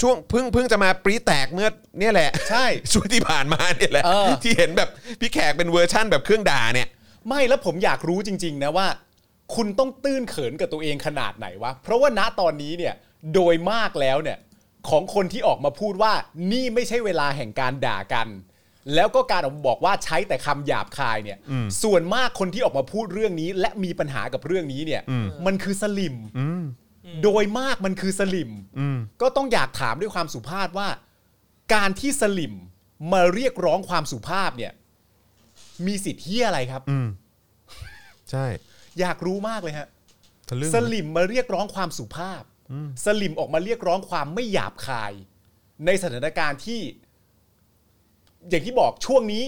ช่วงเพิ่งเพิ่งจะมาปรีแตกเมื่อเนี่ยแหละ ใช่ ช่วงที่ผ่านมาเนี่ยแหละ เออ ที่เห็นแบบพี่แขกเป็นเวอร์ชั่นแบบเครื่องด่าเนี่ย ไม่แล้วผมอยากรู้จริง ๆ นะว่า คุณต้องตื้นเขินกับตัวเองขนาดไหนวะ เพราะว่าณตอนนี้เนี่ยโดยมากแล้วเนี่ยของคนที่ออกมาพูดว่านี่ไม่ใช่เวลาแห่งการด่ากัน แล้วก็การออกมาบอกว่าใช้แต่คำหยาบคายเนี่ยส่วนมากคนที่ออกมาพูดเรื่องนี้ และมีปัญหากับเรื่องนี้เนี่ยมันคือสลิมโดยมากมันคือสลิมก็ต้องอยากถามด้วยความสุภาพว่า การที่สลิมมาเรียกร้องความสุภาพเนี่ย มีสิทธิ์เฮียอะไรครับใช่อยากรู้มากเลยฮะ ทะลึ่ง สลิมมาเรียกร้องความสุภาพสลิมออกมาเรียกร้องความไม่หยาบคาย ในสถานการณ์ที่ อย่างที่บอกช่วงนี้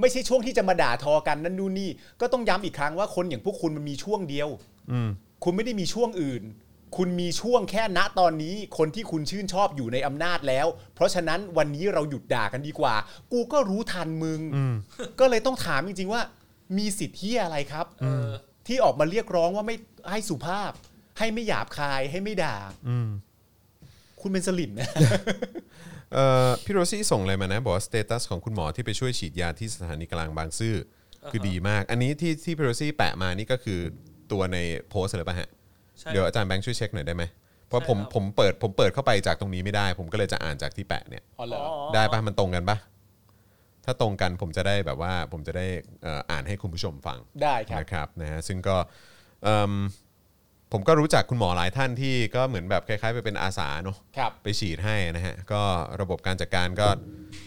ไม่ใช่ช่วงที่จะมาด่าทอกันนั่นนู่นนี่ ก็ต้องย้ำอีกครั้งว่าคนอย่างพวกคุณมันมีช่วงเดียว อืม คุณไม่ได้มีช่วงอื่น คุณมีช่วงแค่ณตอนนี้ คนที่คุณชื่นชอบอยู่ในอำนาจแล้ว เพราะฉะนั้นวันนี้เราหยุดด่ากันดีกว่า กูก็รู้ทันมึงก็เลยต้องถามจริงๆว่า มีสิทธิ์ที่อะไรครับ เออ ที่ออกมาเรียกร้องว่าไม่ให้สุภาพ ให้ไม่หยาบคายให้ไม่ด่าคุณเป็นสลิ่มนะ เอ่อพี่โรซี่ส่งอะไรมานะ บอกว่า status ของคุณหมอที่ไปช่วยฉีดยาที่สถานีกลางบางซื่ออคือดีมาก อันนี้ที่ที่พี่โรซี่แปะมานี่ก็คือตัวในโพสต์เลยป่ะฮะ ใช่เดี๋ยวอาจารย์แบงค์ช่วยเช็คหน่อยได้ไหมเพราะใช่ผมครับ ผมเปิดผมเปิดเข้าไปจากตรงนี้ไม่ได้ ผมก็เลยจะอ่านจากที่แปะเนี่ย อ๋อเหรอ ได้ปะมันตรงกันปะถ้าตรงกันผมจะได้แบบว่าผมจะได้เอ่ออ่านให้คุณผู้ชมฟังได้ครับ นะครับนะฮะซึ่งก็เอิ่ม ผมก็รู้จักคุณหมอหลายท่านที่ก็เหมือนแบบคล้ายๆ ไปเป็นอาสาเนาะครับไปฉีดให้นะฮะก็ระบบการจัดการก็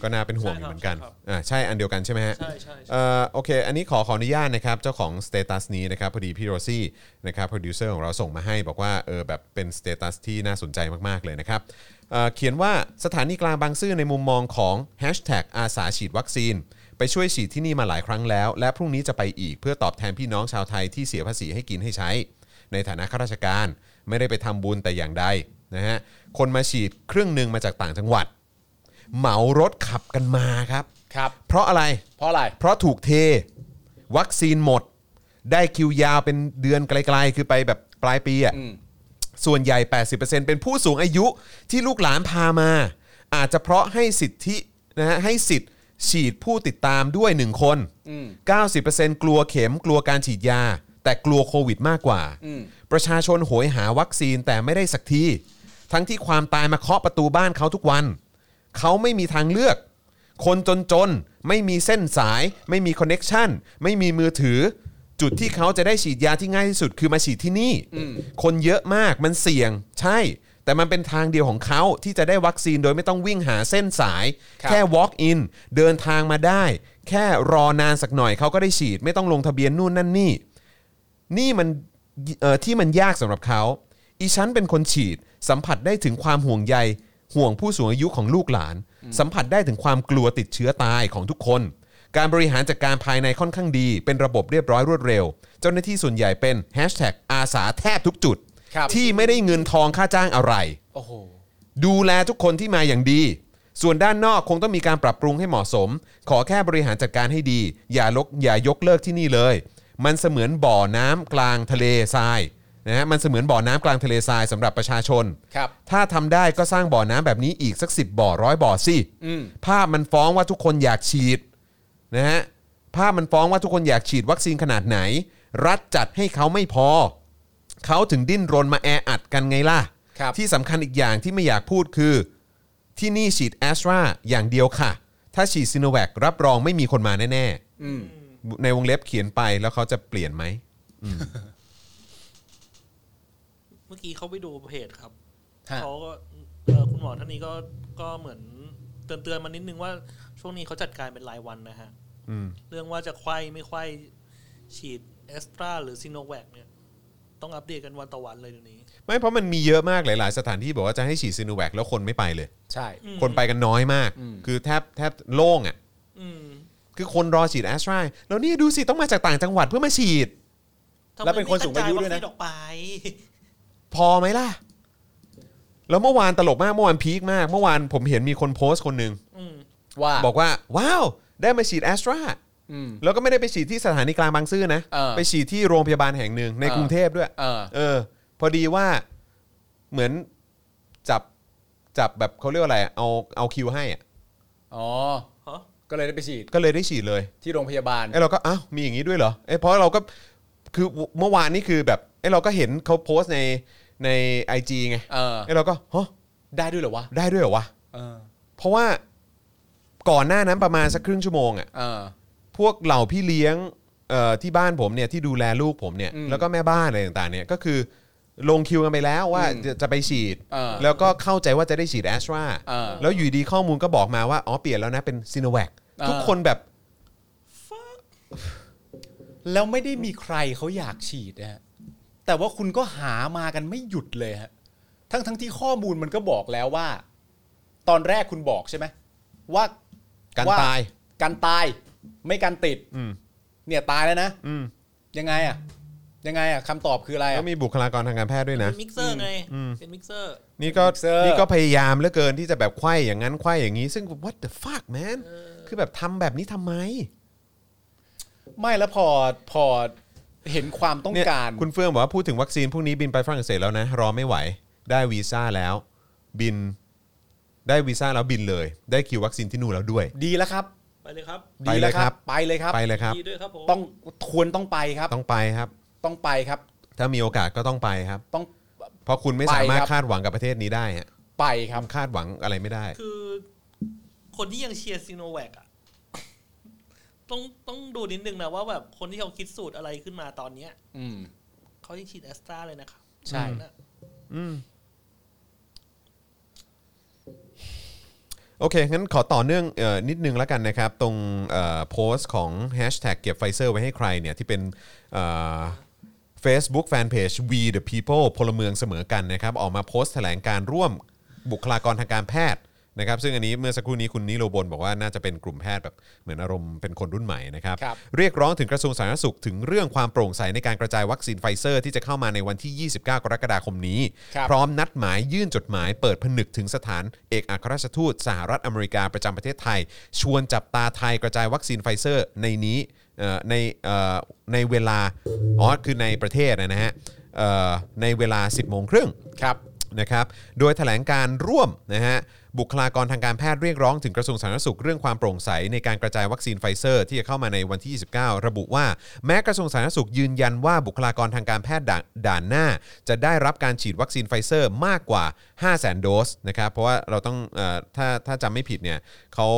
ก็น่าเป็นห่วงอยู่เหมือนกันอ่าใช่อันเดียวกันใช่ไหมฮะใช่ใช่ใช่เอ่อโอเค อันนี้ขอขออนุญาตนะครับเจ้าของ status นี้นะครับพอดีพี่โรซี่นะครับโปรดิวเซอร์ของเราส่งมาให้บอกว่าเออแบบเป็น status ที่น่าสนใจมากๆเลยนะครับเอ่อเขียนว่าสถานีกลางบางซื่อในมุมมองของ Hashtag อาสาฉีดวัคซีนไปช่วยฉีดที่นี่มาหลายครั้งแล้ว และพรุ่งนี้จะไปอีกเพื่อตอบแทนพี่น้องชาวไทยที่เสียภาษีให้กินให้ใช้ ในฐานะข้าราชการ ไม่ได้ไปทำบุญแต่อย่างใดนะฮะคนมาฉีดครึ่งหนึ่งมาจากต่างจังหวัด เหมารถขับกันมาครับ ครับ เพราะอะไร เพราะอะไร เพราะถูกเท วัคซีนหมด ได้คิวยาวเป็นเดือนไกลๆ คือไปแบบปลายปีอะ่ะ อืม ส่วนใหญ่ 80%เป็นผู้สูงอายุที่ลูกหลานพามา อาจจะเพราะให้สิทธินะฮะให้สิทธิ์ฉีดผู้ติดตามด้วย 1 คนอืม90%กลัวเข็มกลัวการฉีดยา แต่กลัวโควิดมากกว่าอืมประชาชนโหยหาวัคซีนแต่ไม่ได้สักที ทั้งที่ความตายมาเคาะประตูบ้านเขาทุกวัน เขาไม่มีทางเลือก คนจนๆ ไม่มีเส้นสาย ไม่มี connection ไม่มีมือถือ จุดที่เขาจะได้ฉีดยาที่ง่ายที่สุดคือมาฉีดที่นี่ คนเยอะมากมันเสี่ยง ใช่ แต่มันเป็นทางเดียวของเขาที่จะได้วัคซีนโดยไม่ต้องวิ่งหาเส้นสาย ครับ แค่ walk in เดินทางมาได้ แค่รอนานสักหน่อยเขาก็ได้ฉีด ไม่ต้องลงทะเบียนนู่นนั่นนี่ นี่มันเอ่อที่มันยากสำหรับเขาอีฉันเป็นคนฉีด สัมผัสได้ถึงความห่วงใย ห่วงผู้สูงอายุของลูกหลาน สัมผัสได้ถึงความกลัวติดเชื้อตายของทุกคน การบริหารจัดการภายในค่อนข้างดี เป็นระบบเรียบร้อยรวดเร็ว เจ้าหน้าที่ส่วนใหญ่เป็น hashtag อาสาแทบทุกจุดครับที่ไม่ได้เงินทองค่าจ้างอะไรโอ้โหดูแลทุกคนที่มาอย่างดี ส่วนด้านนอกคงต้องมีการปรับปรุงให้เหมาะสม ขอแค่บริหารจัดการให้ดี อย่าลกอย่ายกเลิกที่นี่เลย มันเสมือนบ่อน้ำกลางทะเลทรายนะฮะมันเสมือนบ่อน้ำกลางทะเลทรายสำหรับประชาชน ครับ ถ้าทำได้ก็สร้างบ่อน้ำแบบนี้อีกสักสิบบ่อร้อยบ่อสิอืม ภาพมันฟ้องว่าทุกคนอยากฉีดนะฮะภาพมันฟ้องว่าทุกคนอยากฉีดวัคซีนขนาดไหน รัฐจัดให้เขาไม่พอ เขาถึงดิ้นรนมาแออัดกันไงล่ะ ครับ ที่สำคัญอีกอย่างที่ไม่อยากพูดคือ ที่นี่ฉีดแอสตราอย่างเดียวค่ะ ถ้าฉีดซิโนแวครับรองไม่มีคนมาแน่อืมๆ ในวงเล็บเขียนไปแล้วเขาจะเปลี่ยนไหมเมื่อกี้เขาไปดูเพจครับฮะ เขาก็เอ่อคุณหมอท่านนี้ก็ก็เหมือนเตือนเตือนๆมานิดนึงว่าช่วงนี้เขาจัดการเป็นรายวันนะฮะ อืมเรื่องว่าจะไขว้ไม่ไขว้ฉีดแอสตราหรือซีโนแวคเนี่ย ต้องอัปเดตกันวันต่อวันเลยเดี๋ยวนี้ ไม่เพราะมันมีเยอะมากหลาย ๆ สถานที่บอกว่าจะให้ฉีดซิโนแวคแล้วคนไม่ไปเลย ใช่ อืม คนไปกันน้อยมาก อืม คือแทบแทบโล่งอะ อืม คือคนรอฉีดแอสตราแล้วนี่ดูสิต้องมาจากต่างจังหวัดเพื่อมาฉีดทำไมแล้วเป็นคนสูงอายุด้วยนะไม่กระจาวัคซีออกไปพอไหมล่ะ แล้วเมื่อวานตลกมากเมื่อวานพีคมาก เมื่อวานผมเห็นมีคนโพสต์คนหนึ่งอืมว่าบอกว่า ว้าว ได้มาฉีดแอสตราอืมแล้วก็ไม่ได้ไปฉีดที่สถานีกลางบางซื่อนะเออไปฉีดที่โรงพยาบาลแห่งหนึ่งในเออกรุงเทพด้วยเออเออ พอดีว่าเหมือนจับจับแบบเขาเรียกว่าอะไรอะเอาเอาคิวให้อะอ๋อฮะ ก็เลยได้ไปฉีดก็เลยได้ฉีดเลยที่โรงพยาบาล ไอ้เราก็อ้าวมีอย่างนี้ด้วยเหรอเอ้ยเพราะเราก็คือเมื่อวานนี่คือแบบไอ้เราก็เห็นเขาโพสต์ในใน IG ไงเออ ไอ้เราก็ฮะได้ด้วยเหรอวะได้ด้วยเหรอวะเออเพราะว่าก่อนหน้านั้นประมาณสักครึ่งชั่วโมงอะเออ พวกเหล่าพี่เลี้ยงเอ่อที่บ้านผมเนี่ยที่ดูแลลูกผมเนี่ย อืม แล้วก็แม่บ้านอะไรต่างๆเนี่ยก็คือ ลงคิวกันไปแล้วว่าอืมจะจะไปฉีด เออแล้วก็เข้าใจว่าจะได้ฉีดแอสตราเออแล้วอยู่ดีข้อมูลก็บอกมาว่า อ๋อเปลี่ยนแล้วนะเป็นซีโนแวคเออ ทุกคนแบบ แล้วไม่ได้มีใครเขาอยากฉีดนะฮะ แต่ว่าคุณก็หามากันไม่หยุดเลยฮะ ทั้งทั้งที่ข้อมูลมันก็บอกแล้วว่า ตอนแรกคุณบอกใช่ไหมว่าการว่าตาย การตาย ไม่การติด อืม เนี่ยตายแล้วนะอืมยังไงอะ ยังไงอะคำตอบคืออะไรแล้อะวมีบุคลากรทางการแพทย์ด้วยนะเป็นมิกเซอร์ไงอืม เป็นมิกเซอร์ นี่ก็ Mixer นี่ก็พยายามเหลือเกินที่จะแบบไขว้อย่างนั้นไขว้อย่างนี้ ซึ่ง what the fuck man คือแบบทำแบบนี้ทำไมไม่แล้วพอพอเห็นความต้องเนี่ยการ คุณเฟื่องบอกว่าพูดถึงวัคซีนพรุ่งนี้บินไปฝรั่งเศสแล้วนะ รอไม่ไหว ได้วีซ่าแล้ว บินได้วีซ่าแล้วบินเลย ได้คิววัคซีนที่นู่นแล้วด้วย ดีแล้วครับ ไปเลยครับ ไปดีเลแล้ยวคครัรับบไปเลยครับ ไปเลยครับ ดีด้วยครับผม ต้องควรต้องไปครับ ต้องไปครับ ต้องไปครับ ถ้ามีโอกาสก็ต้องไปครับ ต้อง เพราะคุณไม่สามารถไปครับ คาดหวังกับประเทศนี้ได้ฮะไปครับ คาดหวังอะไรไม่ได้ คือคนที่ยังเชียร์ซีโนแวคอะต้องต้องดูนิดนึงนะว่าแบบคนที่เขาคิดสูตรอะไรขึ้นมาตอนเนี้ยอืม เขายังฉีดแอสตราเลยนะครับใช่ นะอืมโอเค งั้นขอต่อเนื่องเอ่อนิดนึงแล้วกันนะครับ ตรงเอ่อโพสต์ของ Hashtag เก็บไฟเซอร์ไว้ให้ใครเนี่ย ที่เป็นเอ่อ Facebook Fanpage We the People พลเมืองเสมอกันนะครับออกมาโพสต์แถลงการร่วมบุคลากรทางการแพทย์นะครับซึ่งอันนี้เมื่อสักครู่นี้คุณนิโรบลบอกว่าน่าจะเป็นกลุ่มแพทย์แบบเหมือนอารมณ์เป็นคนรุ่นใหม่นะครับครับเรียกร้องถึงกระทรวงสาธารณสุขถึงเรื่องความโปร่งใสในการกระจายวัคซีนไฟเซอร์ที่จะเข้ามาในวันที่ 29 กรกฎาคมนี้ครับพร้อมนัดหมายยื่นจดหมายเปิดผนึกถึงสถานเอกอัครราชทูตสหรัฐอเมริกาประจำประเทศไทย ชวนจับตาไทยกระจายวัคซีนไฟเซอร์ในนี้เอ่อ ในเอ่อในเวลาอ๋อคือในประเทศนะฮะเอ่อในเวลา 10โมงครึ่งครับนะครับโดยแถลงการณ์ร่วมนะฮะบุคลากรทางการแพทย์เรียกร้องถึงกระทรวงสาธารณสุขเรื่องความโปร่งใสในการกระจายวัคซีนไฟเซอร์ ที่จะเข้ามาในวันที่ 29 ระบุว่า แม้กระทรวงสาธารณสุขยืนยันว่าบุคลากรทางการแพทย์ด่านด่านหน้า จะได้รับการฉีดวัคซีนไฟเซอร์มากกว่า 5 0 0 0 0 0 โดสนะครับเพราะว่าเราต้องเออถ้าถ้าจำไม่ผิดเนี่ยเขา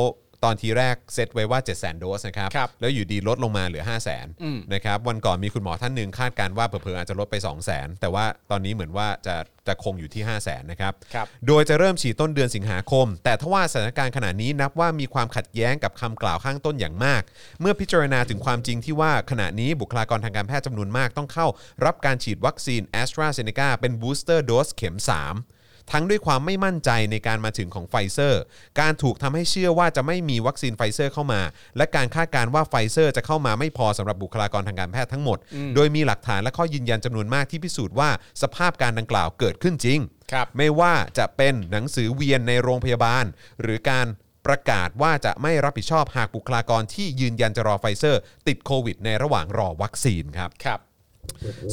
ตอนทีแรกเซตไว้ว่า7 0 0 0 0 0โดสนะครับครับแล้วอยู่ดีลดลงมาเหลือ 5 0 0 0 0อืม0นะครับวันก่อนมีคุณหมอท่านหนึ่งคาดการณ์ว่าเผลอๆอาจจะลดไป2 0 0 0 0 0แต่ว่าตอนนี้เหมือนว่าจะจะคงอยู่ที่ 5 0 0 0 0 0นะครับ ครับ โดยจะเริ่มฉีดต้นเดือนสิงหาคม แต่ทว่าสถานการณ์ขณะนี้นับว่ามีความขัดแย้งกับคำกล่าวข้างต้นอย่างมาก เมื่อพิจารณาถึงความจริงที่ว่าขณะนี้บุคลากรทางการแพทย์จำนวนมากต้องเข้า รับการฉีดวัคซีน a s t r a z เซ e c a เป็นบูสเตอร์โดสเข็ม 3 ทั้งด้วยความไม่มั่นใจในการมาถึงของไฟเซอร์ การถูกทำให้เชื่อว่าจะไม่มีวัคซีนไฟเซอร์เข้ามา และการคาดการณ์ว่าไฟเซอร์จะเข้ามาไม่พอสำหรับบุคลากรทางการแพทย์ทั้งหมด โดยมีหลักฐานและข้อยืนยันจำนวนมากที่พิสูจน์ว่าสภาพการณ์ดังกล่าวเกิดขึ้นจริงครับไม่ว่าจะเป็นหนังสือเวียนในโรงพยาบาล หรือการประกาศว่าจะไม่รับผิดชอบหากบุคลากรที่ยืนยันจะรอไฟเซอร์ ติดโควิด ในระหว่างรอวัคซีนครับครับ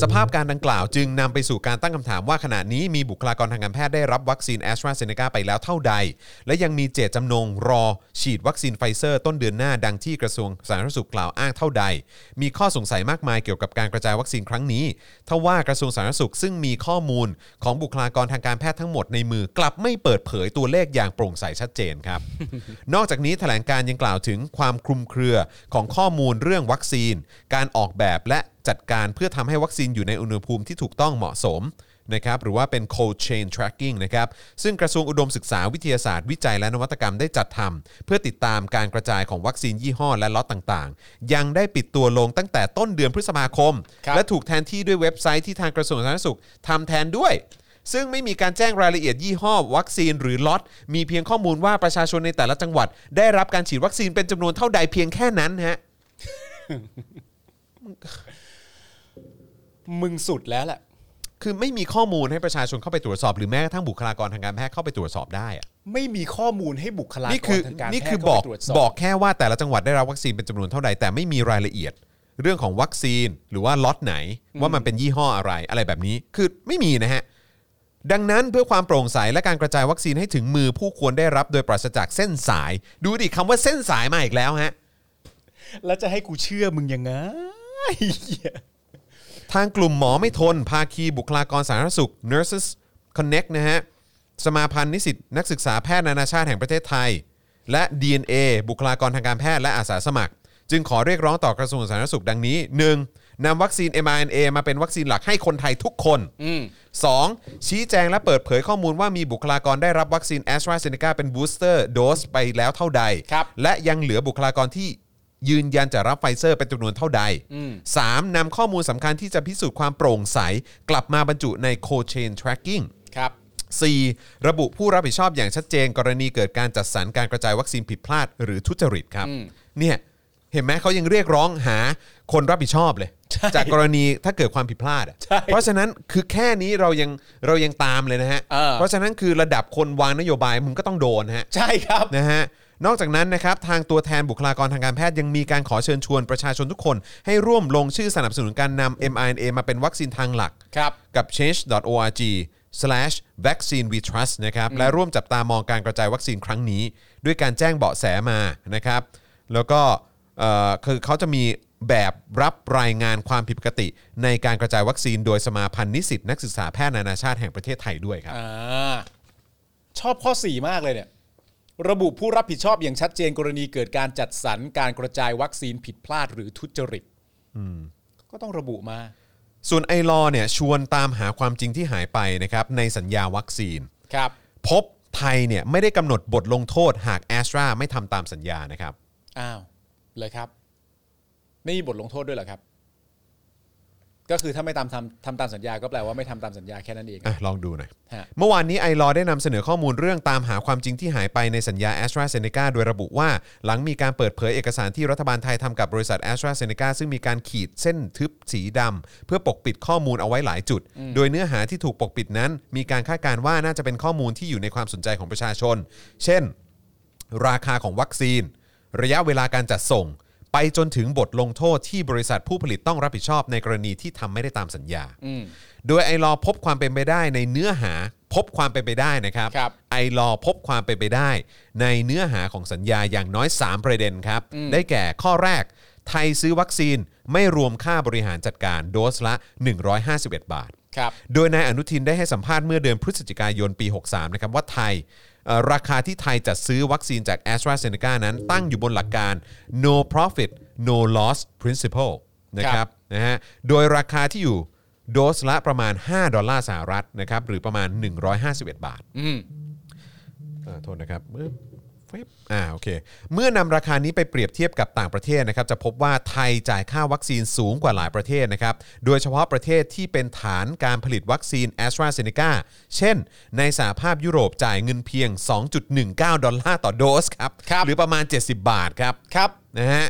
สภาพการณ์ดังกล่าวจึงนำไปสู่การตั้งคำถามว่าขณะนี้มีบุคลากรทางการแพทย์ได้รับวัคซีนแอสตราเซเนกาไปแล้วเท่าใด และยังมีเจตจำนงรอฉีดวัคซีนไฟเซอร์ต้นเดือนหน้าดังที่กระทรวงสาธารณสุขกล่าวอ้างเท่าใด มีข้อสงสัยมากมายเกี่ยวกับการกระจายวัคซีนครั้งนี้ทว่ากระทรวงสาธารณสุขซึ่งมีข้อมูลของบุคลากรทางการแพทย์ทั้งหมดในมือกลับไม่เปิดเผยตัวเลขอย่างโปร่งใสชัดเจนครับ นอกจากนี้แถลงการณ์ยังกล่าวถึงความคลุมเครือของข้อมูลเรื่องวัคซีน การออกแบบและ จัดการเพื่อทำให้วัคซีนอยู่ในอุณหภูมิที่ถูกต้องเหมาะสมนะครับหรือว่าเป็น cold chain tracking นะครับซึ่งกระทรวงอุดมศึกษาวิทยาศาสตร์วิจัยและนวัตกรรมได้จัดทำเพื่อติดตามการกระจายของวัคซีนยี่ห้อและล็อตต่างๆ ยังได้ปิดตัวลงตั้งแต่ต้นเดือนพฤษภาคมครับและถูกแทนที่ด้วยเว็บไซต์ที่ทางกระทรวงสาธารณสุขทำแทนด้วย ซึ่งไม่มีการแจ้งรายละเอียดยี่ห้อ วัคซีนหรือล็อตมีเพียงข้อมูลว่าประชาชนในแต่ละจังหวัด ได้รับการฉีดวัคซีนเป็นจำนวนเท่าใดเพียงแค่นั้นฮะ มึงสุดแล้วแหละ คือไม่มีข้อมูลให้ประชาชนเข้าไปตรวจสอบหรือแม้กระทั่งบุคลากรทางการแพทย์เข้าไปตรวจสอบได้อะไม่มีข้อมูลให้บุคลากนี่รคือทางการนี่แพคืทอย์บอกเข้าไปตรวจสอบ บอกแค่ว่าแต่ละจังหวัดได้รับวัคซีนเป็นจำนวนเท่าใดแต่ไม่มีรายละเอียด เรื่องของวัคซีนหรือว่าล็อตไหน ว่ามันเป็นยี่ห้ออะไรอะไรแบบนี้คือไม่มีนะฮะ ดังนั้นเพื่อความโปร่งใสและการกระจายวัคซีนให้ถึงมือผู้ควรได้รับโดยปราศจากเส้นสาย ดูดิคำว่าเส้นสายมาอีกแล้วฮะ แล้วจะให้กูเชื่อมึงยังไงเหี้ย ทางกลุ่มหมอไม่ทน ภาคีบุคลากรสาธารณสุข Nurses Connect นะฮะสมาพันธ์นิสิตนักศึกษาแพทย์นานาชาติแห่งประเทศไทย และ DNA บุคลากรทางการแพทย์และอาสาสมัคร จึงขอเรียกร้องต่อกระทรวงสาธารณสุขดังนี้ 1. นำวัคซีน mRNA มาเป็นวัคซีนหลักให้คนไทยทุกคนอืม 2. ชี้แจงและเปิดเผยข้อมูลว่ามีบุคลากรได้รับวัคซีน แอสตราเซ เนกา เป็น booster dose ไปแล้วเท่าใดครับและยังเหลือบุคลากรที่ ยืนยันจะรับไฟเซอร์เป็นจำนวนเท่าใดอืม 3. นำข้อมูลสำคัญที่จะพิสูจน์ความโปร่งใส กลับมาบรรจุใน cold chain tracking ครับ 4. ระบุผู้รับผิดชอบอย่างชัดเจน กรณีเกิดการจัดสรรการกระจายวัคซีนผิดพลาดหรือทุจริตครับ อืม เนี่ยเห็นไหมเขายังเรียกร้องหาคนรับผิดชอบเลย ใช่จากกรณีถ้าเกิดความผิดพลาดอะใช่เพราะฉะนั้นคือแค่นี้เรายังเรายังตามเลยนะฮะเออเพราะฉะนั้นคือระดับคนวางนโยบายมึงก็ต้องโดนฮะ ใช่ครับ นะฮะ นอกจากนั้นนะครับทางตัวแทนบุคลากรทางการแพทย์ยังมีการขอเชิญชวนประชาชนทุกคน ให้ร่วมลงชื่อสนับสนุนการนำ mRNA มาเป็นวัคซีนทางหลัก ครับ กับ change.org slash vaccine we trust นะครับและร่วมจับตามองการกระจายวัคซีนครั้งนี้ ด้วยการแจ้งเบาะแสมานะครับ แล้วก็เอ่อคือเขาจะมีแบบรับรายงานความผิดปกติ ในการกระจายวัคซีนโดยสมาพันธ์นิสิตนักศึกษาแพทย์นานาชาติแห่งประเทศไทยด้วยครับ อ่าชอบข้อ 4 มากเลยเนี่ย ระบุผู้รับผิดชอบอย่างชัดเจนกรณีเกิดการจัดสรรการกระจายวัคซีนผิดพลาดหรือทุจริตก็ต้องระบุมา ส่วนไอรอว์เนี่ยชวนตามหาความจริงที่หายไปนะครับในสัญญาวัคซีนครับ พบไทยเนี่ยไม่ได้กำหนดบทลงโทษหากแอสตราไม่ทำตามสัญญานะครับอ้าวเลยครับ ไม่มีบทลงโทษด้วยเหรอครับ ก็คือถ้าไม่ตามทำทำตามสัญญาก็แปลว่าไม่ทำตามสัญญาแค่นั้นเองอะลองดูหน่อย ฮะ เมื่อวานนี้ไอรอได้นำเสนอข้อมูลเรื่องตามหาความจริงที่หายไปในสัญญา a s t r a z เซ e c a โดยระบุว่า หลังมีการเปิดเผยเอกสารที่รัฐบาลไทยทำกับบริษัท a s t r a z เซ e c a ซึ่งมีการขีดเส้นทึบสีดำเพื่อปกปิดข้อมูลเอาไว้หลายจุด โดยเนื้อหาที่ถูกปกปิดนั้น มีการคาดการณ์ว่าน่าจะเป็นข้อมูลที่อยู่ในความสนใจของประชาชน เช่น ราคาของวัคซีน ระยะเวลาการจัดส่ง ไปจนถึงบทลงโทษที่บริษัทผู้ผลิตต้องรับผิดชอบในกรณีที่ทำไม่ได้ตามสัญญาโดยไอรอพบความเป็นไปได้ในเนื้อหาพบความเป็นไปได้นะครับ ครับไอรอพบความเป็นไปได้ ในเนื้อหาของสัญญาอย่างน้อย 3 ประเด็นครับได้แก่ข้อแรก ไทยซื้อวัคซีนไม่รวมค่าบริหารจัดการโดสละ 151 บาท ครับ โดยนายอนุทินได้ให้สัมภาษณ์เมื่อเดือนพฤศจิกายนปี 63 นะครับว่าไทยเอ่อ ราคาที่ไทยจัดซื้อวัคซีนจาก a s t r a z เซ e c a นั้นตั้งอยู่บนหลักการ no profit no loss principle นะครับนะฮะโดยราคาที่อยู่โดสละประมาณ 5 ดอลลาร์สหรัฐนะครับหรือประมาณ 151 บาทอืมอ่าโทษนะครับ ปึ๊บฟึบอ่าโอเคเมื่อนำราคานี้ไปเปรียบเทียบกับต่างประเทศนะครับจะพบว่าไทยจ่ายค่าวัคซีนสูงกว่าหลายประเทศนะครับโดยเฉพาะประเทศที่เป็นฐานการผลิตวัคซีน a s t r a z เซ e c a เช่น ในสหภาพยุโรปจ่ายเงินเพียง 2.19 ดอลลาร์ต่อโดสครับครับ หรือประมาณ 70 บาทครับ ครับ นะฮะ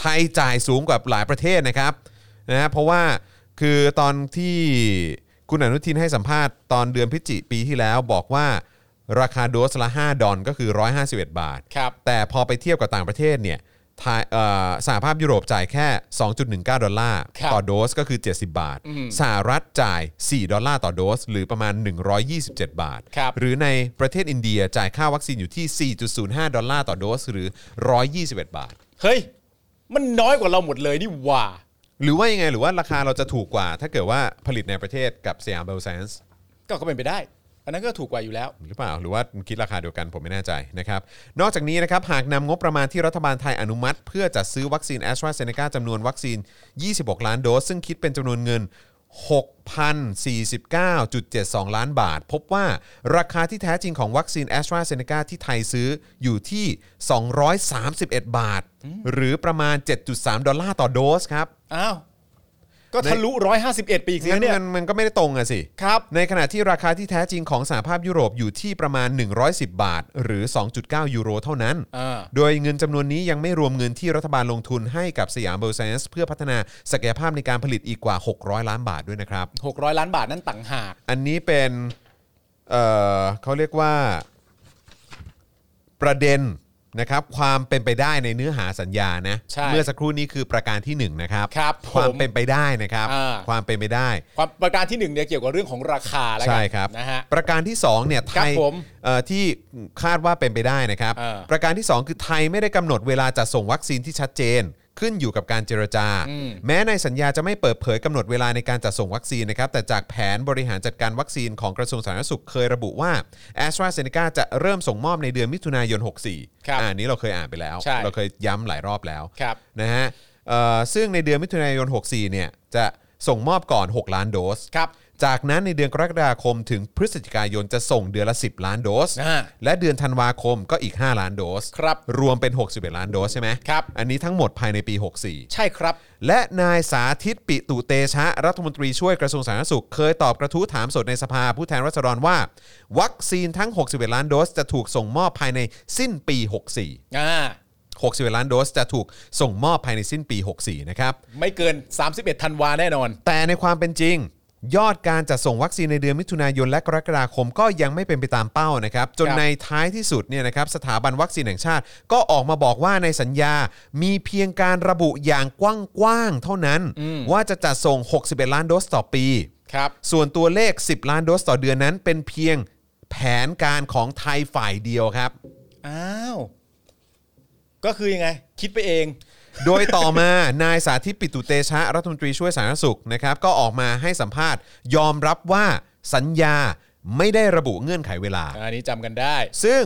ไทยจ่ายสูงกว่าหลายประเทศนะครับนะฮะเพราะว่าคือตอนที่คุณอนุทินให้สัมภาษณ์ตอนเดือนพฤศจิปีที่แล้วบอกว่า ราคาโดสละ 5 ดอลก็คือ 151 บาท ครับแต่พอไปเทียบกับต่างประเทศเนี่ยไทยเอ่อสหภาพยุโรปจ่ายแค่ 2.19 ดอลลาร์ครับต่อโดสก็คือ 70 บาท สหรัฐจ่าย 4 ดอลลาร์ต่อโดส หรือประมาณ 127 บาท ครับหรือในประเทศอินเดียจ่ายค่าวัคซีนอยู่ที่ 4.05 ดอลลาร์ต่อโดส หรือ 121 บาท เฮ้ย มันน้อยกว่าเราหมดเลยนี่หว่า หรือว่ายังไงหรือว่าราคาเราจะถูกกว่า ถ้าเกิดว่าผลิตในประเทศกับสยามไบโอไซเอนซ์ก็ก็เป็นไปได้ อันนั้นก็ถูกกว่าอยู่แล้ว หรือเปล่าหรือว่าคิดราคาเดียวกันผมไม่แน่ใจนะครับนอกจากนี้นะครับหากนำงบประมาณที่รัฐบาลไทยอนุมัติ เพื่อจัดซื้อวัคซีนแอสตราเซเนกาจำนวนวัคซีน 26 ล้านโดส ซึ่งคิดเป็นจำนวนเงิน 6,049.72 ล้านบาท พบว่าราคาที่แท้จริงของวัคซีนแอสตราเซเนกาที่ไทยซื้ออยู่ที่ 231 บาท หรือประมาณ 7.3 ดอลลาร์ต่อโดสครับอ้าว ก็ทะลุ 151 ไปอีกสิงั้นเนี่ย มันมันก็ไม่ได้ตรงอะสิ ครับ ในขณะที่ราคาที่แท้จริงของสหภาพยุโรปอยู่ที่ประมาณ 110 บาท หรือ 2.9 ยูโรเท่านั้นอ่าโดยเงินจำนวนนี้ยังไม่รวมเงินที่รัฐบาลลงทุนให้กับสยามไบโอไซเอนซ์เพื่อพัฒนาศักยภาพในการผลิตอีกกว่า 600 ล้านบาทด้วยนะครับ 600 ล้านบาทนั่นต่างหาก อันนี้เป็น เอ่อเขาเรียกว่า ประเด็น นะครับความเป็นไปได้ในเนื้อหาสัญญานะใช่เมื่อสักครู่นี้คือประการที่หนึ่งนะครับครับผมความเป็นไปได้นะครับ อ่า ความเป็นไปได้ ความประการที่หนึ่งเนี่ยเกี่ยวกับเรื่องของราคาแล้วกันใช่ครับ นะฮะ ประการที่2เนี่ยไทครับยผมเอ่อที่คาดว่าเป็นไปได้นะครับ เออประการที่2คือไทยไม่ได้กำหนดเวลาจัดส่งวัคซีนที่ชัดเจน ขึ้นอยู่กับการเจรจา แม้ในสัญญาจะไม่เปิดเผยกำหนดเวลาในการจัดส่งวัคซีนนะครับแต่จากแผนบริหารจัดการวัคซีนของกระทรวงสาธารณสุขเคยระบุว่า a s t r a z เซ e c a จะเริ่มส่งมอบในเดือนมิถุนายน 64ครับอ่านี้เราเคยอ่านไปแล้ว ใช่ เราเคยย้ำหลายรอบแล้วครับ นะฮะเอ่อซึ่งในเดือนมิถุนายน 64เนี่ยจะส่งมอบก่อน 6 ล้านโดส ครับ จากนั้นในเดือนกรกฎาคมถึงพฤศจิกายนจะส่งเดือนละ 10 ล้านโดส อ่าและเดือนธันวาคมก็อีก 5 ล้านโดสครับรวมเป็น 61 ล้านโดสใช่ไหมครับ อันนี้ทั้งหมดภายในปีใช่ครับ64และนายสาธิตปิตุเตชะ รัฐมนตรีช่วยกระทรวงสาธารณสุข เคยตอบกระทู้ถามสดในสภาผู้แทนราษฎรว่า วัคซีนทั้ง 61 ล้านโดสจะถูกส่งมอบภายในสิ้นปี 64 อ่า 61 ล้านโดสจะถูกส่งมอบภายในสิ้นปี 64 นะครับ ไม่เกิน 31ธันวาแน่นอน แต่ในความเป็นจริง ยอดการจัดส่งวัคซีนในเดือนมิถุนายนและกรกฎาคมก็ยังไม่เป็นไปตามเป้านะครับ จนครับในท้ายที่สุดเนี่ยนะครับสถาบันวัคซีนแห่งชาติ ก็ออกมาบอกว่าในสัญญามีเพียงการระบุอย่างกว้างๆเท่านั้น ว่าจะจัดส่ง 61 ล้านโดสต่อปีครับส่วนตัวเลข 10 ล้านโดสต่อเดือนนั้น เป็นเพียงแผนการของไทยฝ่ายเดียวครับ อ้าว ก็คือยังไง คิดไปเอง โดยต่อมานายสาธิตปิตุเตชะรัฐมนตรีช่วยสาธารณสุขนะครับก็ออกมาให้สัมภาษณ์ยอมรับว่าสัญญาไม่ได้ระบุเงื่อนไขเวลา อันนี้จำกันได้ ซึ่ง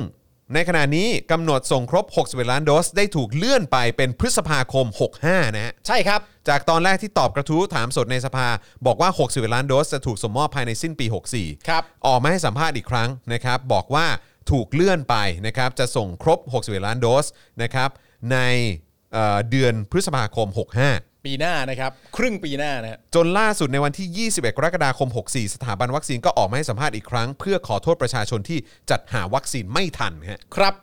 ในขณะนี้กำหนดส่งครบ 61 ล้านโดส ได้ถูกเลื่อนไปเป็นพฤษภาคม 65 นะฮะ ใช่ครับ จากตอนแรกที่ตอบกระทู้ถามสดในสภา บอกว่า 61 ล้านโดสจะถูกส่งมอบภายในสิ้นปี 64 ครับ ออกมาให้สัมภาษณ์อีกครั้งนะครับ บอกว่าถูกเลื่อนไปนะครับ จะส่งครบ 61 ล้านโดสนะครับ ใน เอ่อเดือนพฤษภาคม 65 ปีหน้านะครับ ครึ่งปีหน้านะฮะ จนล่าสุดในวันที่ 21 กรกฎาคม 64 สถาบันวัคซีนก็ออกมาให้สัมภาษณ์อีกครั้ง เพื่อขอโทษประชาชนที่จัดหาวัคซีนไม่ทันฮะ ครับ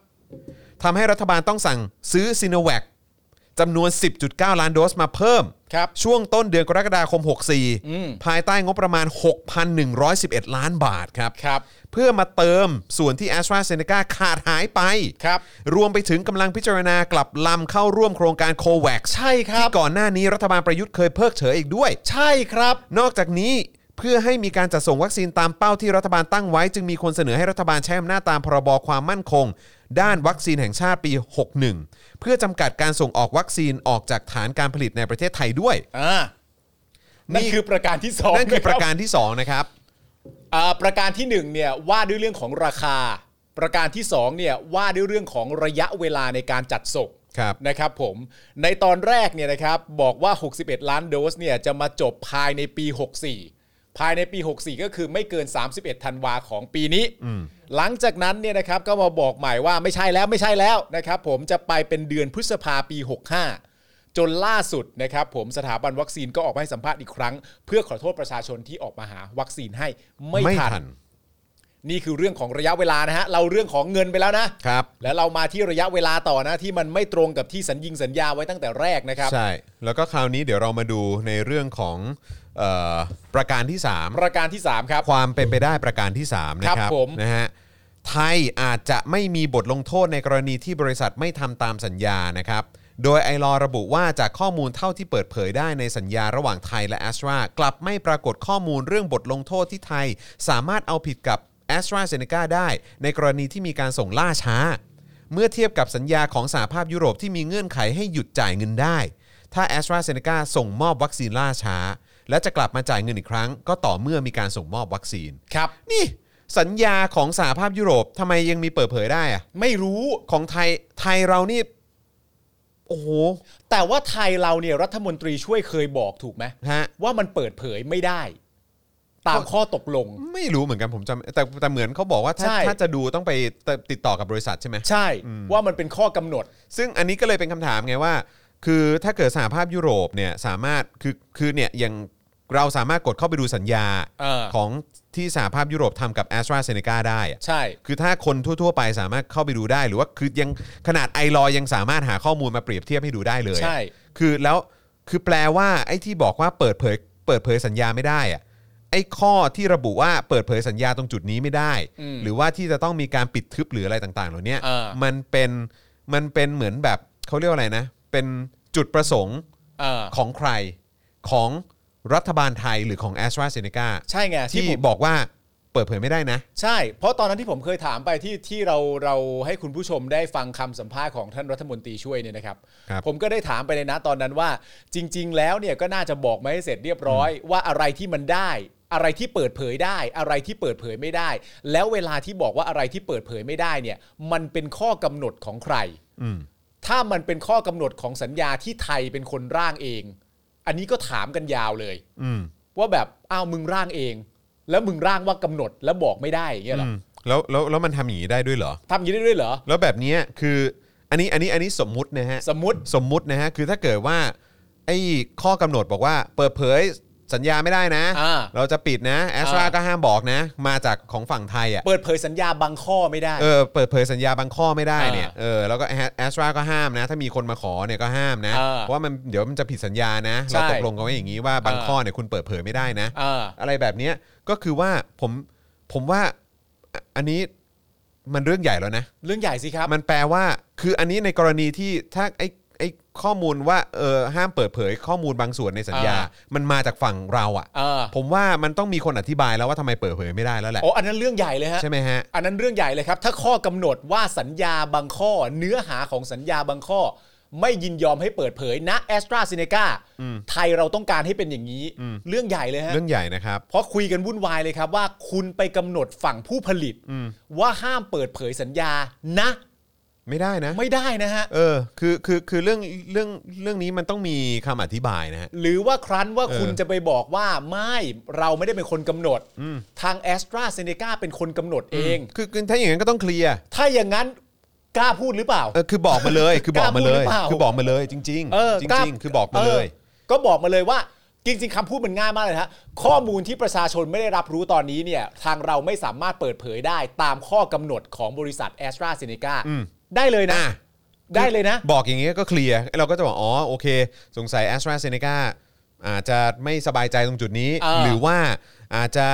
ทำให้รัฐบาลต้องสั่งซื้อซีโนแวค จำนวน 10.9 ล้านโดสมาเพิ่ม ครับ ช่วงต้นเดือนกรกฎาคมอืม64 ภายใต้งบประมาณ 6,111 ล้านบาทครับ ครับ เพื่อมาเติมส่วนที่ a s t r a z เซ e c a ขาดหายไปครับ รวมไปถึงกำลังพิจารณากลับลำเข้าร่วมโครงการโควัคใช่ครับ ที่ก่อนหน้านี้รัฐบาลประยุทธ์เคยเพิกเฉยอีกด้วย ใช่ครับ นอกจากนี้ เพื่อให้มีการจัดส่งวัคซีนตามเป้าที่รัฐบาลตั้งไว้ จึงมีคนเสนอให้รัฐบาลใช้อำนาจตามพรบความมั่นคง ด้านวัคซีนแห่งชาติปี 61 เพื่อจำกัดการส่งออกวัคซีนออกจากฐานการผลิตในประเทศไทยด้วย อ่านั่นคือประการที่สองนั่นคือประบการที่2นะครับอ่าประการที่หนึ่งเนี่ยว่าด้วยเรื่องของราคา ประการที่สองเนี่ยว่าด้วยเรื่องของระยะเวลาในการจัดส่งครับนะครับผมในตอนแรกเนี่ยนะครับบอกว่า 61 ล้านโดสเนี่ยจะมาจบภายในปี 64 ภายในปี 64 ก็คือไม่เกิน 31ธันวาของปีนี้ หลังจากนั้นเนี่ยนะครับก็มาบอกใหม่ว่าไม่ใช่แล้วไม่ใช่แล้วนะครับผมจะไปเป็นเดือนพฤษภาปี 65 จนล่าสุดนะครับผมสถาบันวัคซีนก็ออกมาให้สัมภาษณ์อีกครั้ง เพื่อขอโทษประชาชนที่ออกมาหาวัคซีนให้ไม่ทัน นี่คือเรื่องของระยะเวลานะฮะเราเรื่องของเงินไปแล้วนะครับ แล้วเรามาที่ระยะเวลาต่อนะ ที่มันไม่ตรงกับที่สัญญิงสัญญาไว้ตั้งแต่แรกนะครับ ใช่ แล้วก็คราวนี้เดี๋ยวเรามาดูในเรื่องของ เออประการที่ 3 ประการที่ 3 ครับ ความเป็นไปได้ประการที่ 3 นะคครัรับบผมนะฮะไทยอาจจะไม่มีบทลงโทษในกรณีที่บริษัทไม่ทำตามสัญญานะครับโดยไอรอระบุว่าจากข้อมูลเท่าที่เปิดเผยได้ในสัญญาระหว่างไทยและแอสตรากลับไม่ปรากฏข้อมูลเรื่องบทลงโทษที่ไทย สามารถเอาผิดกับแอสตราเซเนกาได้ ในกรณีที่มีการส่งล่าช้า เมื่อเทียบกับสัญญาของสหภาพยุโรปที่มีเงื่อนไขให้หยุดจ่ายเงินได้ ถ้าแอสตราเซเนกาส่งมอบวัคซีนล่าช้า และจะกลับมาจ่ายเงินอีกครั้ง ก็ต่อเมื่อมีการส่งมอบวัคซีน ครับ นี่สัญญาของสหภาพยุโรปทำไมยังมีเปิดเผยได้อะไม่รู้ของไทยไทยเรานี่ โอ้โห แต่ว่าไทยเราเนี่ยรัฐมนตรีช่วยเคยบอกถูกไหมฮะ ว่ามันเปิดเผยไม่ได้ ตามข้อตกลง ไม่รู้เหมือนกันผมจำแต่แต่เหมือนเขาบอกว่าถ้าใช่ ถ้าจะดูต้องไปติดต่อกับบริษัทใช่ไหม ใช่ว่ามันเป็นข้อกำหนด ซึ่งอันนี้ก็เลยเป็นคำถามไงว่า คือถ้าเกิดสหภาพยุโรปเนี่ยสามารถคือคือเนี่ยอย่าง เราสามารถกดเข้าไปดูสัญญาเออ ของที่สหภาพยุโรปทำกับ a s t r a z เซ e c a ได้อะใช่ คือถ้าคนทั่ว ๆ ไปสามารถเข้าไปดูได้ หรือว่าคือยังขนาดไอรอยังสามารถหาข้อมูลมาเปรียบเทียบให้ดูได้เลยอะ ใช่ คือแล้วคือแปลว่าไอ้ที่บอกว่าเปิดเผยเปิดเผยสัญญาไม่ได้อะไอ้ข้อที่ระบุว่าเปิดเผยสัญญาตรงจุดนี้ไม่ได้ อืมหรือว่าที่จะต้องมีการปิดทึบหรืออะไรต่างๆ เหล่านี้เออ มันเป็นมันเป็นเหมือนแบบเขาเรียกว่าอะไรนะ เป็นจุดประสงค์เออ ของใครของ รัฐบาลไทยหรือของ a s t r a z เซ e c a ใช่ไงที่ผม บอกว่าเปิดเผยไม่ได้นะ ใช่ เพราะตอนนั้นที่ผมเคยถามไปที่ที่เราเราให้คุณผู้ชมได้ฟังคำสัมภาษณ์ของท่านรัฐมนตรีช่วยเนี่ยนะครับ ครับผมก็ได้ถามไปในนะตอนนั้นว่า จริง ๆ แล้วเนี่ยก็น่าจะบอกมาให้เสร็จเรียบร้อย ว่าอะไรที่มันได้ อะไรที่เปิดเผยได้ อะไรที่เปิดเผยไม่ได้ แล้วเวลาที่บอกว่าอะไรที่เปิดเผยไม่ได้เนี่ย มันเป็นข้อกำหนดของใคร อืม ถ้ามันเป็นข้อกำหนดของสัญญาที่ไทยเป็นคนร่างเอง อันนี้ก็ถามกันยาวเลย อืม ว่าแบบอ้าวมึงร่างเอง แล้วมึงร่างว่ากำหนดแล้วบอกไม่ได้อย่างเงี้ยเหรออืมแล้วแล้วแล้วมันทำอย่างนี้ได้ด้วยเหรอ ทำอย่างนี้ได้ด้วยเหรอ แล้วแบบเนี้ยคืออันนี้อันนี้อันนี้สมมุตินะฮะสมมุติ สมมุตินะฮะคือถ้าเกิดว่าไอ้ข้อกำหนดบอกว่า เปิดเผย สัญญาไม่ได้นะ อ่าเราจะปิดนะแอสตราอ่า ก็ห้ามบอกนะ มาจากของฝั่งไทยอะ เปิดเผยสัญญาบางข้อไม่ได้ เออเปิดเผยสัญญาบางข้อไม่ได้เนี่ยอ่าเออแล้วก็แอสตราก็ห้ามนะ ถ้ามีคนมาขอเนี่ยก็ห้ามนะอ่าเพราะว่ามันเดี๋ยวมันจะผิดสัญญานะ ใช่ เราตกลงกันไว้อย่างนี้ว่าบางอ่าข้อเนี่ยคุณเปิดเผยไม่ได้นะ อ่า อะไรแบบเนี้ยก็คือว่าผมผมว่าอะอันนี้มันเรื่องใหญ่แล้วนะ เรื่องใหญ่สิครับ มันแปลว่าคืออันนี้ในกรณีที่ถ้าไอ้ไอ้ ข้อมูลว่าเออห้ามเปิดเผยข้อมูลบางส่วนในสัญญา อ่ามันมาจากฝั่งเราอะ เออ ผมว่ามันต้องมีคนอธิบายแล้วว่าทำไมเปิดเผยไม่ได้แล้วแหละ โอ้อันนั้นเรื่องใหญ่เลยฮะ ใช่ไหมฮะ อันนั้นเรื่องใหญ่เลยครับ ถ้าข้อกำหนดว่าสัญญาบางข้อ เนื้อหาของสัญญาบางข้อ ไม่ยินยอมให้เปิดเผยณแอสตราเซเนกาไทยเราต้องการให้เป็นอย่างนี้ เรื่องใหญ่เลยฮะ เรื่องใหญ่นะครับ เพราะคุยกันวุ่นวายเลยครับว่าคุณไปกำหนดฝั่งผู้ผลิตว่าห้ามเปิดเผยสัญญานะ ไม่ได้นะ ไม่ได้นะฮะ เออ คือคือคือเรื่องเรื่องเรื่องนี้มันต้องมีคำอธิบายนะฮะ หรือว่าครั้นว่าเออคุณจะไปบอกว่าไม่เราไม่ได้เป็นคนกำหนด ทางแอสตราเซเนกาเป็นคนกำหนดเอง คือคือถ้าอย่างนั้นก็ต้องเคลียร์ถ้าอย่างนั้นกล้าพูดหรือเปล่า เออ คือบอกมาเลย คือบอกมาเลย กล้าพูดหรือเปล่าคือบอกมาเลยจริงเออๆจกล้า ริง ๆ คือบอกมาเลย ออก็บอกมาเลยว่าจริงๆคำพูดมันง่ายมากเลยฮะข้อมูลที่ประชาชนไม่ได้รับรู้ตอนนี้เนี่ย ทางเราไม่สามารถเปิดเผยได้ตามข้อกำหนดของบริษัทแอสตราเซเนกา ได้เลยนะ อะได้เลยนะ บอกอย่างงี้ก็เคลียร์เราก็จะบอกอ๋อโอเค สงสัย a s t r a z เซ e c a อาจจะไม่สบายใจตรงจุดนี้อ่าหรือว่าอาจจะ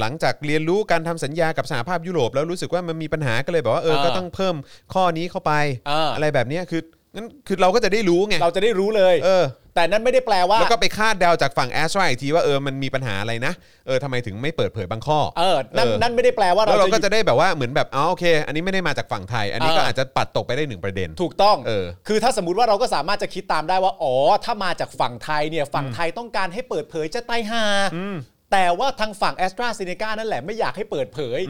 หลังจากเรียนรู้การทำสัญญากับสหภาพยุโรป แล้วรู้สึกว่ามันมีปัญหาก็เลยแบบว่าเออก็ต้องเพิ่มข้อนี้เข้าไปอ่าอะไรแบบเนี้ยคืองั้นคือเราก็จะได้รู้ไงเราจะได้รู้เลย เออ แต่นั่นไม่ได้แปลว่า แล้วก็ไปคาดเดาจากฝั่ง a s t r a อีกทีว่าเออมันมีปัญหาอะไรนะเออทำไมถึงไม่เปิดเผยบางข้อเออนั่นเออนั่นไม่ได้แปลว่าแล้วเราเราก็จะจะได้แบบว่าเหมือนแบบอ๋อโอเค อันนี้ไม่ได้มาจากฝั่งไทย อันนี้ก็เออออาจจะปัดตกไปได้หนึ่งประเด็น ถูกต้องเออคือถ้าสมมติว่าเราก็สามารถจะคิดตามได้ว่าอ๋อถ้ามาจากฝั่งไทยเนี่ยฝั่งไทยต้องการให้เปิดเผยจะไตายหา แต่ว่าทางฝั่งแอสตราเซเนกานั่นแหละไม่อยากให้เปิดเผย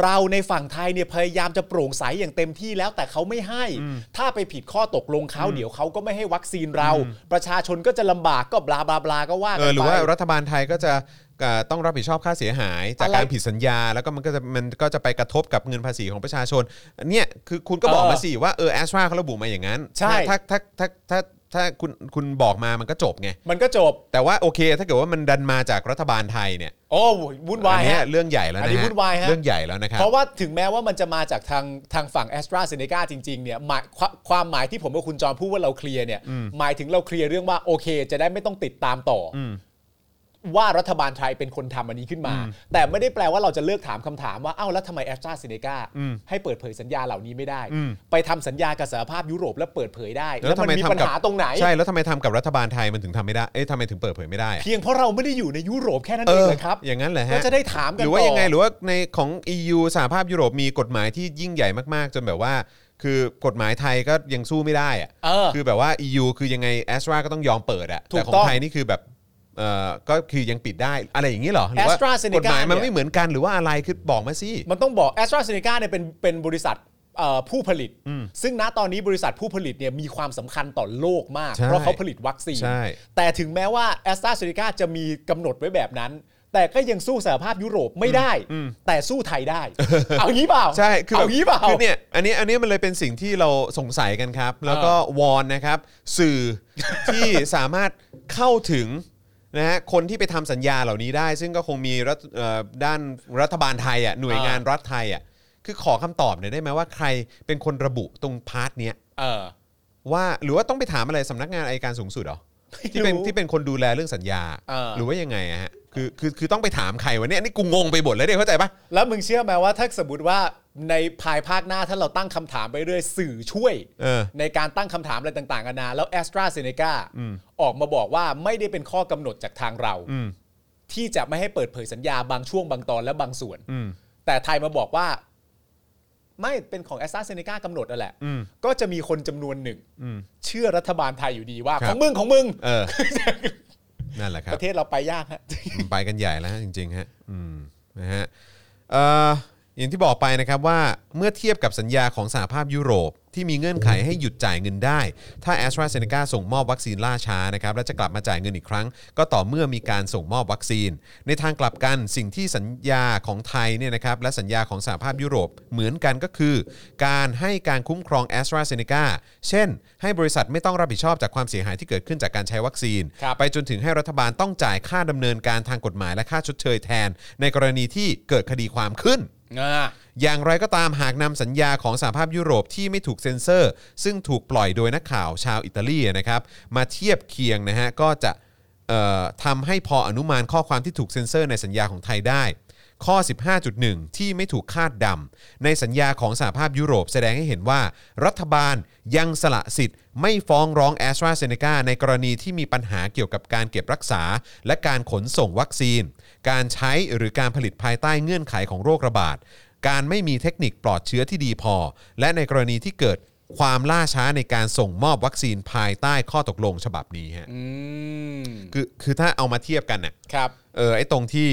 เราในฝั่งไทยเนี่ยพยายามจะโปร่งใสอย่างเต็มที่แล้วแต่เขาไม่ให้ ถ้าไปผิดข้อตกลงเขาเดี๋ยวเขาก็ไม่ให้วัคซีนเรา ประชาชนก็จะลำบากก็บลาบลาบลาก็ว่าเอกัอนหรือไปว่ารัฐบาลไทยก็จะเอ่อต้องรับผิดชอบค่าเสียหาย จากอะไรการผิดสัญญา แล้วก็มันก็จะมันก็จะไปกระทบกับเงินภาษีของประชาชนเนี่ยคือคุณก็บอกเออมาสิว่าเออแอสตราเขาระบุมาอย่างนั้น ใช่ ถ้าถ้าถ้าถ้า ถ้าคุณคุณบอกมามันก็จบไง มันก็จบ แต่ว่าโอเค ถ้าเกิดว่ามันดันมาจากรัฐบาลไทยเนี่ยโอ้วุ่นวายอันเนี้ยฮะเรื่องใหญ่แล้วอันะนนี้ฮะวุ่นวายฮะเรื่องใหญ่แล้วนะครับเพราะว่าถึงแม้ว่ามันจะมาจากทางทางฝั่งแอสตราเซเนกาจริงๆเนี่ยหมายความความหมายที่ผมกับคุณจอมพูดว่าเราเคลียร์เนี่ยหมายถึงเราเคลียร์เรื่องว่าโอเค จะได้ไม่ต้องติดตามต่ออ ว่ารัฐบาลไทยเป็นคนทำอันนี้ขึ้นมา แต่ไม่ได้แปลว่าเราจะเลิกถามคำถามว่า เอ้าแล้วทำไมแอสตราเซเนกาให้เปิดเผยสัญญาเหล่านี้ไม่ได้ ไปทำสัญญากับสหภาพยุโรปแล้วเปิดเผยได้ แล้วมันมีปัญหาตรงไหน ใช่ แล้วทำไมทำกับรัฐบาลไทยมันถึงทำไม่ได้ เอ๊ะทำไมถึงเปิดเผยไม่ได้อะเพียงเพราะเราไม่ได้อยู่ในยุโรปแค่นั้นเอเองอนะครับ อย่างนั้นเหรอก็ฮะจะได้ถามกันหรือว่าต่ยังไง หรือว่าในของ EU สหภาพยุโรปมีกฎหมายที่ยิ่งใหญ่มากๆ จนแบบว่าคือกฎหมายไทยก็ยังสู้ไม่ได้อะเออคือแบบว่า EU คือยังไงแอสตราก็ต้องยอมเปิดอะถูกแต่ของต้องไทยนี่คือแบบ เอ่อก็คือยังปิดได้อะไรอย่างนี้เหรอหรือว่า AstraZeneca กฎหมายมันเนี่ยไม่เหมือนกันหรือว่าอะไรคือบอกมาสิ มันต้องบอก a s t r a z เซ e c a เนี่ยเป็นเป็นบริษัทเอ่อผู้ผลิต ซึ่งณตอนนี้บริษัทผู้ผลิตเนี่ยมีความสำคัญต่อโลกมาก ใช่เพราะเขาผลิตวัคซีน ใช่ แต่ถึงแม้ว่า a s t r a z เซ e c a จะมีกำหนดไว้แบบนั้น แต่ก็ยังสู้สหภาพยุโรปไม่ได้ แต่สู้ไทยได้ เอางี้เปล่าใช่คือเอาแบบงี้เปล่า คือเนี่ยอันนี้อันนี้มันเลยเป็นสิ่งที่เราสงสัยกันครับ แล้วก็วอนนะครับ สื่อที่สามารถเข้าถึง นะฮะคนที่ไปทำสัญญาเหล่านี้ได้ ซึ่งก็คงมีรัฐเอ่อด้านรัฐบาลไทยอะหน่วยงานรัฐไทยอะคือขอคำตอบหน่อยได้ไหมว่าใครเป็นคนระบุตรงพาร์ทเนี้ยเออ ว่าหรือว่าต้องไปถามอะไรสำนักงานอายการสูงสุดเหรอที่เป็นไม่รู้ที่เป็นคนดูแลเรื่องสัญญา เออ หรือว่ายังไงอะฮะ คือคือคือต้องไปถามใครวะเนี่ยนี่กูงงไปหมดแล้วเนี่ยเข้าใจปะแล้วมึงเชื่อไหมว่าถ้าสมมติว่าในภายภาคหน้าถ้าเราตั้งคำถามไปเรื่อยสื่อช่วย เออ ในการตั้งคำถามอะไรต่างๆกันานาแล้ว a s t r a z เซ e c a ออกมาบอกว่าไม่ได้เป็นข้อกำหนดจากทางเรา อืมที่จะไม่ให้เปิดเผยสัญญาบางช่วงบางตอนและบางส่วน อืม แต่ไทยมาบอกว่า ไม่เป็นของ a s t r a z เซ e c a กำหนดนั่นแหละ อืม ก็จะมีคนจำนวนหนึ่ง อืม เชื่อรัฐบาลไทยอยู่ดีว่า ครับ ของมึงของมึง เออ นั่นแหละครัปบระเทศเราไปยากฮะไปกันใหญ่แล้วฮะจริงๆฮะอืมนะฮะเอ่ออย่างที่บอกไปนะครับว่าเมื่อเทียบกับสัญญาของสหภาพยุโรป ที่มีเงื่อนไขให้หยุดจ่ายเงินได้ ถ้า a s t r a z เซ e c a ส่งมอบวัคซีนล่าช้านะครับและจะกลับมาจ่ายเงินอีกครั้ง ก็ต่อเมื่อมีการส่งมอบวัคซีน ในทางกลับกันสิ่งที่สัญญาของไทยเนี่ยนะครับและสัญญาของสหภาพยุโรปเหมือนกันก็คือ การให้การคุ้มครอง a s t r a z เซ e c a เช่น ให้บริษัทไม่ต้องรับผิดชอบจากความเสียหายที่เกิดขึ้นจากการใช้วัคซีนครับไปจนถึงให้รัฐบาลต้องจ่ายค่าดำเนินการทางกฎหมายและค่าชดเชยแทน ในกรณีที่เกิดคดีความขึ้น อย่างไรก็ตามหากนำสัญญาของสหภาพยุโรปที่ไม่ถูกเซ็นเซอร์ ซึ่งถูกปล่อยโดยนักข่าวชาวอิตาลีนะครับ มาเทียบเคียงนะฮะก็จะเอ่อทำให้พออนุมานข้อความที่ถูกเซ็นเซอร์ในสัญญาของไทยได้ ข้อ 15.1 ที่ไม่ถูกคาดดำในสัญญาของสหภาพยุโรปแสดงให้เห็นว่า รัฐบาลยังสละสิทธิ์ ไม่ฟ้องร้องแอสตราเซเนกาในกรณีที่มีปัญหาเกี่ยวกับการเก็บรักษา และการขนส่งวัคซีน การใช้หรือการผลิตภายใต้เงื่อนไขของโรคระบาด การไม่มีเทคนิคปลอดเชื้อที่ดีพอ และในกรณีที่เกิดความล่าช้าในการส่งมอบวัคซีนภายใต้ข้อตกลงฉบับนี้ฮะอืมคือคือถ้าเอามาเทียบกันน่ะครับเออไอ้ตรงที่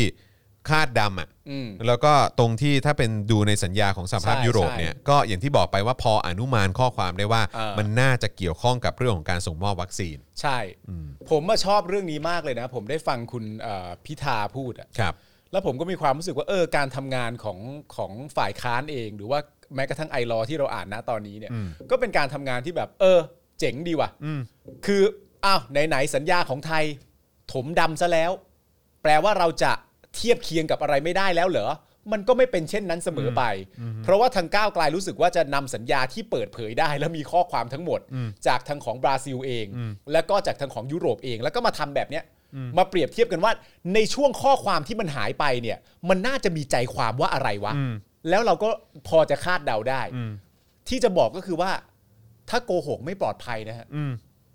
คาดดำอะอืม แล้วก็ตรงที่ถ้าเป็นดูในสัญญาของสหภาพใช่ยุโรปใช่เนี่ยก็อย่างที่บอกไปว่าพออนุมานข้อความได้ว่า เออ มันน่าจะเกี่ยวข้องกับเรื่องของการส่งมอบวัคซีน ใช่ผมมาชอบเรื่องนี้มากเลยนะ ผมได้ฟังคุณเอ่อพิธาพูดอะครับ แล้วผมก็มีความรู้สึกว่าเออการทำงานของของฝ่ายค้านเอง หรือว่าแม้กระทั่งไอรอที่เราอ่านนะตอนนี้เนี่ยก็เป็นการทำงานที่แบบ เออ เจ๋งดีว่ะคืออ้าวไหนๆสัญญาของไทย ถมดำซะแล้ว แปลว่าเราจะ เทียบเคียงกับอะไรไม่ได้แล้วเหรอ มันก็ไม่เป็นเช่นนั้นเสมอไป เพราะว่าทางก้าวไกลรู้สึกว่าจะนำสัญญาที่เปิดเผยได้ แล้วมีข้อความทั้งหมด จากทางของบราซิลเอง แล้วก็จากทางของยุโรปเอง แล้วก็มาทำแบบเนี้ยมาเปรียบเทียบกันว่า ในช่วงข้อความที่มันหายไปเนี่ย มันน่าจะมีใจความว่าอะไรวะแล้วเราก็พอจะคาดเดาได้ ที่จะบอกก็คือว่า ถ้าโกหกไม่ปลอดภัยนะฮะอืม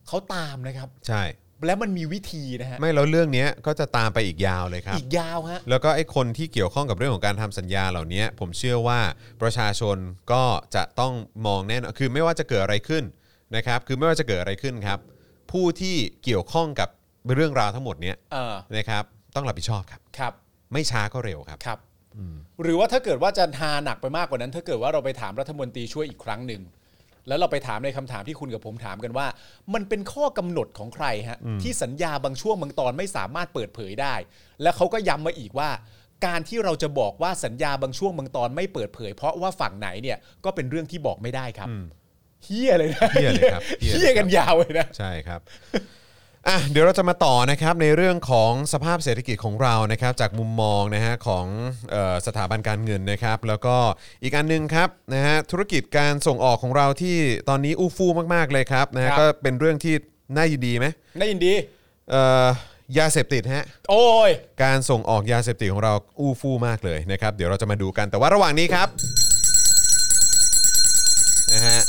เขาตามนะครับ ใช่ แล้วมันมีวิธีนะฮะ ไม่แล้วเรื่องเนี้ยก็จะตามไปอีกยาวเลยครับ อีกยาวฮะ แล้วก็ไอ้คนที่เกี่ยวข้องกับเรื่องของการทำสัญญาเหล่านี้ผมเชื่อว่าประชาชนก็จะต้องมองแน่นอนคือไม่ว่าจะเกิดอะไรขึ้นนะครับ คือไม่ว่าจะเกิดอะไรขึ้นครับ ผู้ที่เกี่ยวข้องกับเรื่องราวทั้งหมดเนี้ยเออนะครับ ต้องรับผิดชอบครับ ครับ ไม่ช้าก็เร็วครับ ครับ หรือว่าถ้าเกิดว่าจะทาหนักไปมากกว่านั้น ถ้าเกิดว่าเราไปถามรัฐมนตรีช่วยอีกครั้งหนึ่ง แล้วเราไปถามในคำถามที่คุณกับผมถามกันว่า มันเป็นข้อกำหนดของใครฮะที่สัญญาบางช่วงบางตอนไม่สามารถเปิดเผยได้ และเขาก็ย้ำมาอีกว่า การที่เราจะบอกว่าสัญญาบางช่วงบางตอนไม่เปิดเผย เพราะว่าฝั่งไหนเนี่ยก็เป็นเรื่องที่บอกไม่ได้ครับเฮียเลยนะเหี้ยเลยครับเหี้ยเลยครับเฮียกันยาวเลยนะใช่ครับ อะเดี๋ยวเราจะมาต่อนะครับในเรื่องของสภาพเศรษฐกิจของเรานะครับจากมุมมองนะฮะของเออสถาบันการเงินนะครับแล้วก็อีกอันหนึงครับนะฮะธุรกิจการส่งออกของเราที่ตอนนี้อู้ฟู่มากๆเลยครับนะฮะครับ ก็เป็นเรื่องที่น่ายินดีไหมน่ายินดี เอ่อยาเสพติดฮะ โอ้ย การส่งออกยาเสพติดของเราอู้ฟู่มากเลยนะครับ เดี๋ยวเราจะมาดูกันแต่ว่าระหว่างนี้ครับนะฮะ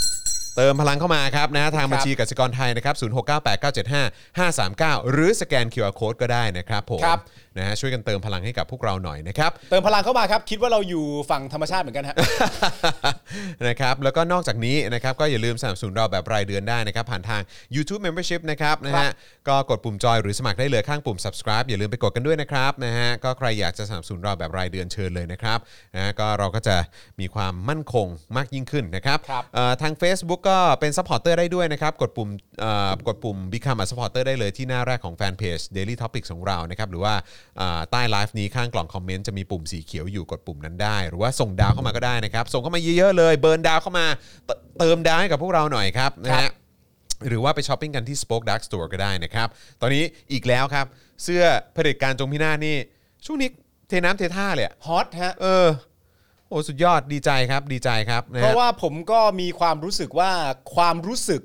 เติมพลังเข้ามาครับนะทางบัญชีกสิกรไทยนะครับ 0698975539 หรือสแกน QR Code ก็ได้นะครับผมครับ นะฮะช่วยกันเติมพลังให้กับพวกเราหน่อยนะครับ เติมพลังเข้ามาครับ คิดว่าเราอยู่ฝั่งธรรมชาติเหมือนกันฮะ นะครับแล้วก็นอกจากนี้นะครับก็อย่าลืมสนับสนุนเราแบบรายเดือนได้นะครับ ผ่านทาง YouTube Membership นะครับนะฮะก็กดปุ่มจอยหรือสมัครได้เลยข้างปุ่ม subscribe อย่าลืมไปกดกันด้วยนะครับนะฮะก็ใครอยากจะสนับสนุนเราแบบรายเดือนเชิญเลยนะครับนะฮะก็เราก็จะมีความมั่นคงมากยิ่งขึ้นนะครับครับ เอ่อทาง Facebook ก็เป็น supporter ได้ด้วยนะครับ กดปุ่มเอ่อกดปุ่ม become a supporter ได้เลยที่หน้าแรกของแฟนเพจ Daily Topics ของเรานะครับหรือว่าอ่าใต้ไลฟ์นี้ข้างกล่องคอมเมนต์จะมีปุ่มสีเขียวอยู่กดปุ่มนั้นได้ หรือว่าส่งดาวเข้ามาก็ได้นะครับ ส่งเข้ามาเยอะๆเลยเบิร์นดาวเข้ามาเตเติมดาวให้กับพวกเราหน่อยครับนะครัฮะบหรือว่าไปช้อปปิ้งกันที่ Spoke Dark Store ก็ได้นะครับ ตอนนี้อีกแล้วครับ เสื้อเผด็จการจงพินาศนี่ช่วงนี้เทน้ำเทท่าเลยอะฮอตฮะเออโอ้สุดยอดดีใจครับดีใจครับนะฮะเพราะว่าผมก็มีความรู้สึกว่าความรู้สึก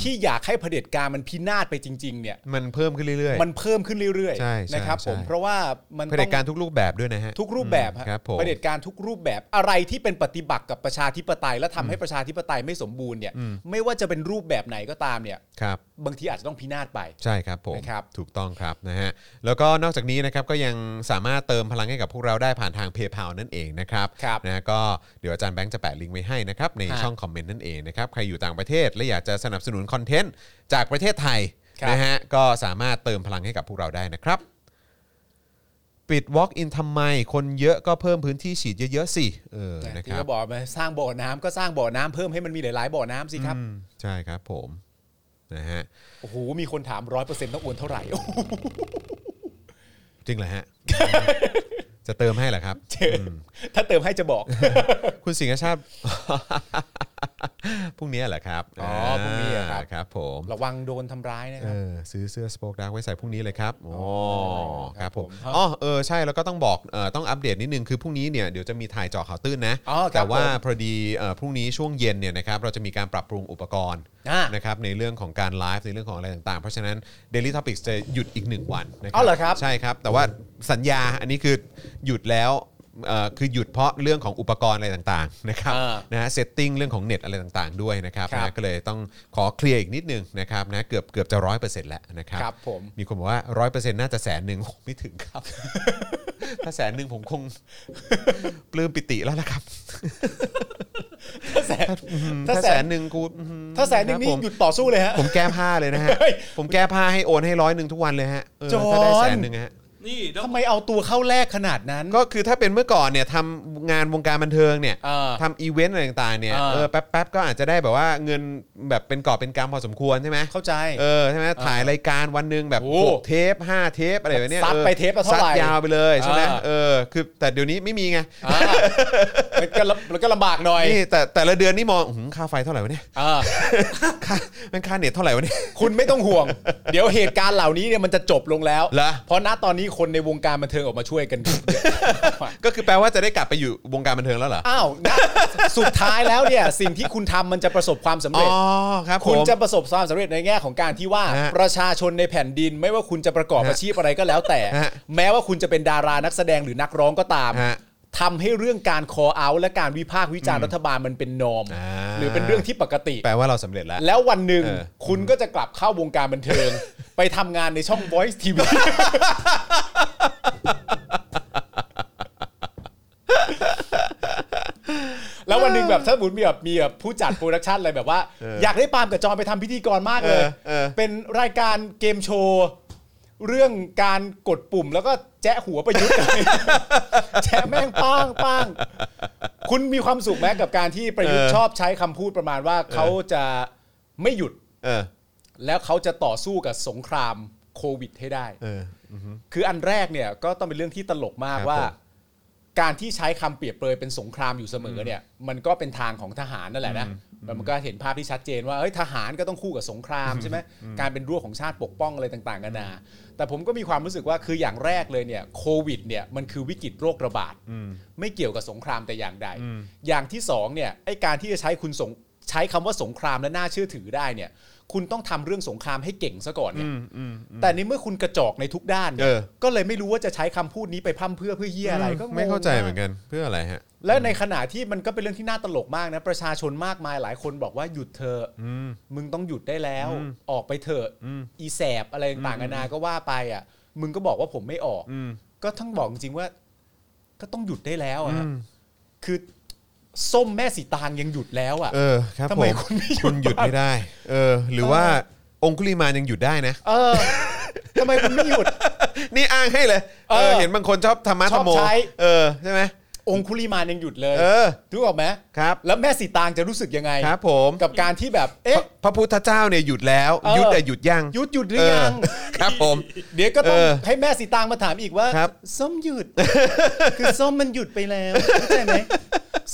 ที่อยากให้เผด็จการมันพินาศไปจริง ๆ เนี่ย มันเพิ่มขึ้นเรื่อย ๆ มันเพิ่มขึ้นเรื่อยใช่ใช่ๆนะครับใช่ผมเพราะว่ามันเผด็จการทุกรูปแบบด้วยนะฮะ ทุกรูปแบบฮะครับผม เผด็จการทุกรูปแบบอะไรที่เป็นปฏิบัติกับประชาธิปไตย และทำให้ประชาธิปไตยไม่สมบูรณ์เนี่ย ไม่ว่าจะเป็นรูปแบบไหนก็ตามเนี่ย ครับ บางทีอาจจะต้องพินาศไป ใช่ครับผมนะครับถูกต้องครับนะฮะแล้วก็นอกจากนี้นะครับก็ยังสามารถเติมพลังให้กับพวกเราได้ผ่านทางเพย์เพานั่นเองนะครับครับนะฮะก็เดี๋ยวอาจารย์แบงค์จะแปะลิงก์ไว้ให้นะครับในฮะช่องคอมเมนต์นั่นเองนะครับใครอยู่ต่างประเทศและอยากจะสนับสนุนคอนเทนต์จากประเทศไทยครับ นะฮะก็สามารถเติมพลังให้กับพวกเราได้นะครับ ปิด Walk in ทำไม คนเยอะก็เพิ่มพื้นที่ฉีดเยอะๆสิเออนะคที่รับก็บอกมาสร้างบ่อน้ำก็สร้างบ่อน้ำเพิ่มให้มันมีหลายๆบ่อน้ำสิครับ อืมใช่ครับผม นะฮะโอ้โหมีคนถามร้อยเปอร์เซ็นต์ต้องโอนเท่าไหร่โอ้โหจริงเหรอฮะ จะเติมให้เหรอครับเจอถ้าเติมให้จะบอก คุณสิงห์ชาติ พรุ่งนี้เหรอครับอ๋อพรุ่งนี้เหรอครับ ครับ ผมระวังโดนทำร้ายนะคเอรับ อซื้อเสื้อสป o อ e ดาร์กไว้ใส่พรุ่งนี้เลยครับอ๋อคครัรับบผมผมอ๋อเออใช่แล้วก็ต้องบอกเอ่อต้องอัปเดตนิดนึงคือพรุ่งนี้เนี่ยเดี๋ยวจะมีถ่ายเจาะข่าวตื้นนะ อ๋อครับแต่ว่าผมพอดีเอ่อพรุ่งนี้ช่วงเย็นเนี่ยนะครับเราจะมีการปรับปรุงอุปกรณ์อ่านะครับในเรื่องของการไลฟ์ในเรื่องของอะไรต่างๆ เพราะฉะนั้น Daily Topics จะหยุดอีก1วันนะครัอ๋อเหรอครับ ใช่ครับ แต่ว่าสัญญาอันนี้คือหยุดแล้วเอ่อ คือหยุดเพราะเรื่องของอุปกรณ์อะไรต่างๆนะครับอ่านะฮะ setting เรื่องของเน็ตอะไรต่างๆด้วยนะครับครับนะก็เลยต้องขอเคลียร์อีกนิดนึงนะครับนะเกือบเกือบจะร้อยเปอร์เซ็นต์แล้วนะครับครับผมมีคนบอกว่าร้อยเปอร์เซ็นต์น่าจะแสนหนึ่งโอ้ไม่ถึงครับ ถ้าแสนหนึ่งผมคงปลื้มปิติแล้วละครับถ้าแสนถ้าถ้าแสแสนนหนึ่งกูอื้อหือถ้าแสนหนึ่งครับนี่ผมหยุดต่อสู้เลยฮะผมแก้ผ้าเลยนะฮะเฮ้ยผมแก้ผ้าให้โอนให้ร้อยหนึ่งทุกวันเลยฮะเออจอห์นถ้าได้แสนหนึ่งฮะ นี่เดี๋ยวทำไมเอาตัวเข้าแลกขนาดนั้น ก็คือถ้าเป็นเมื่อก่อนเนี่ยทำงานวงการบันเทิงเนี่ยเออทำอีเวนต์อะไรต่างๆเนี่ยเออ เออแป๊บๆก็อาจจะได้แบบว่าเงินแบบเป็นกอบเป็นกำพอสมควรใช่ไหมเข้าใจ เออใช่ไหมถ่ายรายการวันหนึ่งแบบโอ้หกเทปห้าเทปอะไรแบบเนี้ยซัดออกไปเทปละเท่าไหร่ซัดยาวไปเลยใช่ไหมอ่า เออคือแต่เดี๋ยวนี้ไม่มีไงอ่ามันก็ลำมันก็ลำบากหน่อยนี่แต่แต่ละเดือนนี่มองอื้อหือค่าไฟเท่าไหร่วะเนี่ยอ่าค่าแม่งค่าเน็ตเท่าไหร่วะเนี่ย คุณไม่ต้องห่วง เดี๋ยวเหตุการณ์เหล่านี้เนี่ยมันจะจบลงแล้ว เหรอ เพราะณตอนนี้คนในวงการบันเทิงออกมาช่วยกันเยอะมากก็คือแปลว่าจะได้กลับไปอยู่วงการบันเทิงแล้วเหรอ อ้าวณสุดท้ายแล้วเนี่ยสิ่งที่คุณทำมันจะประสบความสำอ๋อเร็จครับผม คุณจะประสบความสำเร็จในแง่ของการที่ว่า ฮะประชาชนในแผ่นดิน ไม่ว่าคุณจะประกอบฮะอาชีพอะไรก็แล้วแต่ ฮะแม้ว่าคุณจะเป็นดารานักแสดงหรือนักร้องก็ตาม ฮะ ทำให้เรื่องการ call out และการวิพากษ์วิจารณ์รัฐบาลมันเป็นนอม อ่าหรือเป็นเรื่องที่ปกติ แปลว่าเราสำเร็จแล้ว แล้ววันหนึ่งเออ คุณก็จะกลับเข้าวงการบันเทิง ไปทำงานในช่อง Voice TV แล้ววันหนึ่งแบบถ้าสมมติมีแบบมีแบบผู้จัดโปรดักชันอะไรแบบว่า อยากได้ปาล์มกับจอนไปทำพิธีกรมากเลย เออเออ เป็นรายการเกมโชว์ เรื่องการกดปุ่มแล้วก็แจ๊ะหัวประยุทธ์ แจ๊ะแม่งป้างป้างคุณมีความสุขไหมกับการที่ประยุทธ์เออชอบใช้คำพูดประมาณว่าเขาจะไม่หยุด เออ แล้วเขาจะต่อสู้กับสงครามโควิดให้ได้ เออ อือฮึ คืออันแรกเนี่ยก็ต้องเป็นเรื่องที่ตลกมากครับว่า ผม การที่ใช้คำเปรียบเปรยเป็นสงครามอยู่เสมอเนี่ย มันก็เป็นทางของทหารนั่นแหละนะ แล้วมันก็เห็นภาพที่ชัดเจนว่าเฮ้ยทหารก็ต้องคู่กับสงครามใช่ไหมการเป็นรั้วของชาติปกป้องอะไรต่างๆกันานาแต่ผมก็มีความรู้สึกว่าคืออย่างแรกเลยเนี่ยโควิดเนี่ยมันคือวิกฤตโรคระบาดไม่เกี่ยวกับสงครามแต่อย่างใด อย่างที่สองเนี่ยไอการที่จะใช้คุณสงใช้คำว่าสงครามและน่าเชื่อถือได้เนี่ย คุณต้องทำเรื่องสงครามให้เก่งซะก่อนเนี่ยแต่ในเมื่อคุณกระจอกในทุกด้านเนี่เอยอก็เลยไม่รู้ว่าจะใช้คำพูดนี้ไปพร่ำเพื่อเพื่อเยี่ยอะไรก็งงไม่เข้าใจกเหมือนกันเพื่ออะไรฮะ และในขณะที่มันก็เป็นเรื่องที่น่าตลกมากนะประชาชนมากมายหลายคนบอกว่าหยุดเถอะมึงต้องหยุดได้แล้ว ออกไปเถอะอีแสบอะไรต่างๆนานาก็ว่าไปอะ มึงก็บอกว่าผมไม่ออกก็ต้องบอกจริงๆว่า ก็ต้องหยุดได้แล้วอะฮะคือ ส้มแม่สีตางยังหยุดแล้วอะเออครับทำผไมมคุณไม่หยุดคุณหยุดไม่ได้ เออ หรือว่าองคุลิมานยังหยุดได้นะ เออทำไมคุณไม่หยุด นี่อ้างให้เลยเอเอออเห็นบางคนชอบธรรมะชธรอบรมโมใช้ เออใช่ไหม องคุลีมานยังหยุดเลยเออรู้ออกไหมครับ แล้วแม่สีตางจะรู้สึกยังไงครับ ผมกับการที่แบบเอ๊ะ พระพุทธเจ้าเนี่ยหยุดแล้วเออ หยุดแต่หยุดยังหยุดหยุดหรือยังเออครับผม เดี๋ยวก็ต้องเออให้แม่สีตางมาถามอีกว่าครับ ส้มหยุด คือส้มมันหยุดไปแล้วเข้าใจไหม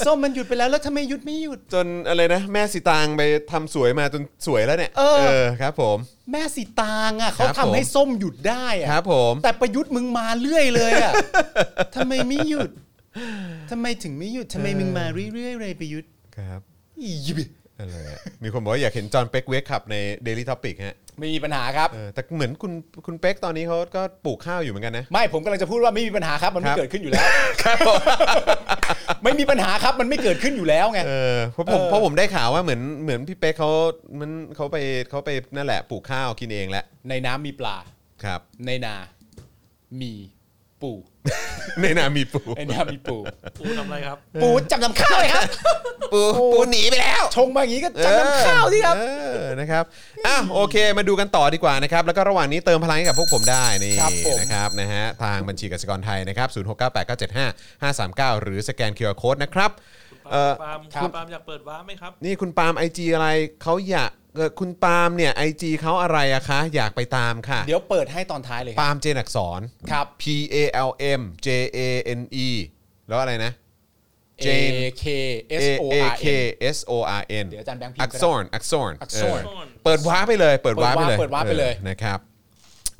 ส้มมันหยุดไปแล้วแล้วทำไมหยุดไม่หยุด จนอะไรนะ แม่สีตางไปทำสวยมาจนสวยแล้วเนี่ยเออ ครับ ผม แม่สีตางอะเขาครับทำให้ผมส้มหยุดได้อะครับผม แต่ประยุทธ์มึงมาเรื่อยเลยอะทำไมไม่หยุด ทำไมถึงไม่หยุดทำไมมึงมาเรื่อยๆเลยประยุทธ์ครับอียิบอะไรอะมีคนบอกว่าอยากเห็นจอห์นเป็กเวกขับใน Daily Topic ฮะไม่มีปัญหาครับ เออแต่เหมือนคุณคุณเป็กตอนนี้เขาก็ปลูกข้าวอยู่เหมือนกันนะ ไม่ผมกำลังจะพูดว่าไม่มีปัญหาครับ มันคไม่รับเกิดขึ้นอยู่แล้วไม่มีปัญหาครับมันไม่เกิดขึ้นอยู่แล้วไง เออเพราะผมเออ เพราะผมได้ข่าวว่าเหมือนเหมือนพี่เป๊กเขามันเขาไปเขาไปนั่นแหละปลูกข้าวกินเองแหละในน้ำมีปลา ครับ ในนา มีปูปู ในนามีปูในน้ำมีปูปูทำอะไรครับ ปูจำนำข้าวเลยครับ ปูปูหนีไปแล้ว ชงมาอย่างนี้ก็จำนำข้าวสิครับ เออนะครับอะโอเค มาดูกันต่อดีกว่านะครับ แล้วก็ระหว่างนี้เติมพลังให้กับพวกผมได้นี่ครับผม นะครับนะฮะทางบัญชีกสิกรไทยนะครับ0698975539หรือสแกน QR Code นะครับ เอ่อ ปาล์มครับคุณปาล์มอยากเปิดว้าร์ปไหมครับ นี่คุณปาล์ม IG อะไรเขาอยาก เอ่อคุณปาล์มเนี่ย IG เขาอะไรอะคะ อยากไปตามค่ะ เดี๋ยวเปิดให้ตอนท้ายเลยครับปาล์มเจนอักษร ครับ P A L M J A N E แล้วอะไรนะ A Jane K S A O A R K N S O R N เดี๋ยวอาจารย์แบงค์พิมพ์อัก็กได้ษรอักษรอักษรเออเปิดว้าร์ปไปเลย เปิดว้าร์ปไปเลยเปิดวาร์ปเปิดวาร์ปไปเลย ออนะครับ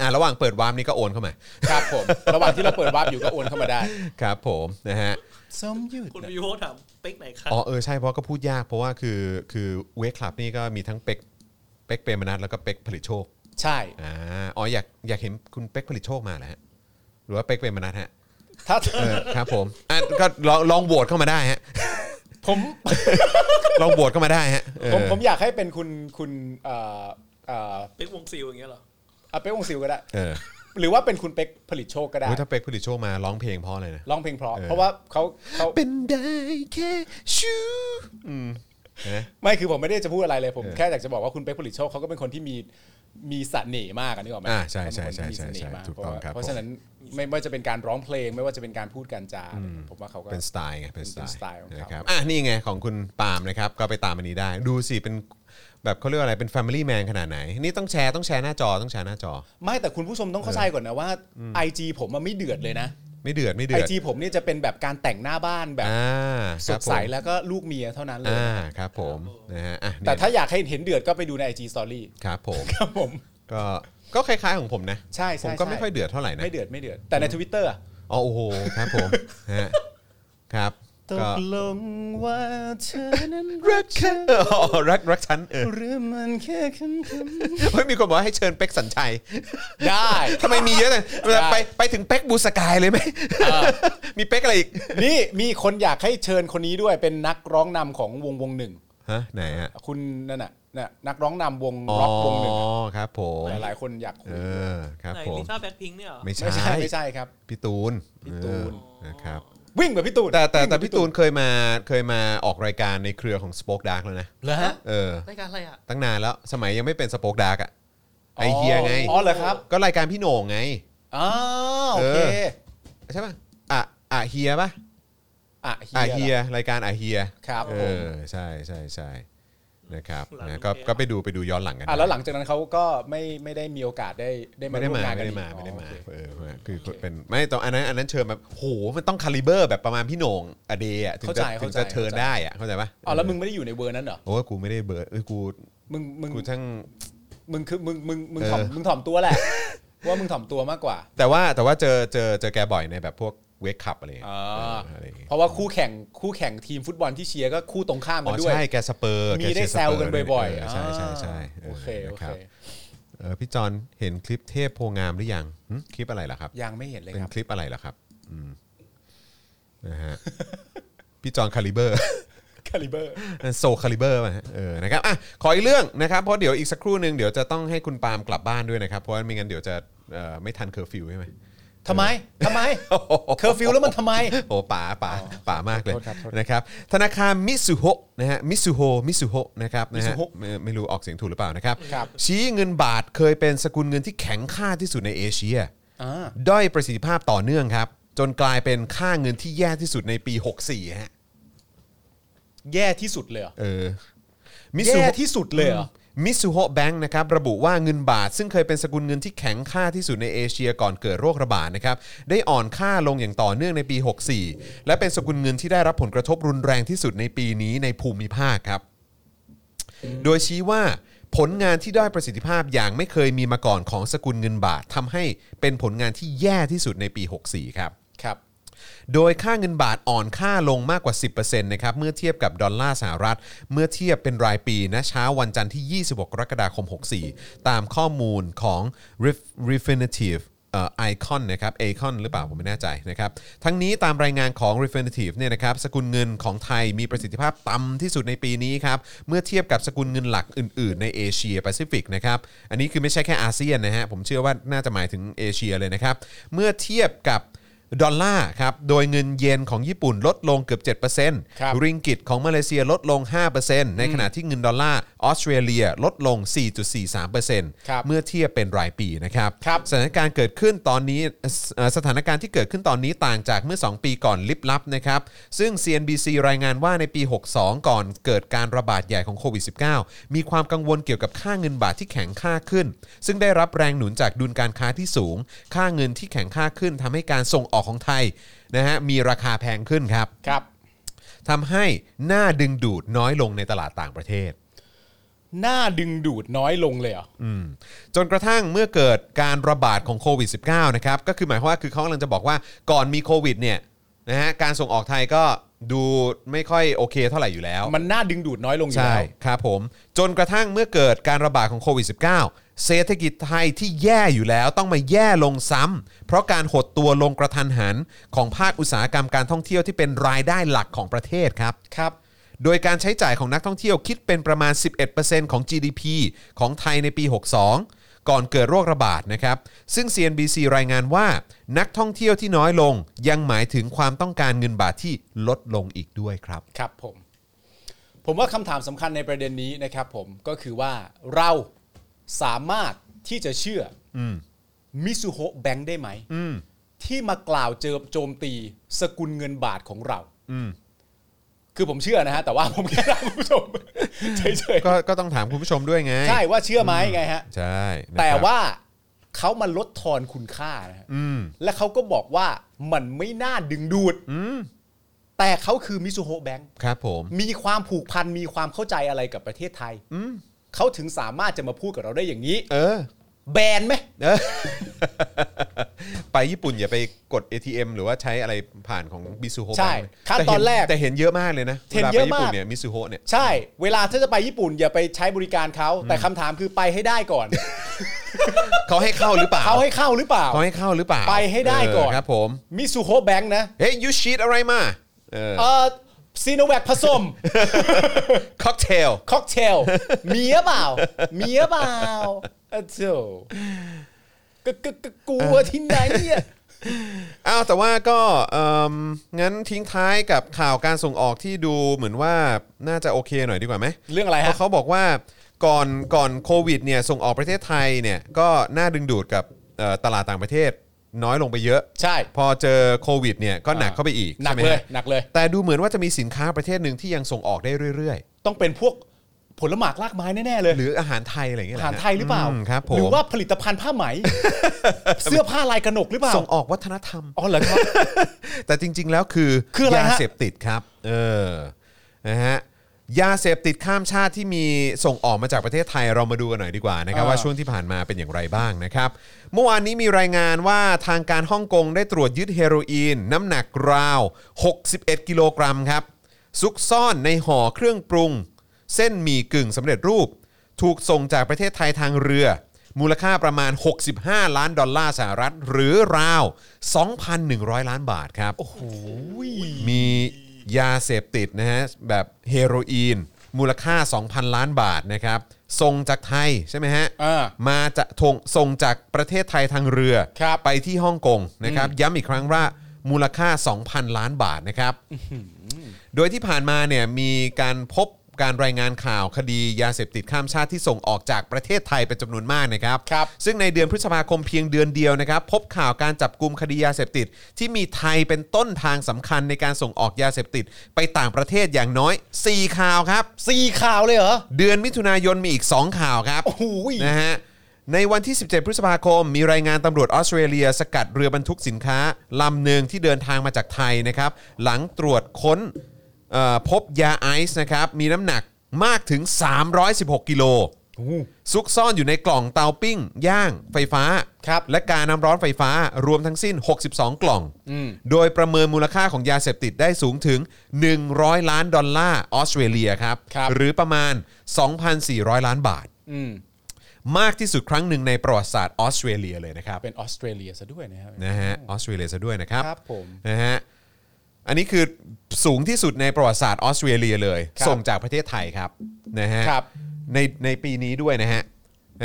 อ่าระหว่างเปิดว้าร์ปนี่ก็โอนเข้ามา ครับผม ระหว่างที่เราเปิดวาร์ปอยู่ก็โอนเข้ามาได้ ครับผมนะฮะ สมยืดคุณวิโวถามเป๊กไหนครับอ๋อเออใช่เพราะก็พูดยากเพราะว่าคือคือเวกคลับนี่ก็มีทั้งเป็กเป็กเปรมนัทแล้วก็เป็กผลิตโชคใช่อ่าอ๋ออยากอยากเห็นคุณเป็กผลิตโชคมาแล้วฮะหรือว่าเป็กเปรมนัทฮะถ้าเออครับผมอะก็ลองลองโหวตเข้ามาได้ฮะผมลองโหวตเข้ามาได้ฮะเออผมผมอยากให้เป็นคุณคุณเอ่อเอ่อเป๊กวงซิลอย่างเงี้ยเหรอเอาเป๊กวงซิลก็ได้ เออ หรือว่าเป็นคุณเป๊กผลิตโชคก็ได้อุ๊ยถ้าเป็กผลิตโชคมาร้องเพลงเพราะอะไรนะ ร้องเพลงเพราะ เออ เพราะว่าเขาเขาเป็นได้แค่ชูอืมนะไม่คือผมไม่ได้จะพูดอะไรเลยผมเออแค่อยากจะบอกว่าคุณเป๊กผลิตโชคเขาก็เป็นคนที่มีมีเสน่ห์มากอะนึกออกไหมอ่าใช่ใช่เขาเป็นคนที่ใช่มีเสน่ห์ใช่มากถูกต้องครับเพราะฉะนั้นไม่ว่าจะเป็นการร้องเพลง ไม่ว่าจะเป็นการพูดการจาผมว่าเขาก็ เป็นสไตล์ไงเป็นสเป็นสไตไตล์ล์ของเขานะครับอะนี่ไงของคุณปาล์มนะครับก็ไปตามอันนี้ได้ ดูสิเป็น แบบเขาเรียกว่าอะไรเป็น Family Man ขนาดไหน นี่ต้องแชร์ต้องแชร์หน้าจอต้องแชร์หน้าจอ ไม่แต่คุณผู้ชมต้องเข้าใจก่อนนะว่า IG ผมมันไม่เดือดเลยนะ ไม่เดือดไม่เดืไออดจีผมเนี่ยจะเป็นแบบการแต่งหน้าบ้านแบบอ่าคสรับดผมใสแล้วก็ลูกเมียเท่านั้นเลย อ่าครับผมนะฮะอะแต่เนี่ยถ้าอยากให้เห็นเดือดก็ไปดูใน IG Story ครับผม ครับผม ก็ก็คล้ายๆของผมนะ ใช่ใช่ผมก็ใช่ไม่ค่อยเดือดเท่าไหร่นะ ไม่เดือดไม่เดือดแต่ใน Twitter อะ อ๋อโอ้โหครับผม ฮะครับ ตก็กลงว่าเธอนั้นรักฉันอ๋อรักรักฉันเออหรือมันแค่คำคเฮ้ยมีคนบอกว่าให้เชิญเป็กสัญชัยำได้ทำไมมีเยอะจังได้ไปไปถึงเป็กบูสกายเลยไหมมีเป็กอะไรอีก นี่มีคนอยากให้เชิญคนนี้ด้วยเป็นนักร้องนำของวงวงหนึ่งฮะไหนฮะคุณนั่นน่ะน่ะนักร้องนำวงอ๋อร็อกวงหนึ่งอะครับผมหลายๆคนอยากคุเอยอครับไหนผมลิซ่าแบ็คพิงค์เนี่ยเหรอไม่ใช่ไม่ใช่ไม่ใช่ครับพี่ตูนพี่ตูนเออนะครับ วิ่งแบบพี่ตูนแต่แต่แต่วิ่งบบพี่ตูนเคยมาเคยมาออกรายการในเครือของ Spoke Dark แล้วนะเหรอฮะเออรายการอะไรอะตั้งนานแล้วสมัยยังไม่เป็น Spoke Dark อะไอเฮียไงอ๋อเหรอครับ ก็รายการพี่โหน่งไงอ๋อโอเคเออใช่ป่ะอะอะเฮียป่ะอะอะเฮีเฮียยรายการอะเฮียครับเอผมอใช่ใช่ใช่ นะครับหลังนะก็โอเคก็ไปดูไปดูย้อนหลังกันอะแล้วหลังจากนั้นเขาก็ไม่ไม่ได้มีโอกาสได้ได้มาไม่ได้ร่วมมางานกัไม่นได้อีกมาไม่ได้มาอ๋อโอเคเออคือเป็นไม่ตอนอันนั้นอันนั้นเชิญแบบโหมันต้องคาลิเบอร์แบบประมาณพี่โหน่งอเดย์อะถึงจะถึงจะเชิญได้อะเข้าใจปะอ๋อแล้วมึงไม่ได้อยู่ในเวอร์นั้นเหรอโอ้ยกูไม่ได้เบอร์เอ้ยกูมึงมึงกูทั้ง มึงคือมึงมึงมึงเออถ่อมมึงถ่อมตัวแหละ ว่ามึงถ่อมตัวมากกว่า แต่ว่าแต่ว่าเจอเจอเจอแกบ่อยในแบบพวก เวกคัพอะไรอย่างเงี้ยอ่าเอออะไรอย่างเงี้ยเพราะว่าคู่แข่งคู่แข่งทีมฟุตบอลที่เชียร์ก็คู่ตรงข้ามอ๋กัอนด้วย ใช่แกสเปอร์มีแกได้เชียร์แซวกันสเปร์บ่อยเใช่ใช่ใช่โอเคโอนะเค รับเออพี่จอนเห็นคลิปเทพโพงามหรือยังหึคลิปอะไรล่ะครับ ยังไม่เห็นเลยเป็นครับ คลิปอะไรล่ะครับอืมนะฮะ พี่จอนคาลิเบอร์ คาลิเบอร์ โซคาลิเบอร์มาฮะเออนะครับอะขออีกเรื่องนะครับ เพราะเดี๋ยวอีกสักครู่หนึ่งเดี๋ยวจะต้องให้คุณปาล์มกลับบ้านด้วยนะครับ เพราะว่าไม่งั้นเดี๋ยวจะเอ่อไม่ทันเคอร์ฟิวใช่ไหม ทำไมทำไมเคอร์ฟิวแล้วมันทำไมโอ้ป๋าป๋าป๋ามากเลยโทษครับโทษนะครับธนาคาร Mizuho นะฮะ Mizuho Mizuho นะครับนะฮะ Mizuho ไม่ไม่รู้ออกเสียงถูกหรือเปล่านะครับครับชี้เงินบาทเคยเป็นสกุลเงินที่แข็งค่าที่สุดในเอเชียอ่าด้อยประสิทธิภาพต่อเนื่องครับ จนกลายเป็นค่าเงินที่แย่ที่สุดในปี 64ฮะแย่ที่สุดเลยเหรอเออแย่ที่สุดเลยเหรอ Mizuho Bank นะครับระบุว่าเงินบาท ซึ่งเคยเป็นสกุลเงินที่แข็งค่าที่สุดในเอเชียก่อนเกิดโรคระบาดนะครับได้อ่อนค่าลงอย่างต่อเนื่องในปี 64 และเป็นสกุลเงินที่ได้รับผลกระทบรุนแรงที่สุดในปีนี้ในภูมิภาคครับ โดยชี้ว่าผลงานที่ได้อยประสิทธิภาพอย่างไม่เคยมีมาก่อนของสกุลเงินบาททำให้เป็นผลงานที่แย่ที่สุดในปี 64 ครับ โดยค่าเงินบาทอ่อนค่าลงมากกว่า 10%นะครับเมื่อเทียบกับดอลลาร์สหรัฐ เมื่อเทียบเป็นรายปีนะเช้าวันจันทร์ที่ 26 กรกฎาคม 64 ตามข้อมูลของ Ref- Refinitiv Eikon นะครับ Eikon หรือเปล่า ผมไม่แน่ใจนะครับ ทั้งนี้ตามรายงานของ Refinitiv เนี่ยนะครับสกุลเงินของไทยมีประสิทธิภาพต่ำที่สุดในปีนี้ครับ เมื่อเทียบกับสกุลเงินหลักอื่น ๆ ในเอเชียแปซิฟิกนะครับ อันนี้คือไม่ใช่แค่อาเซียนนะฮะ ผมเชื่อว่าน่าจะหมายถึงเอเชียเลยนะครับ เมื่อเทียบกับ ดอลลาร์ครับ โดยเงินเยนของญี่ปุ่นลดลงเกือบ7%ครับริงกิตของมาเลเซียลดลง 5%ในขณะที่เงินดอลลาร์ออสเตรเลียลดลง4.43%ครับเมื่อเทียบเป็นรายปีนะครับ ครับสถานการณ์เกิดขึ้นตอนนี้เอ่อสถานการณ์ที่เกิดขึ้นตอนนี้ต่างจากเมื่อ 2 ปีก่อนลิบลับนะครับ ซึ่ง CNBC รายงานว่าในปี 62 ก่อนเกิดการระบาดใหญ่ของโควิด -19 มีความกังวลเกี่ยวกับค่าเงินบาทที่แข็งค่าขึ้น ซึ่งได้รับแรงหนุนจากดุลการค้าที่สูง ค่าเงินที่แข็งค่าขึ้นทำให้การส่งออกของไทยนะฮะมีราคาแพงขึ้นครับครับทำให้หน้าดึงดูดน้อยลงในตลาดต่างประเทศ หน้าดึงดูดน้อยลงเลยเหรอจนกระทั่งเมื่อเกิดการระบาดของโควิด -19 นะครับก็คือหมายความว่าคือเขากำลังจะบอกว่าก่อนมีโควิดเนี่ยนะฮะการส่งออกไทยก็ดูไม่ค่อยโอเคเท่าไหร่อยู่แล้ว มันน่าดึงดูดน้อยลงอยู่ใช่แล้ว ครับผมจนกระทั่งเมื่อเกิดการระบาดของโควิด -19 เศรษฐกิจไทยที่แย่อยู่แล้วต้องมาแย่ลงซ้ำเพราะการหดตัวลงกระทันหันของภาคอุตสาหกรรมการท่องเที่ยวที่เป็นรายได้หลักของประเทศครับ ครับ โดยการใช้จ่ายของนักท่องเที่ยวคิดเป็นประมาณ 11%ของ GDP ของไทยในปี 62 ก่อนเกิดโรคระบาดนะครับ ซึ่ง CNBC รายงานว่า นักท่องเที่ยวที่น้อยลงยังหมายถึงความต้องการเงินบาทที่ลดลงอีกด้วยครับ ครับผม ผมว่าคำถามสำคัญในประเด็นนี้นะครับผมก็คือว่าเรา สามารถที่จะเชื่ออ Mizuho Bank ได้ไหมที่มากล่าวเจอโจมตีสกุลเงินบาทของเราคือผมเชื่อนะฮะแต่ว่าผมแค่ถามคุณผู้ชมเฉยก็ก็ต้องถามคุณผู้ชมด้วยไง ๆใช่ว่าเชื่อไหมไงฮะ ใช่นะครับแต่ว่าเขามาลดทอนคุณค่านะฮะและเขาก็บอกว่ามันไม่น่าดึงดูดแต่เขาคือ Mizuho Bank ครับผม มีความผูกพันมีความเข้าใจอะไรกับประเทศไทย เขาถึงสามารถจะมาพูดกับเราได้อย่างนี้ เออ แบนไหมเออ ไปญี่ปุ่นอย่าไปกด ATM หรือว่าใช้อะไรผ่านของ Mizuho ใช่ขั้นตอนแรกแต่เห็นเยอะมากเลยนะเห็นเยอะวลไปญี่ปุ่นมากเนี่ย Mizuho เนี่ย ใช่ เวลาถ้าจะไปญี่ปุ่นอย่าไปใช้บริการเขาแต่คำถามคือไปให้ได้ก่อน เขาให้เข้าหรือเปล่าเขาให้เข้าหรือเปล่า เขาให้เข้าหรือเปล่าไปให้ได้ก่อน เครับผม Mizuho Bank นะ เฮ้ยยูชีตอะไรมาเออ เออ ซีโนแวคผสม ค็อกเทล ค็อกเทล มีหรือเปล่า มีหรือเปล่าเออโธ่ก็ก็ก็กลัวที่ไหนเนี่ยอ้าวแต่ว่าก็เอิ่มงั้นทิ้งท้ายกับข่าวการส่งออกที่ดูเหมือนว่าน่าจะโอเคหน่อยดีกว่าไหมเรื่องอะไรเพฮะ ราะเขาบอกว่าก่อนก่อนโควิดเนี่ยส่งออกประเทศไทยเนี่ยก็น่าดึงดูดกับเอ่อตลาดต่างประเทศ น้อยลงไปเยอะ ใช่ พอเจอโควิดเนี่ยก็หนักเข้าไปอีกหนักใช่ไมเลยฮะหนักเลย แต่ดูเหมือนว่าจะมีสินค้าประเทศหนึ่งที่ยังส่งออกได้เรื่อย ต้องเป็นพวกผลหมากลากไม้แน่ๆเลยๆ หรืออาหารไทยอะไรอย่างเงี้ยอาแหละหารไทยหรือเปล่า มครับผมหรือว่าผลิตภัณฑ์ผ้าไหม เสื้อผ้าลายกระหนกหรือเปล่าส่งออกวัฒนธรรม อ๋อเหรอครับ แต่จริงๆแล้วคือคืออะไรฮะ ยาเสพติดครับ เออนะฮะ ยาเสพติดข้ามชาติที่มีส่งออกมาจากประเทศไทยเรามาดูกันหน่อยดีกว่านะครับอ่าว่าช่วงที่ผ่านมาเป็นอย่างไรบ้างนะครับ เมื่อวานนี้มีรายงานว่าทางการฮ่องกงได้ตรวจยึดเฮโรอีน น้ำหนักราว 61 กิโลกรัมครับ ซุกซ่อนในห่อเครื่องปรุง เส้นหมี่กึ่งสำเร็จรูป ถูกส่งจากประเทศไทยทางเรือ มูลค่าประมาณ 65 ล้านดอลลาร์สหรัฐ หรือราว 2,100 ล้านบาทครับโอ้โหมี ยาเสพติดนะฮะแบบเฮโรอีน มูลค่า 2,000 ล้านบาทนะครับส่งจากไทยใช่ไหมฮะอ่ามาจะทงส่งจากประเทศไทยทางเรือครับไปที่ฮ่องกงนะครับย้ำอีกครั้งว่ามูลค่า 2,000 ล้านบาทนะครับ โดยที่ผ่านมาเนี่ยมีการพบ การรายงานข่าวคดียาเสพติดข้ามชาติที่ส่งออกจากประเทศไทยเป็นจำนวนมากนะครับครับ ซึ่งในเดือนพฤษภาคมเพียงเดือนเดียวนะครับ พบข่าวการจับกลุ่มคดียาเสพติด ที่มีไทยเป็นต้นทางสำคัญในการส่งออกยาเสพติด ไปต่างประเทศอย่างน้อย 4 ข่าวครับ สี่ข่าวเลยเหรอ เดือนมิถุนายนมีอีก 2 ข่าวครับ โอ้โหนะฮะในวันที่ 17 พฤษภาคม มีรายงานตำรวจออสเตรเลีย สกัดเรือบรรทุกสินค้าลำหนึ่งที่เดินทางมาจากไทยนะครับ หลังตรวจค้นเอ่อ พบยาไอซ์นะครับมีน้ำหนักมากถึง 316 กิโล ซุกซ่อนอยู่ในกล่องเตาปิ้ง ย่างไฟฟ้าครับและการน้ำร้อนไฟฟ้ารวมทั้งสิ้น 62 กล่อง โดยประเมินมูลค่าของยาเสพติดได้สูงถึง 100 ล้านดอลลาร์ออสเตรเลียครับครับหรือประมาณ 2,400 ล้านบาทอืมมากที่สุดครั้งหนึ่งในประวัติศาสตร์ออสเตรเลียเลยนะครับ เป็นออสเตรเลียซะด้วยนะครับนะฮะออสเตรเลียซะด้วยนะครับครับผมนะฮะ อันนี้คือสูงที่สุดในประวัติศาสตร์ออสเตรเลียเลย ครับ ส่งจากประเทศไทยครับนะฮะ ครับ ในในปีนี้ด้วยนะฮะ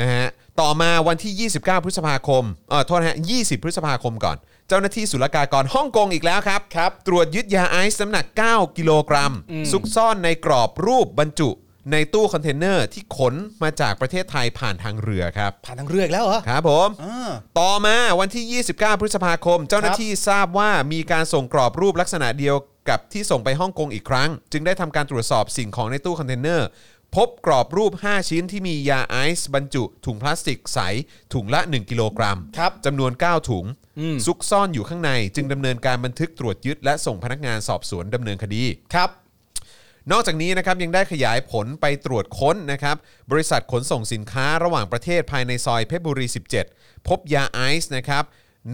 นะฮะต่อมาวันที่ 29 พฤษภาคมเออโทษนะฮะ 20 พฤษภาคมก่อน เจ้าหน้าที่ศุลกากรฮ่องกงอีกแล้วครับ ครับ ตรวจยึดยาไอซ์น้ำหนัก 9 กิโลกรัม ซุกซ่อนในกรอบรูปบรรจุ ในตู้คอนเทนเนอร์ที่ขนมาจากประเทศไทยผ่านทางเรือครับ ผ่านทางเรืออีกแล้วเหรอ ครับผม อ่า ต่อมาวันที่ 29 พฤษภาคม เจ้าหน้าที่ทราบว่ามีการส่งกรอบรูปลักษณะเดียวกับที่ส่งไปฮ่องกงอีกครั้ง จึงได้ทำการตรวจสอบสิ่งของในตู้คอนเทนเนอร์ พบกรอบรูป 5 ชิ้นที่มียาไอซ์บรรจุ ถุงพลาสติกใส ถุงละ 1 กิโลกรัมครับ จำนวน 9 ถุง ซุกซ่อนอยู่ข้างใน จึงดำเนินการบันทึกตรวจยึดและส่งพนักงานสอบสวนดำเนินคดี ครับ นอกจากนี้นะครับยังได้ขยายผลไปตรวจค้นนะครับบริษัทขนส่งสินค้าระหว่างประเทศภายในซอยเพชรบุรี 17 พบยาไอซ์นะครับ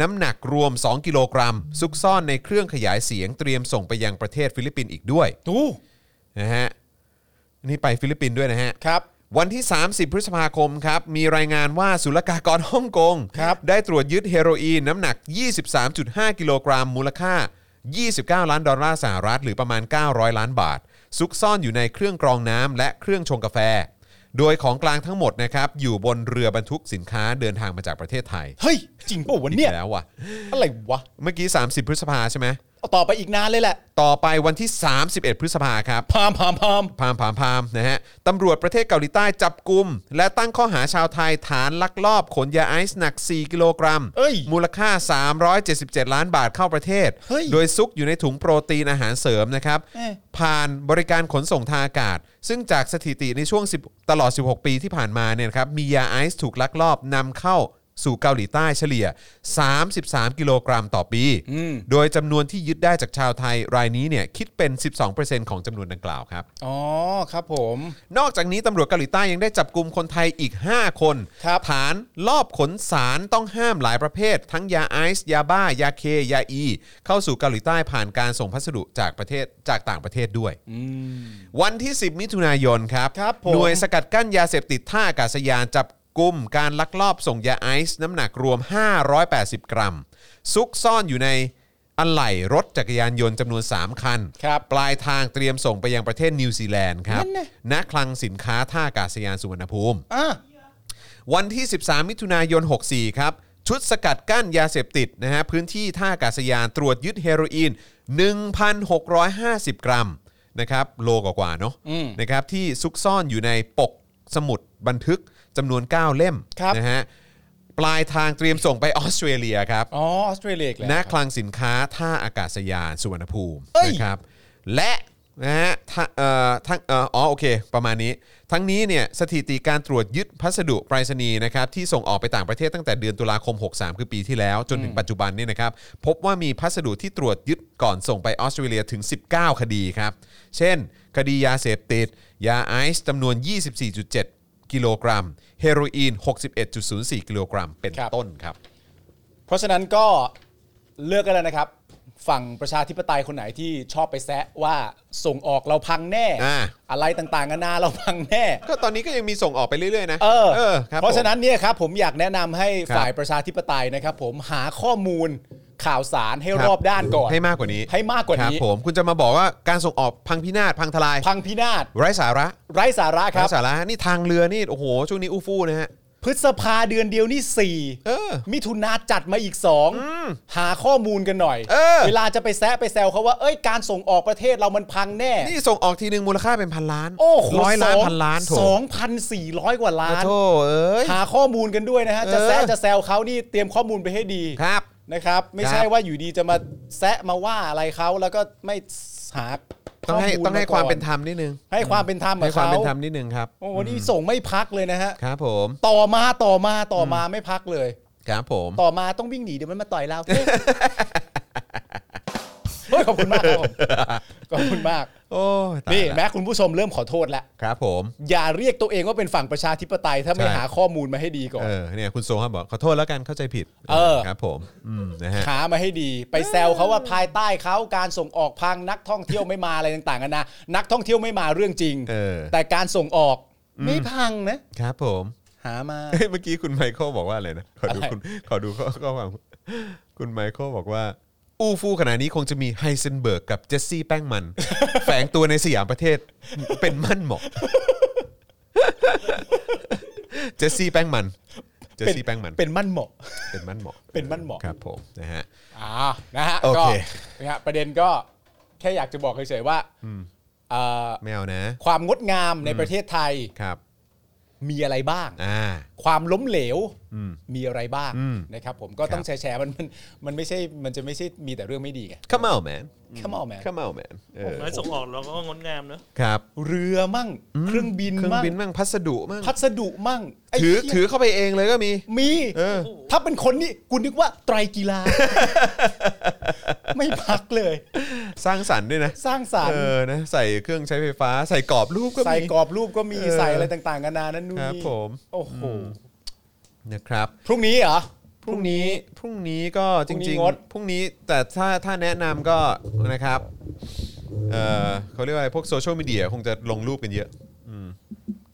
น้ำหนักรวม 2 กิโลกรัม ซุกซ่อนในเครื่องขยายเสียงเตรียมส่งไปยังประเทศฟิลิปปินส์อีกด้วยดูนะฮะนี่ไปฟิลิปปินส์ด้วยนะฮะ ครับ วันที่ 30 พฤษภาคมครับ มีรายงานว่าศุลกากรฮ่องกง ครับ ได้ตรวจยึดเฮโรอีนน้ำหนัก 23.5 กิโลกรัม มูลค่า 29 ล้านดอลลาร์สหรัฐ หรือประมาณ 900 ล้านบาท ซุกซ่อนอยู่ในเครื่องกรองน้ำและเครื่องชงกาแฟ โดยของกลางทั้งหมดนะครับอยู่บนเรือบรรทุกสินค้าเดินทางมาจากประเทศไทยเฮ้ย จริงป่ะวันเนี้ยแล้วว่ะ อะไรวะ เมื่อกี้ 30 พฤษภาใช่ไหมเอา ต่อไปอีกนานเลยแหละ ต่อไปวันที่ 31 พฤษภาครับพามพามพามพามพามพามนะฮะตำรวจประเทศเกาหลีใต้จับกลุ่มและตั้งข้อหาชาวไทยฐานลักลอบขนยาไอซ์หนัก 4 กิโลกรัมเอ้ยมูลค่า 377 ล้านบาทเข้าประเทศ เฮ้ยโดยซุกอยู่ในถุงโปรตีนอาหารเสริมนะครับ เอ๊ะผ่านบริการขนส่งทางอากาศ ซึ่งจากสถิติในช่วง 10 ตลอด 16 ปีที่ผ่านมาเนี่ยนะครับมียาไอซ์ถูกลักลอบนำเข้า สู่เกาหลีใต้เฉลี่ย 33 กิโลกรัมต่อปี โดยจำนวนที่ยึดได้จากชาวไทยรายนี้เนี่ยคิดเป็น 12%ของจำนวนดังกล่าวครับ อ๋อ ครับผม นอกจากนี้ตำรวจเกาหลีใต้ยังได้จับกลุ่มคนไทยอีก 5 คนครับฐานลอบขนสารต้องห้ามหลายประเภท ทั้งยาไอซ์ยาบ้า ยาเค ยาอี เข้าสู่เกาหลีใต้ผ่านการส่งพัสดุจากประเทศจากต่างประเทศด้วย วันที่ 10 มิถุนายนครับครับผมหน่วยสกัดกั้นยาเสพติดท่าอากาศยานจับ กลุ่มการลักลอบส่งยาไอซ์น้ำหนักรวม 580 กรัม ซุกซ่อนอยู่ในอะไหล่รถจักรยานยนต์จำนวน 3 คันครับปลายทางเตรียมส่งไปยังประเทศนิวซีแลนด์ครับนั่นน่ะณคลังสินค้าท่าอากาศยานสุวรรณภูมิอะวันที่ 13 มิถุนายน 64 ครับ ชุดสกัดกั้นยาเสพติดนะฮะพื้นที่ท่าอากาศยานตรวจยึดเฮโรอีน 1,650 กรัมนะครับโลกว่าๆเนาะอืมนะครับที่ซุกซ่อนอยู่ในปกสมุดบันทึก จำนวน 9 เล่มครับ นะฮะปลายทางเตรียมส่งไปออสเตรเลียครับอ๋อออสเตรเลียอีกแล้ว ณคลังสินค้าท่าอากาศยานสุวรรณภูมิเอ้ย นะครับ และนะฮะท่าเอ่อทั้งเอ่ออ๋อโอเค ประมาณนี้ ทั้งนี้เนี่ยสถิติการตรวจยึดพัสดุไปรษณีย์นะครับที่ส่งออกไปต่างประเทศตั้งแต่เดือนตุลาคม 63 คือปีที่แล้ว จนถึงปัจจุบันเนี่ยนะครับพบว่ามีพัสดุที่ตรวจยึดก่อนส่งไปออสเตรเลียถึง 19 คดีครับ เช่น คดียาเสพติด ยาไอซ์จำนวน 24.7 กิโลกรัม เฮโรอีน 61.04 กิโลกรัม เป็นครับ ต้นครับ เพราะฉะนั้นก็เลือกกันแล้วนะครับ ฝั่งประชาธิปไตยคนไหนที่ชอบไปแซะว่าส่งออกเราพังแน่ อ่า อะไรต่างๆนานาเราพังแน่ ก็ตอนนี้ก็ยังมีส่งออกไปเรื่อยๆ นะเออ ครับเพราะฉะผมนั้นเนี่ยครับผมอยากแนะนำให้ครับ ฝ่ายประชาธิปไตยนะครับ ผมหาข้อมูล ข่าวสารให้ครับรอบด้านก่อน ให้มากกว่านี้ให้มากกว่าครับนี้ผมคุณจะมาบอกว่าการส่งออกพังพินาศพังทลาย พังพินาศไร้สาระไร้สาระคไร้รับ สาระนี่ทางเรือนี่โอ้โหช่วงนี้อู้ฟู่นะฮะ พฤษภาเดือนเดียวนี่สี่เออมิถุนาจัดมาอีกสองหาข้อมูลกันหน่อยเออเวลาจะไปแซะไปแซวเขาว่าเอ้ยการส่งออกประเทศเรามันพังแน่ นี่ส่งออกทีหนึ่งมูลค่าเป็นพันล้านโอ้โหร้อยล้านสงพันล้านโถสองพันสี่ร้อยกว่าล้าน โถเอ้ย หาข้อมูลกันด้วยนะฮะ จะเออแซะจะแซวเขานี่เตรียมข้อมูลไปให้ดี ครับ นะครับ ไม่ใช่ครับว่าอยู่ดีจะมาแซะมาว่าอะไรเขาแล้วก็ไม่หาต้องให้ข้มูลต้องให้ก่ความเป็นธรรมนิดนึงให้ความเป็นธรรมให้กับความเขาเป็นธรรมนิดนึงครับโอ้โหนี่ส่งไม่พักเลยนะฮะครับผมต่อมาต่อมาต่อมาไม่พักเลย ครับผม ต่อมาต้องวิ่งหนีเดี๋ยวมันมาต่อยเราเฮ้ยเฮ้ย ขอบคุณมากครับผมขอบคุณมาก โอ้ยตายนี่ละแม้คุณผู้ชมเริ่มขอโทษแล้ว ครับผม อย่าเรียกตัวเองว่าเป็นฝั่งประชาธิปไตย ถ้าไม่ใช่ หาข้อมูลมาให้ดีก่อน เออเนี่ยคุณโซครับบอกขอโทษแล้วกันเข้าใจผิดเออ ครับผมอืมนะฮะ หามาให้ดี ไปแซวเขาว่าภายใต้เขาการส่งออกพังนักท่องเที่ยวไม่มาอะไรต่างๆกันานะนักท่องเที่ยวไม่มาเรื่องจริง เออ แต่การส่งออกไม่พังนะ ครับผมหามา เฮ้ยเมื่อกี้คุณไมเคิลบอกว่าอะไรนะขอดูอะไร คุณขอดูข้อข้อความคุณไมเคิลบอกว่า อู้ฟู่ขนาดนี้คงจะมีไฮเซนเบิร์กกับเจสซี่แป้งมัน แฝงตัวในสยามประเทศเป็นมั่นเหมาะเจสซี่แป้งมัน เจอซี่แป้งมัน เป็นมั่นเหมาะเป็นมันเหมาะเป็นมั่นเหมาะครับผมนะฮะอ่านะฮะโอก็เคนะฮะประเด็นก็แค่อยากจะบอกเฉยๆว่าเอ่อไม่เอานะ ความงดงามในประเทศไทยครับ มีอะไรบ้างอ่าความล้มเหลวอืมมีอะไรบ้างอืมนะครับผมก็ต้องครับแชร์ๆมันมันมันไม่ใช่มันจะไม่ใช่มีแต่เรื่องไม่ดีไง come on man Come on man come on man เออน้อยส่งออกเราก็งดงามเนอะครับเรือมั่งเครื่องบินเครื่องมั่งบินมั่งพัสดุมั่งพัสดุมั่งไถือเหี้ยถือเข้าไปเองเลยก็มี มีเออ ถ้าเป็นคนนี่กูนึกว่าไตรกีฬา ไม่พักเลย สร้างสรรค์ด้วยนะสร้างสรรเอค์อนะใส่เครื่องใช้ไฟฟ้า ใส่กรอบรูปก็มี ใส่กรอบรูปก็มีเออใส่อะไรต่างๆกันานานั่นนู่นครับนี่ผม โอ้โห นะครับ พรุ่งนี้เหรอ พรุ่งนี้พรุ่งนี้ก็พจรุ่งนี้ริงงด ๆพรุ่งนี้แต่ถ้าถ้าแนะนำก็นะครับเออเขาเรียกว่าอะไรพวกโซเชียลมีเดียคงจะลงรูปกันเยอะ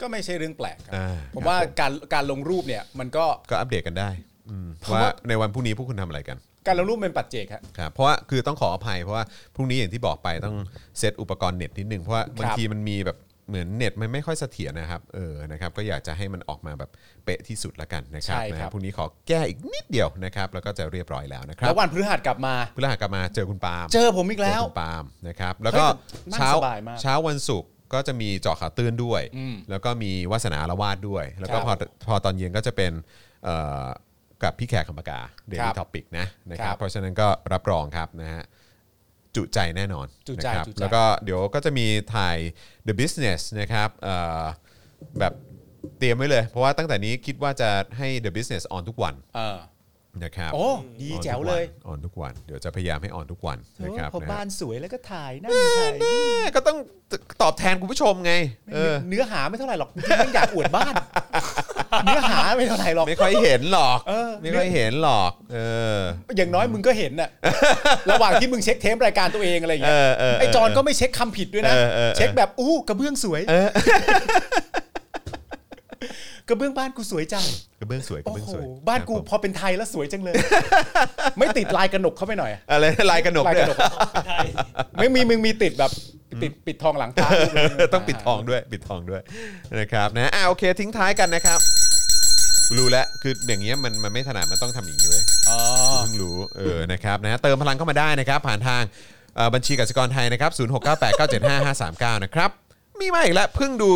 ก็ไม่ใช่เรื่องแปลกครับอ่า ผมว่าการการลงรูปเนี่ยมันก็ ก็อัปเดตกันได้อืมผมว่า ว่าในวันพรุ่งนี้พวกคุณทำอะไรกันการลงรูปเป็นปัจเจกครับ ครับเพราะว่าคือต้องขออภัยเพราะว่าพรุ่งนี้อย่างที่บอกไปต้องเซตอุปกรณ์เน็ตนิดนึงเพราะว่าบางทีมันมีแบบ เหมือนเน็ตมันไม่ค่อยเสถียรนะครับเออนะครับก็อยากจะให้มันออกมาแบบเป๊ะที่สุดละกันนะครับใช่ครับ นะพรุ่งนี้ขอแก้อีกนิดเดียวนะครับแล้วก็จะเรียบร้อยแล้วนะครัแล้บววันพฤหัสกลับมา พฤหัสกลับมาเจอคุณปาล์ม เจอผมอีกแล้ว เจอคุณปาล์มนะครับแล้วก็เฮ้ยนั่งเช้าสบายมากเช้าวันศุกร์ก็จะมีเจาะข่าวตื้นด้วย อืมแล้วก็มีวาสนาละวาดด้วย แล้วก็ครับพอพอตอนเย็นก็จะเป็นเอ่อกับพี่แขกคำปากา Daily Topic นะนะครับครับเพราะฉะนั้นก็รับรองครับนะฮะ จุใจแน่นอนจุใจนะครับจุใจ แล้วก็เดี๋ยวก็จะมีถ่าย The Business นะครับเอ่อแบบเตรียมไว้เลย เพราะว่าตั้งแต่นี้คิดว่าจะให้ The Business on ทุกวัน เออ นะครับโอ้ดีแจ๋วเลย on ทุกวันเดี๋ยวจะพยายามให้ on ทุกวันนะครับพอนะฮะบ้านสวยแล้วก็ถ่ายนั่งถ่ายแม่ก็ต้องตอบแทนคุณผู้ชมไงเออเนื้อหาไม่เท่าไหร่หรอกจริงๆไม่อยากอวดบ้าน เนื้อหาไม่เท่าไหร่หรอกไม่ค่อยเห็นหรอกเออไม่ค่อยเห็นหรอก เออ อย่างน้อยมึงก็เห็นน่ะระหว่างที่มึงเช็คเทปรายการตัวเองอะไรอย่างเงี้ยเออเออเออไอ้จอนก็ไม่เช็คคำผิดด้วยนะเออเออเออเช็คแบบอู้กระเบื้องสวย กระเบื้องบ้านกูสวยจังกระเบื้องสวยกระโอ้เบื้องโหสวยบ้านกูครับพอเป็นไทยแล้วสวยจังเลย ไม่ติดลายกระหนกเข้าไปหน่อยอะอะไรลายกระหนกลายเนี่กยระหนกใช่ไม่มีมึงมีติดแบบติดปิดทองหลังพระต้องปิดทองด้วยปิดทองด้วยนะครับนะอ่าโอเคทิ้งท้ายกันนะครับ รู้แล้วคืออย่างเงี้ยมันมันไม่ถนัดมันต้องทำอย่างนี้เว้ย อ๋อ เพิ่งรู้เออนะครับนะเติมพลังเข้ามาได้นะครับ ผ่านทางเอ่อบัญชีกสิกรไทยนะครับ 0698975539 นะครับ มีมาอีกแล้วเพิ่งดู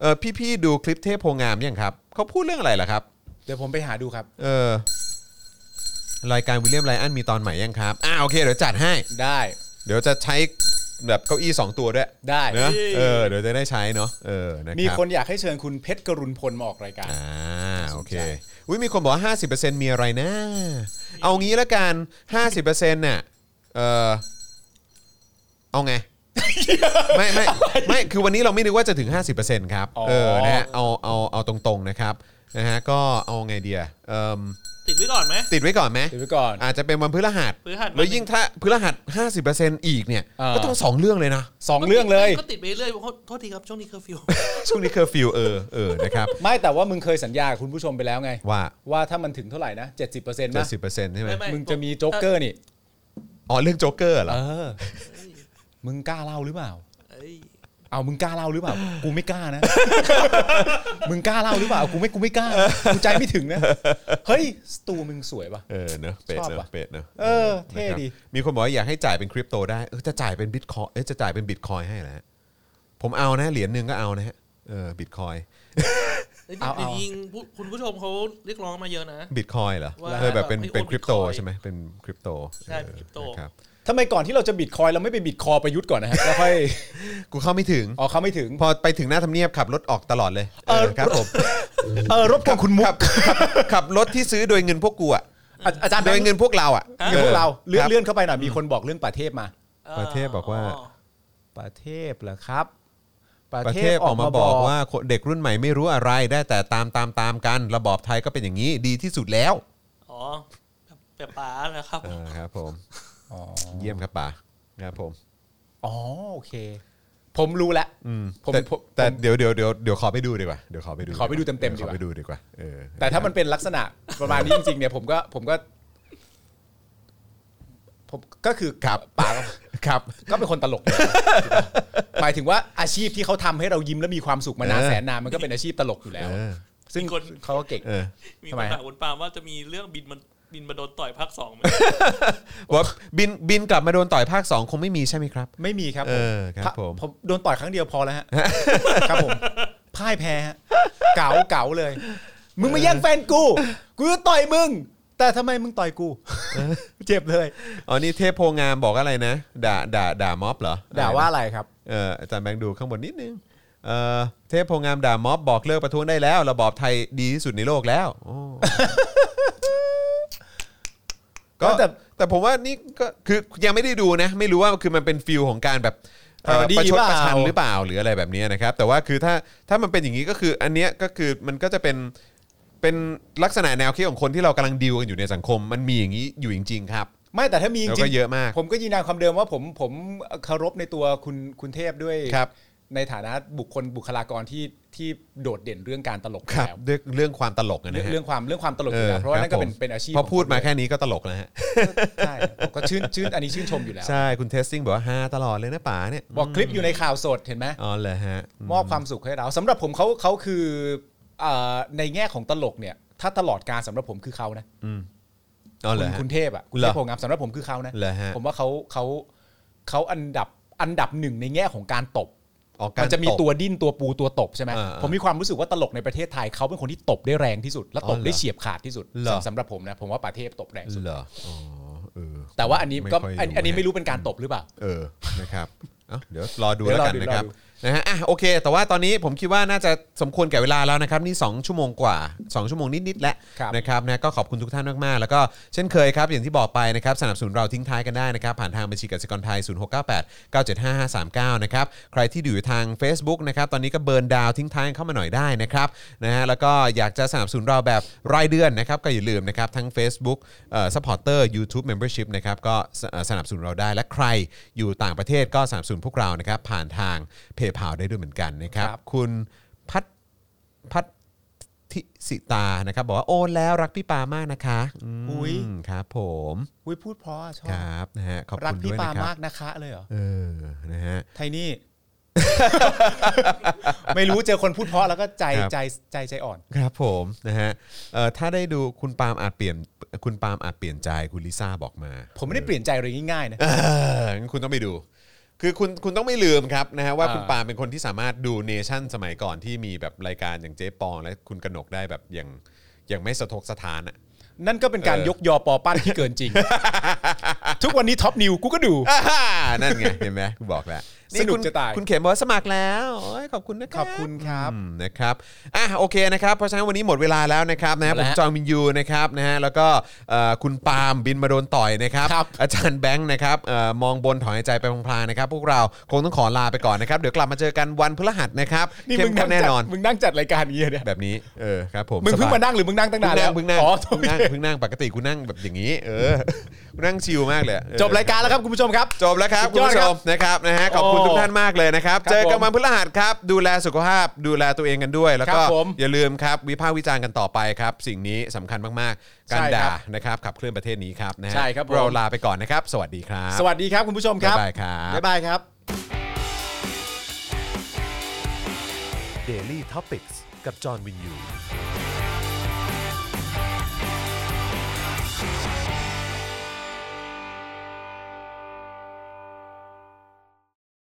เออพี่ๆดูคลิปเทพโพงามยังครับเขาพูดเรื่องอะไรล่ะครับ เดี๋ยวผมไปหาดูครับ เออรายการวิลเลียมไลอันมีตอนใหม่ยังครับอ่าโอเคเดี๋ยวจัดให้ ได้ เดี๋ยวจะใช้แบบเก้าอี้ 2 ตัวด้วยได้ เนอะเออเดี๋ยวจะได้ใช้เนาะเออนะรับมีคนอยากให้เชิญคุณเพชรกรุณพลมาออกรายการ อ่าโอเคสนใจอุ้ยมีคนบอกว่า50%มีอะไรนะ เอางี้ละกัน 50%น่ะเออเอาไง ไม่ไม่ไม่คือวันนี้เราไม่นึกว่าจะถึง 50%ครับอ๋อเออนะฮะเอาเอาเอาตรงๆนะครับนะฮะก็เอาไงดีอะเอิ่มติดไว้ก่อนไหมติดไว้ก่อนไหมเดี๋ยวไว้ก่อน อาจจะเป็นวันพฤหัสพฤหัสแล้วยิ่งถ้าพฤหัส50%อีกเนี่ยอ่าก็ต้องสองเรื่องเลยนะ สองเรื่องเลย ก็ติดไปเรื่อยๆโทษทีครับช่วงนี้เคอร์ฟิว ช่วงนี้เคอร์ฟิวเออเออนะครับ ไม่แต่ว่ามึงเคยสัญญากับคุณผู้ชมไปแล้วไง ว่า ว่าถ้ามันถึงเท่าไหร่นะ 70%นะ70%ใช่ไหมไม่ไม่ มึงจะมีโจ๊กเกอร์นี่ อ๋อ เรื่องโจ๊กเกอร์เหรอ เออ มึงกล้าเล่าหรือเปล่าเอ้ยเอามึงกล้าเล่าหรือเปล่า กูไม่กล้านะ มึงกล้าเล่าหรือเปล่า กูไม่กูไม่กล้า กูใจไม่ถึงนะ เฮ้ยสตูมึงสวยป่ะเออเนอะเป็ดชอบเนอะว่ะเป็ดเนอะเออเท่นะครับดีมีคนบอกว่าอยากให้จ่ายเป็นคริปโตได้เออจะจ่ายเป็นบิตคอยเออจะจ่ายเป็นบิตคอยให้แหละผมเอานะเหรียญหนึ่งก็เอานะฮะเออบิตคอยเอ้ยเอาจเอาริงๆผู้คุณผู้ชมเขาเรียกร้องมาเยอะนะ บิตคอยเหรอว่าเออแบบเป็นแบบให้เป็นโอนคริปโต Bitcoin ใช่ไหมเป็นคริปโตใช่เป็นคริปโตเออนะครับ ทำไมก่อนที่เราจะบิตคอยเราไม่ไปบิตคอประยุทธ์ก่อนนะฮะแล้วค่อยกูเข้าไม่ถึง อ๋อเขาไม่ถึง พอไปถึงหน้าทำเนียบขับรถออกตลอดเลยเออครับผมเออรบกวนคุณมุกขับขับขับรถที่ซื้อโดยเงินพวกกูอะอาอาจารย์โดยเงินพวกเราอะ เงินพวกเราเลื่อนครับ เลื่อนเข้าไปหน่อยมีคนบอกเรื่องประเทศมาประเทศบอกว่าประเทศเหรอครับประเทศออกมาบอกว่าคนเด็กรุ่นใหม่ไม่รู้อะไรได้แต่ตามตามตามกัน ระบอบไทยก็เป็นอย่างนี้ดีที่สุดแล้วอ๋อแบบแบบป๋าแล้วครับเออครับผม อ๋อเยี่ยมครับป่าครับผม อ๋อโอเค ผมรู้แล้วอืมผมแต่ผมแต่ผมเดี๋ยวเดี๋ยวเดี๋ยวเดี๋ยวขอไปดูดีกว่าเดี๋ยวขอไปดูขอไปดูเต็มๆดีกว่าขอไปดูดีกว่าเออแต่ถ้ามันเป็นลักษณะประมาณนี้จริงๆเนี่ยผมก็ผมก็ ผมก็คือครับป่าก็ครับ ก็เป็นคนตลกเลยหมายถึงว่าอาชีพที่เขาทำให้เรายิ้มและมีความสุขมานานแสนนานมันก็เป็นอาชีพตลกอยู่แล้ว เออซึ่งมีคนเขาก็เก่งเออมีทำคไมนฮะ ถามคุณปาล์มว่าจะมีเรื่องบินมัน บินมาโดนต่อยภาคสองไหมว่าบินบินกลับมาโดนต่อยภาค2คงไม่มีใช่ไหมครับ ไม่มีครับเอผมอครับพะผมผมโดนต่อยครั้งเดียวพอแล้วฮะครับผมพ่ายแพ้ฮะเก๋าเก๋าเลย มึงมาแย่งแฟนกู กูจะต่อยมึง แต่ทำไมมึงต่อยกู เจ็บเลยอ๋อนี่เทพโพงามบอกอะไรนะ ด่าด่าด่าม็อบเหรอด่าว่าอะไรครับเอออาจารย์แบงค์ดูข้างบนนิดนึงเออเทพโพงามด่าม็อบบอกเลิกประท้วงได้แล้ว ระบอบไทยดีที่สุดในโลกแล้วโอ้ ก็แต่แต่แต่ผมว่านี่ก็คือยังไม่ได้ดูนะ ไม่รู้ว่าคือมันเป็นฟิลของการแบบเอ่อ Parody ประชดเปล่า ประชันหรือเปล่าหรืออะไรแบบนี้นะครับ แต่ว่าคือถ้าถ้ามันเป็นอย่างนี้ก็คือ อันเนี้ยก็คือมันก็จะเป็นเป็นลักษณะแนวคิดของคนที่เรากำลังดีลกันอยู่ในสังคม มันมีอย่างนี้อยู่จริง ๆ ครับ ไม่แต่ถ้ามีจแล้วริก็งเยอะมาก ผมก็ยืนยันความเดิมว่าผมผมเคารพในตัวคุณคุณเทพด้วย ครับ ในฐานะบุคคลบุคลากรที่ที่โดดเด่นเรื่องการตลกอยู่ครับแล้วด้วยเรื่องความตลกอะเรื่องนะฮะ เรื่องความเรื่องความตลกอยู่แล้วเพราะว่านั่นก็เป็นครับผมเป็นอาชีพพอพูดมาของแค่นี้ก็ตลกแล้วฮะ ใช่ผมก็ชื่นชื่นอันนี้ชื่นชมอยู่แล้ว ใช่คุณเทสติ้งบอกว่าฮาตลอดเลยนะป๋าเนี่ยบอกคลิปอยู่ในข่าวสดเห็นไหมอ๋อเลยฮะมอบความสุขให้เราสำหรับผมเขาเขาคือเอ่อในแง่ของตลกเนี่ย ถ้าตลอดการสำหรับผมคือเขานะอ๋อเลคุยณฮะ คุณเทพอะคุณเหรเทอพโพงามสำหรับผมคือเขานะ เหรอฮะผมว่าเขาเขาเขาอันดับอันดับหนึ่งในแง่ของการตบ ออกการมันจะมีตบตัวดิ้นตัวปูตัวตบใช่ไหมอ่าผมมีความรู้สึกว่าตลกในประเทศไทยเขาเป็นคนที่ตบได้แรงที่สุด และตบอ๋อเหรอได้เฉียบขาดที่สุดเหรอ สำหรับผมนะผมว่าป่าเทพตบแรงสุดเหรออ๋อเออแต่ว่าอันนี้ก็ไม่ค่อยอันรู้อันนี้ฮะไม่รู้เป็นการตบหรือเปล่า เออนะครับเอ้าเดี๋ยวรอดูเดี๋แล้ยววกันรอดูนะครับ รอดู นะฮะอะโอเค แต่ว่าตอนนี้ผมคิดว่าน่าจะสมควรแก่เวลาแล้วนะครับ นี่ 2 ชั่วโมงกว่า 2 ชั่วโมงนิดๆแล้วครับนะครับนะก็ขอบคุณทุกท่านมากๆ แล้วก็เช่นเคยครับ อย่างที่บอกไปนะครับ สนับสนุนเราทิ้งท้ายกันได้นะครับ ผ่านทางบัญชีกสิกรไทย 0698 975 539 นะครับ ใครที่อยู่ทาง Facebook นะครับ ตอนนี้ก็เบิร์นดาวทิ้งท้ายเข้ามาหน่อยได้นะครับนะฮะแล้วก็อยากจะสนับสนุนเราแบบรายเดือนนะครับก็อย่าลืมนะครับทั้ง Facebook เอ่อ supporter YouTube membership นะครับก็สเอ่อสนับสนุนเราได้และใครอยู่ต่างประเทศก็สนับสนุนพวกเรานะครับผ่านทาง PayPal ได้ด้วยเหมือนกันนะครับครับคุณพัทพัทธิสิตานะครับ บอกว่าโอนแล้วรักพี่ปามากนะคะมอุ๊ยครับ ผมอุ้ยพูดเพราะอะชอคบรับนะฮะขอบรักคุณพี่ด้วยปานะครับมากนะคะเลยเหรอเออนะฮะ ไทนี่ ไม่รู้เจอคนพูดเพราะแล้วก็ใจครับ ใจใจใจอ่อน ครับผมนะฮะเอ่อถ้าได้ดูคุณปาล์มอาจเปลี่ยนคุณปาล์มอาจเปลี่ยนใจคุณลิซ่าบอกมาผมไม่ได้เปลี่ยนใจเลยง่ายๆนะ เอองั้นคุณต้องไปดู คือคุณคุณต้องไม่ลืมครับนะฮะว่าอ่าคุณปาล์มเป็นคนที่สามารถดูเนชั่นสมัยก่อนที่มีแบบรายการอย่างเจ๊ปอง และคุณกนกได้แบบอย่างอย่างไม่สะทกสถานอะ นั่นก็เป็นการเออ ยกยอปอปั้นที่เกินจริง ทุกวันนี้ท็อปนิวกูก็ดู อ่านั่นไงเห็นไหมกูบอกแล้ว สนุกคุณจะตาย คุณเข็มบอกว่าสมัครแล้วโอ้ยขอบคุณนะครับขอบคุณครับอืมนะครับอะโอเคนะครับเพราะฉะนั้นวันนี้หมดเวลาแล้วนะครับนะหมดผแล้วมจอห์นวินยูนะครับนะฮะแล้วก็เอ่อคุณปาล์มบินมาโดนต่อยนะครับครับ อาจารย์แบงค์นะครับเอ่อมองบนถอนหายใจไปพลางๆนะครับพวกเราคงต้องขอลาไปก่อนนะครับเดี๋ยวกลับมาเจอกันวันพฤหัสนะครับนี่เข้มึมงข้นั่นงแน่จัดนอนมึงนั่งจัดรายการอย่างนี้เนี่ยแบบนี้เออครับผมมึงเพิ่งสบย มานั่งหรือมึงนั่งตั้งนานแล้วเพิ่งนั่งอ๋อเพิ่งนั่งเพิ่งนั่งปกติกูนั่งแบบอย่างนี้ เออกูนั่งชิลมากเลยเออจบรายการแล้วครับคุณผู้ชมครับ จบแล้วครับสุคุณดยอดผู้ชครับมนะครับนะฮะขอบคุณโอ้ทุกท่านมากเลยนะครับ ครับเจอกันผมวันพฤหัสครับ ดูแลสุขภาพ ดูแลตัวเองกันด้วย แล้วก็ครับผมอย่าลืมครับ วิพากษ์วิจารณ์กันต่อไปครับ สิ่งนี้สำคัญมากๆ การใช่ครับด่านะครับขับเคลื่อนประเทศนี้ครับนะฮะใช่ครับผม เราลาไปก่อนนะครับ สวัสดีครับสวัสดีครับคุณผู้ชมครับบ๊ายบายครับ บ๊ายบายครับ Daily Topics กับจอห์นวินยู